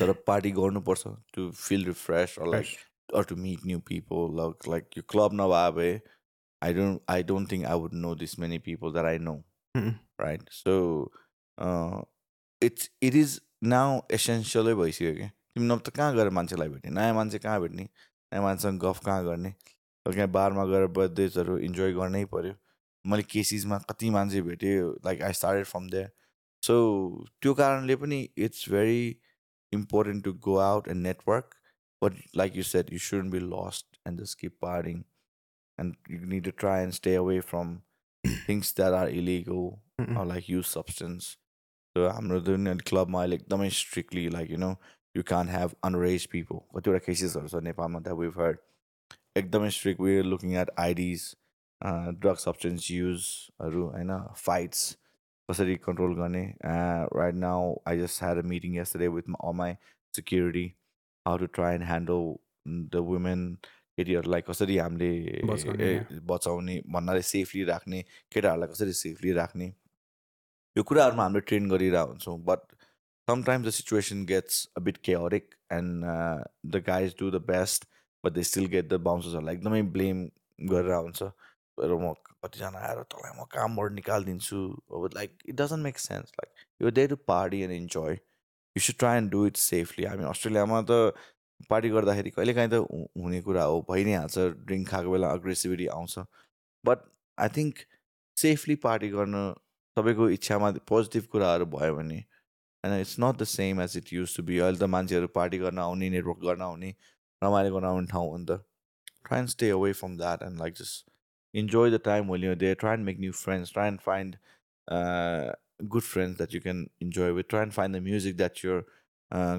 तर party गर्नुपर्छ to feel refresh or like or to meet new people like like your club नभए भए I don't I don't think I would know this many people that I know Mm. right so uh, it's it is now essentially भइसक्यो कि तिमी नभए त कहाँ गएर मान्छेलाई भेट्ने नयाँ मान्छे कहाँ भेट्ने नयाँ मान्छेसँग गफ कहाँ गर्ने त्यहाँ बारमा गएर बर्थडेजहरू इन्जोय गर्नै पऱ्यो मैले केसिसमा कति मान्छे भेटेँ like I started from there so त्यो कारणले पनि it's very important to go out and network. But like you said, you shouldn't be lost and just keep partying. And you need to try and stay away from things that are illegal Mm-mm. or like use substance. So I'm not doing a club my like dummy strictly like you know you can't have underage people. Whatever cases also Nepal that we've heard. एकदमै strict way looking at IDs drug substance युजहरू होइन fights कसरी control गर्ने right now I just had a meeting yesterday with all my security how to try and handle the women केटीहरूलाई कसरी हामीले बचाउने, भन्नाले सेफली राख्ने केटाहरूलाई कसरी सेफली राख्ने यो कुराहरूमा हामीले ट्रेन गरिरहेको हुन्छौँ। But situation gets a bit chaotic and uh, the guys do the best but they still get the bounces like एकदमै ब्लेम गरेर हुन्छ। तर म कतिजना आएर तँलाई म कामबाट निकालिदिन्छु। Like it doesn't make sense like यो day to party and enjoy you should try and do it safely हामी अस्ट्रेलियामा त पार्टी गर्दाखेरि कहिलेकाहीँ त हुने कुरा हो भइ नै हाल्छ ड्रिङ्क खाएको बेला अग्रेसिभिटी आउँछ। But I think safely party गर्न तपाईँको इच्छामा पोजिटिभ कुराहरू भयो भने होइन it's not the same as it use to be. अहिले त मान्छेहरू पार्टी गर्न आउने नेटवर्क गर्न आउने रमाइलो गर्न आउने ठाउँ हो नि त। Try and stay away from that and like just enjoy the time well you they try and make new friends try and find good friends that you can enjoy with try and find the music that your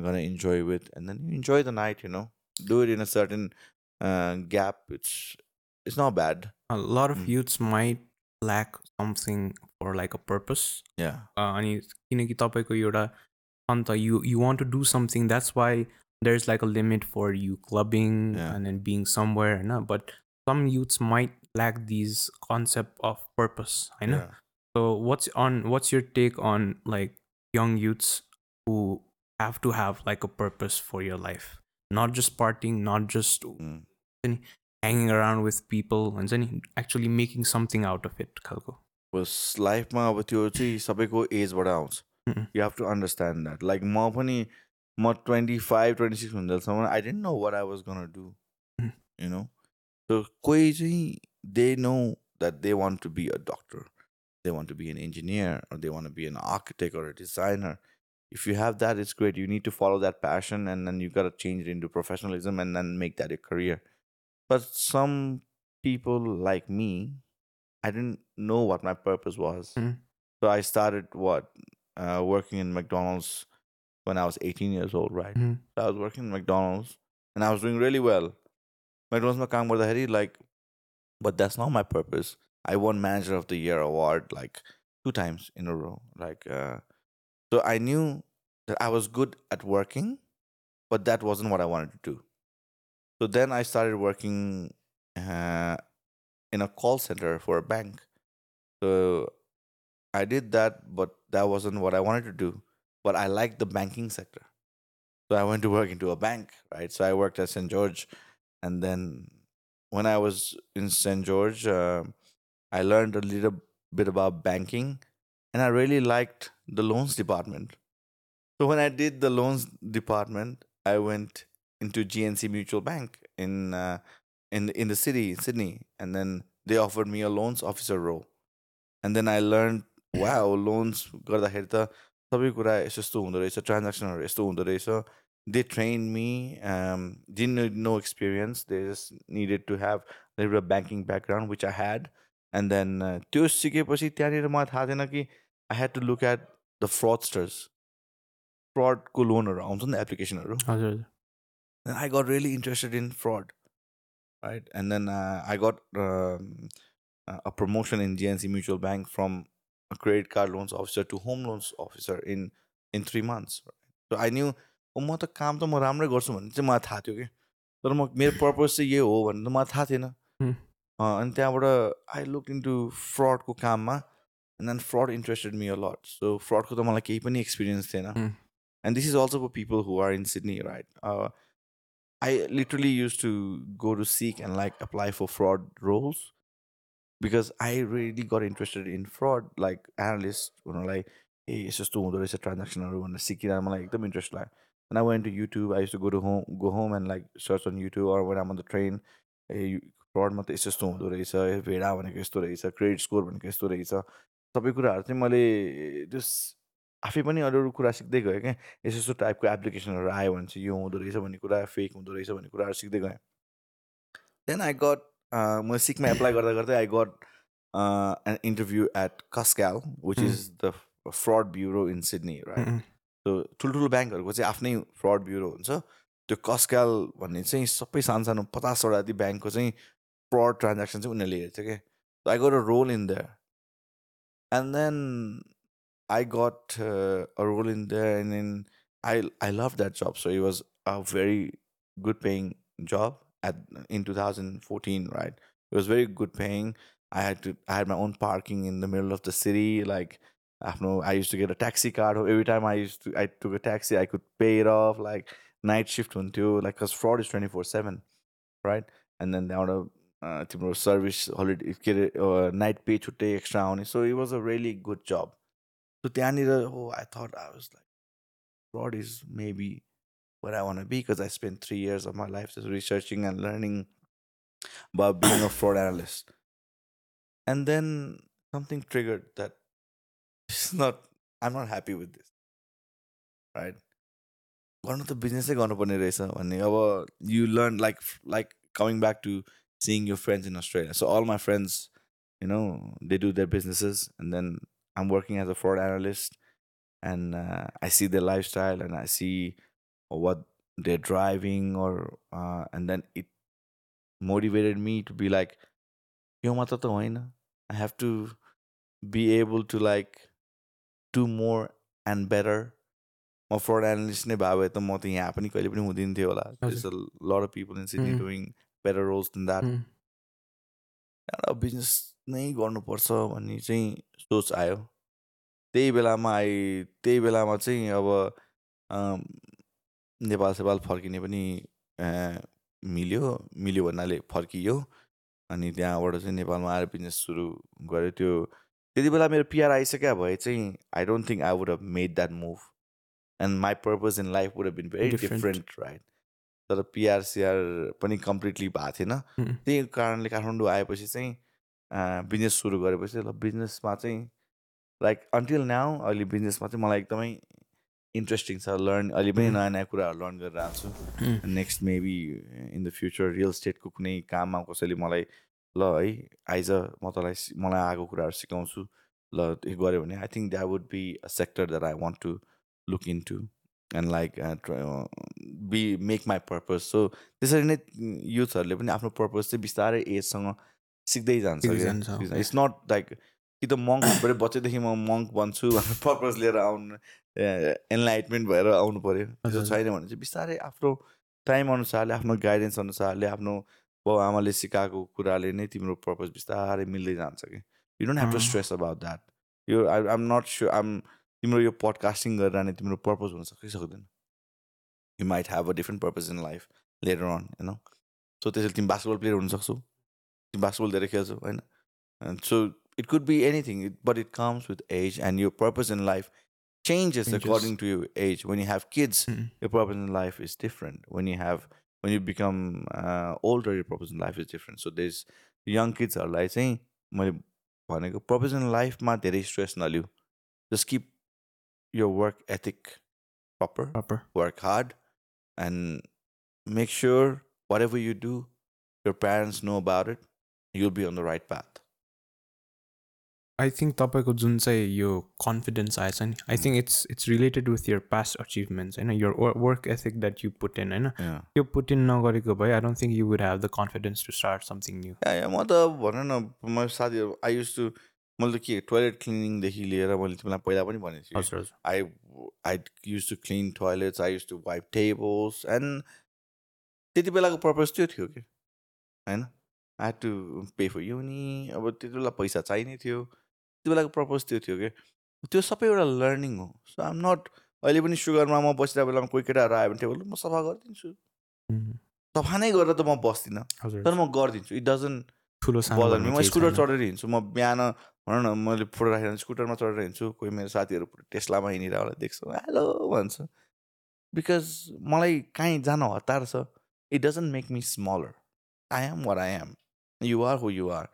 gonna enjoy with and then you enjoy the night you know do it in a certain uh, gap it's it's not bad A lot of Mm. youths might lack something for like a purpose. yeah Uh, अनि किनकि तपाईँको एउटा अन्त you you want to do something that's why there's like a limit for you clubbing Yeah. and then being somewhere होइन but some youths might lack these concept of purpose होइन yeah. so what's on what's your take on like young youths who have to have like a purpose for your life. Not just partying not just Mm. hanging around with people हुन्छ नि actually making something out of it खालको बस लाइफमा अब त्यो चाहिँ सबैको एजबाट आउँछ Mm. You have to understand that like म पनि म twenty five twenty six हुन्जेलसम्म I didn't know what I was gonna do Mm. You know so कोही चाहिँ they know that they want to be a doctor they want to be an engineer they want to be an architect or a designer. if you have that it's great. You need to follow that passion and then you got to change it into professionalism and then make that your career. But some people like me i didn't know what my purpose was. Mm-hmm. so i started what uh, working in mcdonald's when i was 18 years old right? Mm-hmm. so i was working in mcdonald's and i was doing really well. Mcdonald's mein kaam karta hai like but that's not my purpose. I won manager of the year award like two times in a row like uh, so i knew that i was good at working but that wasn't what i wanted to do. So then i started working uh, in a call center for a bank. So i did that but that wasn't what i wanted to do but i liked the banking sector. So i went to work into a bank right? So i worked at st george and then when i was in st george uh, i learned a little bit about banking and i really liked the loans department so when i did the loans department i went into gnc mutual bank in uh, in in the city sydney and then they offered me a loans officer role and then i learned wow loans गर्दाखेरि त सबै कुरा यस्तो यस्तो हुँदो रहेछ ट्रान्ज्याक्सनहरू यस्तो हुँदो रहेछ they train me didn't no experience they just needed to have live banking background which I had and then त्यो सिकेपछि त्यहाँनिर मलाई थाहा थिएन कि I had to look at the fraudsters फ्रडको लोनहरू आउँछ नि एप्लिकेसनहरू हजुर हजुर and I got really interested in fraud, right? And then uh, I got um, a a promotion in GNC Mutual Bank from a credit card loans officer to home loans officer in in three months. Right? So I knew, oh, म त काम त म राम्रै गर्छु भन्ने चाहिँ मलाई थाहा थियो कि तर म मेरो पर्पज चाहिँ यही हो भन्ने त मलाई थाहा थिएन Hmm. अँ, अनि त्यहाँबाट आई लुक इन्टु फ्रडको काममा and then fraud interested me lot so फ्रडको त मलाई केही पनि एक्सपिरियन्स थिएन Hmm. And this is also for people who are in Sydney right I literally used to go to seek and like apply for fraud roles because I really got interested in fraud, like analyst, you know, like hey, it's just doing the transaction or when seeking I'm like them interest like and I went to YouTube. I used to go to home go home and like search on YouTube or when I'm on the train. Hey, fraud मा त यस्तो यस्तो हुँदो रहेछ भेडा भनेको यस्तो रहेछ क्रेडिट स्कोर भनेको यस्तो रहेछ सबै कुराहरू चाहिँ मैले जस आफै पनि अरू अरू कुरा सिक्दै गएँ क्या। यस्तो यस्तो टाइपको एप्लिकेसनहरू आयो भने चाहिँ यो हुँदो रहेछ भन्ने कुरा फेक हुँदो रहेछ भन्ने कुराहरू सिक्दै गएँ। देन आई गट म सिकमा एप्लाई गर्दा गर्दै I got an interview at Cuscal which. Is the fraud bureau in Sydney right. So ठुल्ठुलो ब्याङ्कहरूको चाहिँ आफ्नै फ्रड ब्युरो हुन्छ। त्यो कस्क्याल भन्ने चाहिँ सबै सानो सानो पचासवटा जति ब्याङ्कको चाहिँ फ्रड ट्रान्ज्याक्सन चाहिँ उनीहरूले हेर्थ्यो क्या। I got a role in the and then I got uh, a role in there, and then I I loved that job. So it was a very good paying job at in 2014, right? It was very good paying. I had to I had my own parking in the middle of the city, like. I don't know. I used to get a taxi card. Every time I used to, I took a taxi. I could pay it off. Like night shift one too. Like cause fraud is twenty four seven, right? And then down तिम्रो service holiday के अरे night pay छुट्टै extra आउने so it was a really good job so त्यहाँनिर हो I thought I was like fraud is maybe what I want to be because I spent three years of my life just researching and learning about being a fraud analyst. And then something triggered that it's not, I'm not happy with this. Right? गर्नु त बिजनेसै गर्नुपर्ने रहेछ भन्ने अब you learn like like coming back to Seeing your friends in Australia. So all my friends, you know, they do their businesses and then I'm working as a fraud analyst and uh, I see their lifestyle and I see what they're driving or uh, and then it motivated me to be like yo mata ta hoina I have to be able to like do more and better म fraud analyst नै भए भए त म त यहाँ पनि कहिले पनि हुँदैन थियो होला हजुर। A lot of people in Sydney Mm. Doing better roles than that. एउटा बिजनेस नै गर्नुपर्छ भन्ने चाहिँ सोच आयो। त्यही बेलामा आइ त्यही बेलामा चाहिँ अब नेपाल सेपाल फर्किने पनि मिल्यो। मिल्यो भन्नाले फर्कियो। अनि त्यहाँबाट चाहिँ नेपालमा आएर बिजनेस सुरु गऱ्यो त्यो त्यति बेला मेरो पिआर आइसक्यो भए चाहिँ I don't think I would have made that move and my purpose in life would have been very. Different right तर पिआर सिआर पनि कम्प्लिटली भएको थिएन. त्यही कारणले काठमाडौँ आएपछि चाहिँ बिजनेस सुरु गरेपछि ल बिजनेसमा चाहिँ लाइक अन्टिल नाउ अहिले बिजनेसमा चाहिँ मलाई एकदमै इन्ट्रेस्टिङ छ लर्न अहिले पनि. नयाँ नयाँ कुराहरू लर्न गरेर आएको छु. Next maybe in the future real स्टेटको कुनै काममा कसैले मलाई ल है आइज म तँलाई मलाई आएको कुराहरू सिकाउँछु ल गऱ्यो भने I think that would be a sector that I want to look into and like be make my purpose so त्यसरी नै युथहरूले पनि आफ्नो पर्पज चाहिँ बिस्तारै एजसँग सिक्दै जान्छ. इट्स नट लाइक कि त मङ्क बच्चैदेखि म मङ्क बन्छु भनेर पर्पज लिएर आउनु एनलाइटमेन्ट भएर आउनु पऱ्यो त्यो। छैन भने चाहिँ बिस्तारै आफ्नो टाइम अनुसारले आफ्नो गाइडेन्स अनुसारले आफ्नो बाउ आमाले सिकाएको कुराले नै तिम्रो पर्पज बिस्तारै मिल्दै जान्छ कि you don't have to. Stress about that यो I I'm not sure um तिम्रो यो पडकास्टिङ गरेर नै तिम्रो पर्पज हुन हुनसक्कै सक्दैन you might have a different purpose in life layer on होइन सो त्यसैले तिमी बास्केटबल प्लेयर हुनसक्छौ। तिमी बास्केटबल धेरै खेल्छौ होइन? So it could be anything it but it comes with age and your purpose in life changes according to your age when you have kids यो in life is different when you have one you become older our purpose in life is different so these young किड्सहरूलाई चाहिँ मैले भनेको professional लाइफमा धेरै stress नलियो just कि your work ethic proper Proper. work hard and make sure whatever you do your parents know about it you'll be on the right path I think तपाईँको जुन चाहिँ यो कन्फिडेन्स आएछ नि I think it's it's related with your past achievements होइन your work ethic that you put in होइन yeah. त्यो put in नगरेको भए I don't think you would have the confidence to start something new yeah, yeah, म त भन न म साथीहरू आई युज टु मैले त के टोइलेट क्लिनिङदेखि लिएर मैले तिमीलाई पहिला पनि भनेको थिएँ। हजुर I I used to clean toilets. I used to wipe tables, and त्यति बेलाको पर्पज त्यो थियो कि? होइन? I to pay for uni अब त्यति बेला पैसा चाहिने थियो। त्यति बेलाको पर्पज त्यो थियो कि? त्यो सबै एउटा लर्निङ हो। सो आइम नट अहिले पनि सुगरमा म बसिरहेको बेलामा कोही केटाहरू आयो भने टेबल म सफा गरिदिन्छु. सफा नै गरेर त म बस्दिनँ। तर म गरिदिन्छु। इट डजन्ट ठुलो म स्कुटर। चढेर हिँड्छु। म बिहान भनौँ न मैले फोटो राखेर स्कुटरमा चढेर हिँड्छु कोही मेरो साथीहरू टेस्लामा हिँडिरहेको होला देख्छु हेलो भन्छ। बिकज मलाई काहीँ जान हतार छ। It doesn't make me smaller I am where I am you are who you are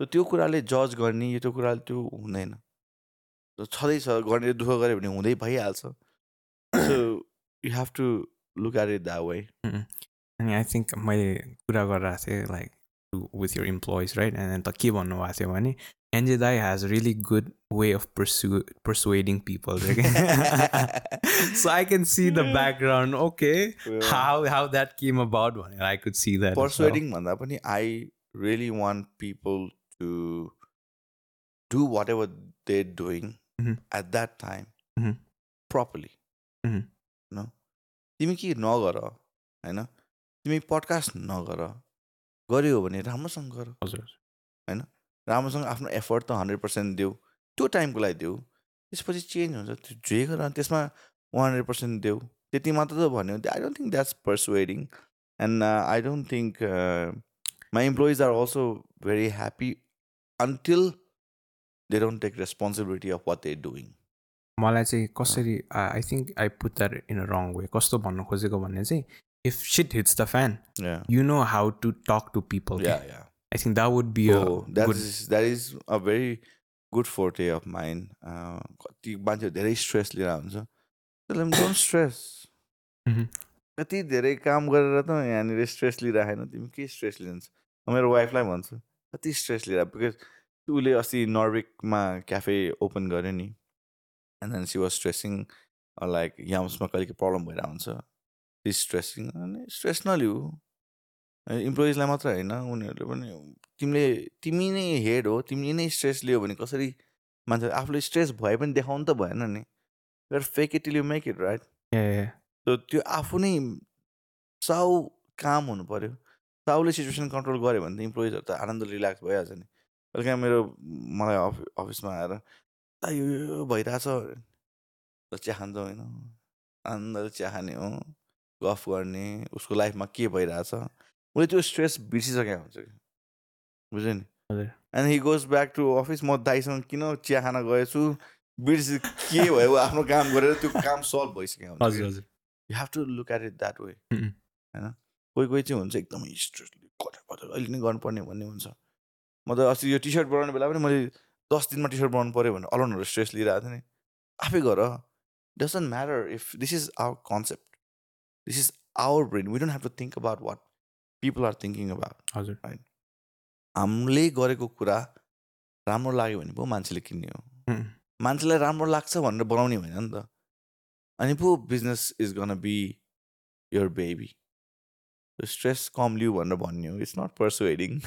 so त्यो कुराले जज गर्ने यो त्यो कुराले त्यो हुँदैन। छँदैछ गर्ने दुःख गऱ्यो भने हुँदै भइहाल्छ। So you have to look at that way. अनि आई थिङ्क मैले कुरा गरिरहेको थिएँ like with your employees right and त के भन्नुभएको थियो भने NJ Dai has a really good way of pursue, persuading people. so I can see the background. Okay, Yeah. how how that came about, and I could see that. as well. Persuading भन्दा पनि I really want people to do whatever they doing Mhm. At that time Mhm. Properly Mhm. न तिमी के नगर होइन तिमी podcast नगर गऱ्यो भने राम्रोसँग गर हजुर राम्रोसँग आफ्नो एफर्ट त हन्ड्रेड पर्सेन्ट देऊ त्यो टाइमको लागि देऊ त्यसपछि चेन्ज हुन्छ त्यो जे गर त्यसमा वान हन्ड्रेड पर्सेन्ट देऊ त्यति मात्र त भन्यो I don't think that's persuading and I don't think my employees are also very happy until they don't take responsibility of what they doing मलाई चाहिँ कसरी I think I put that in a wrong way कस्तो भन्नु खोजेको भन्ने चाहिँ if shit hits the fan you know how to talk to people I think that would be Oh, that good is that is a very good forte of mine. कति मान्छे धेरै stress लिएर हुन्छ त्यसलाई डोन्ट स्ट्रेस. कति धेरै काम गरेर त यहाँनिर स्ट्रेस लिइरहेन तिमी के स्ट्रेस लिन्छ मेरो वाइफलाई भन्छु कति स्ट्रेस लिएर बिकज उसले अस्ति नर्विकमा क्याफे ओपन गर्यो नि and then she was stressing like याम्समा कहिले के प्रब्लम भइरहेको हुन्छ स्ट्रेसिङ अनि स्ट्रेस नलिउ इम्प्लोइजलाई मात्र होइन उनीहरूले पनि तिमीले तिमी नै हेड हो तिमीले नै स्ट्रेस लियो भने कसरी मान्छे आफूले स्ट्रेस भए पनि देखाउनु त भएन नि। You're fake it you make it right so त्यो आफू नै साउ काम हुनु पऱ्यो साउले सिचुएसन कन्ट्रोल गऱ्यो भने त इम्प्लोइजहरू त आनन्द रिल्याक्स भइहाल्छ नि। कहिले काहीँ मेरो मलाई अफि अफिसमा आएर "ला, यो भइरहेछ चिया खान्छौँ होइन। आनन्दले चिया खाने हो गफ गर्ने उसको लाइफमा के भइरहेछ? उसले त्यो स्ट्रेस बिर्सिसकेको हुन्छ कि? बुझ्यो नि? And he goes back to office म दाइसँग किन चिया खान गएछु? बिर्सि के भयो? आफ्नो काम गरेर त्यो काम सल्भ। हजुर you have to look at it that way. होइन? कोही कोही चाहिँ हुन्छ एकदमै स्ट्रेसले कता कता अहिले नै गर्नुपर्ने भन्ने हुन्छ। म त अस्ति यो टी सर्ट बनाउने बेला पनि मैले दस दिनमा टी सर्ट बनाउनु पऱ्यो भने अलोनहरू स्ट्रेस लिइरहेको थिएँ नि। आफै गर। Doesn't matter if this is our concept this is our brain we don't have to think about what people are thinking about हजुर। हामीले गरेको कुरा राम्रो लाग्यो भने पो मान्छेले किन्ने हो। Mm. मान्छेलाई राम्रो लाग्छ भनेर बनाउने होइन नि त। अनि पो business is gonna be your baby stress कम लिउ भनेर भन्ने हो। It's not persuading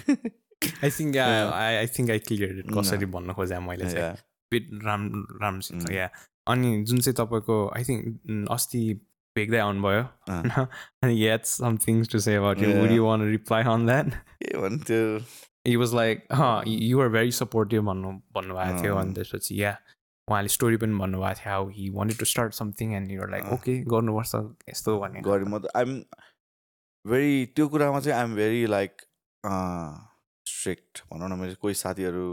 I think. I I think I clear Mm. कसरी भन्न खोजेँ मैले चाहिँ। राम राम्रोसित Mm. या अनि जुन चाहिँ तपाईँको आई थिङ्क अस्ति भेग्दै आउनुभयो। अनि याद some things to say about you would. You wanna reply on that के भन्थ्यो he was like you are very supportive भन्नु भन्नुभएको थियो अनि। त्यसपछि या उहाँले स्टोरी पनि भन्नुभएको थियो how he wanted to start something and you're like. Okay गर्नुपर्छ यस्तो भने गरे म त आइम भेरी त्यो कुरामा चाहिँ आइएम भेरी लाइक स्ट्रिक्ट भनौँ न मैले कोही साथीहरू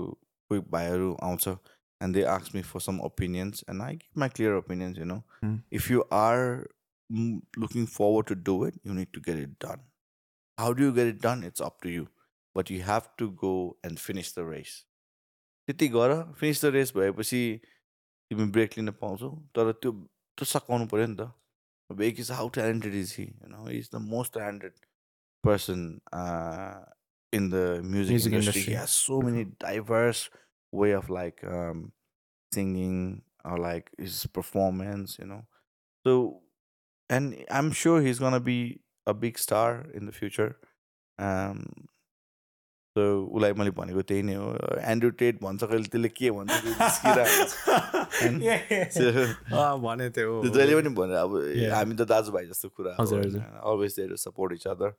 कोही भाइहरू आउँछ and they ask me for some opinions and I give my clear opinions you know. If you are looking forward to do it you need to get it done how do you get it done it's up to you but you have to go and finish the race त्यति गर finish the race भएपछि तिमी brake लिन पाउँछौ तर त्यो त्यो सकाउनु पऱ्यो नि त Bake is how talented is he? You know, he's the most talented person uh, in the music, Music industry. industry. He has so many diverse way of like um, singing or and I'm sure he's gonna be a big star in the future. Um, so उसलाई मैले भनेको त्यही नै हो Andrew टेट भन्छ कहिले त्यसले के भन्छ भने त्यो जहिले पनि भने अब. हामी त दाजुभाइ जस्तो कुरा। Always there support each other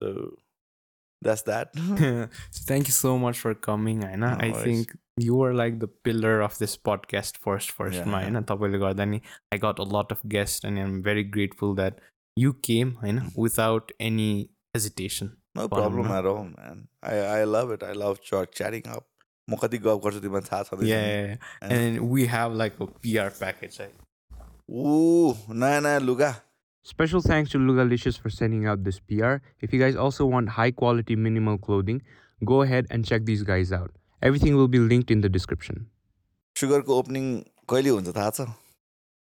so that's that thank you so much for coming होइन I. Think You are like the pillar of this podcast first फर्स्टमा Yeah. होइन तपाईँले गर्दा नि I got a lot of guest and I'm very grateful that you came होइन Mm. Without any hesitation no भनौँ problem न। At all man I I love it I love chat chatting up म कति गफ गर्छु तिमीलाई थाहा छ Yeah, and we have like a PR package. Right? ऊ नयाँ नयाँ लुगा Special thanks to Lugalicious for sending out this PR. If you guys also want high quality minimal clothing, go ahead and check these guys out. Everything will be linked in the description. सुगरको opening कहिले हुन्छ थाहा छ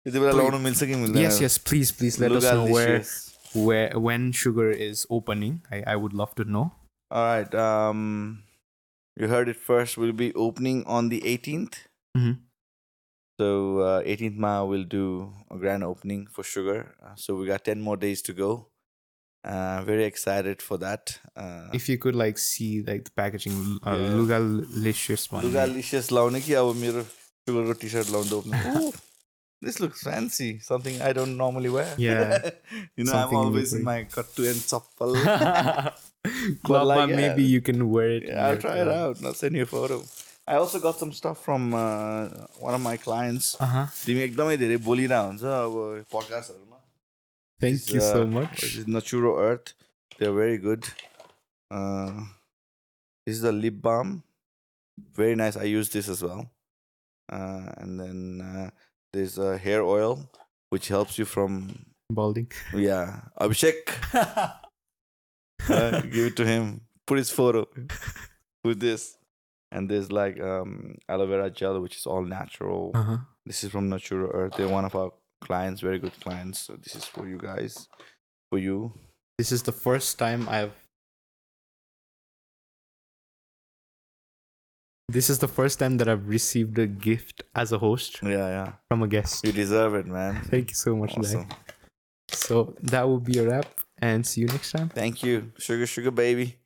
त्यति बेला Please. लाउनु मिल्छ कि मिल्दैन Yes, yes, please, please let us know where, Lugalicious. where, when sugar is opening. I, I would love to know. All right. Um, you heard it first. We'll be opening on the 18th. Mhm. So uh, 18th ma we'll do a grand opening for Sugar. Uh, so we got 10 more days to go. Uh, very excited for that. Uh, If you could like see like the packaging, uh, Yeah. Lugalicious one. Lugalicious लाउने कि अब मेरो सुगरको T short लाउँदा ओप्न This looks fancy. Something I don't normally wear. Yeah. you know, Something I'm always in different. my kattu and chappal. Club, like, maybe yeah. you can wear it. in Yeah, I'll your try it club. out. and I'll send you a photo. I also got some stuff from uh, one of my clients. Uh-huh. तिमी एकदमै धेरै बोलिरह हुन्छ अब पडकास्टहरूमा Thank you so much. This is Naturo Earth. They're very good. Uh, this is a lip balm. Very nice. I use this as well. Uh, and then uh, there's a hair oil, which helps you from Balding. yeah. Abhishek, uh, give it to him. Put his photo with this. And there's like um, aloe vera gel, which is all natural. Uh-huh. This is from Natura Earth. They're one of our clients, very good clients. So this is for you guys, for you. This is the first time I've. This is the first time that I've received a gift as a host Yeah, yeah. from a guest. You deserve it, man. Thank you so much, Dai. Awesome. So that will be a wrap, and see you next time. Thank you. Sugar, sugar, baby.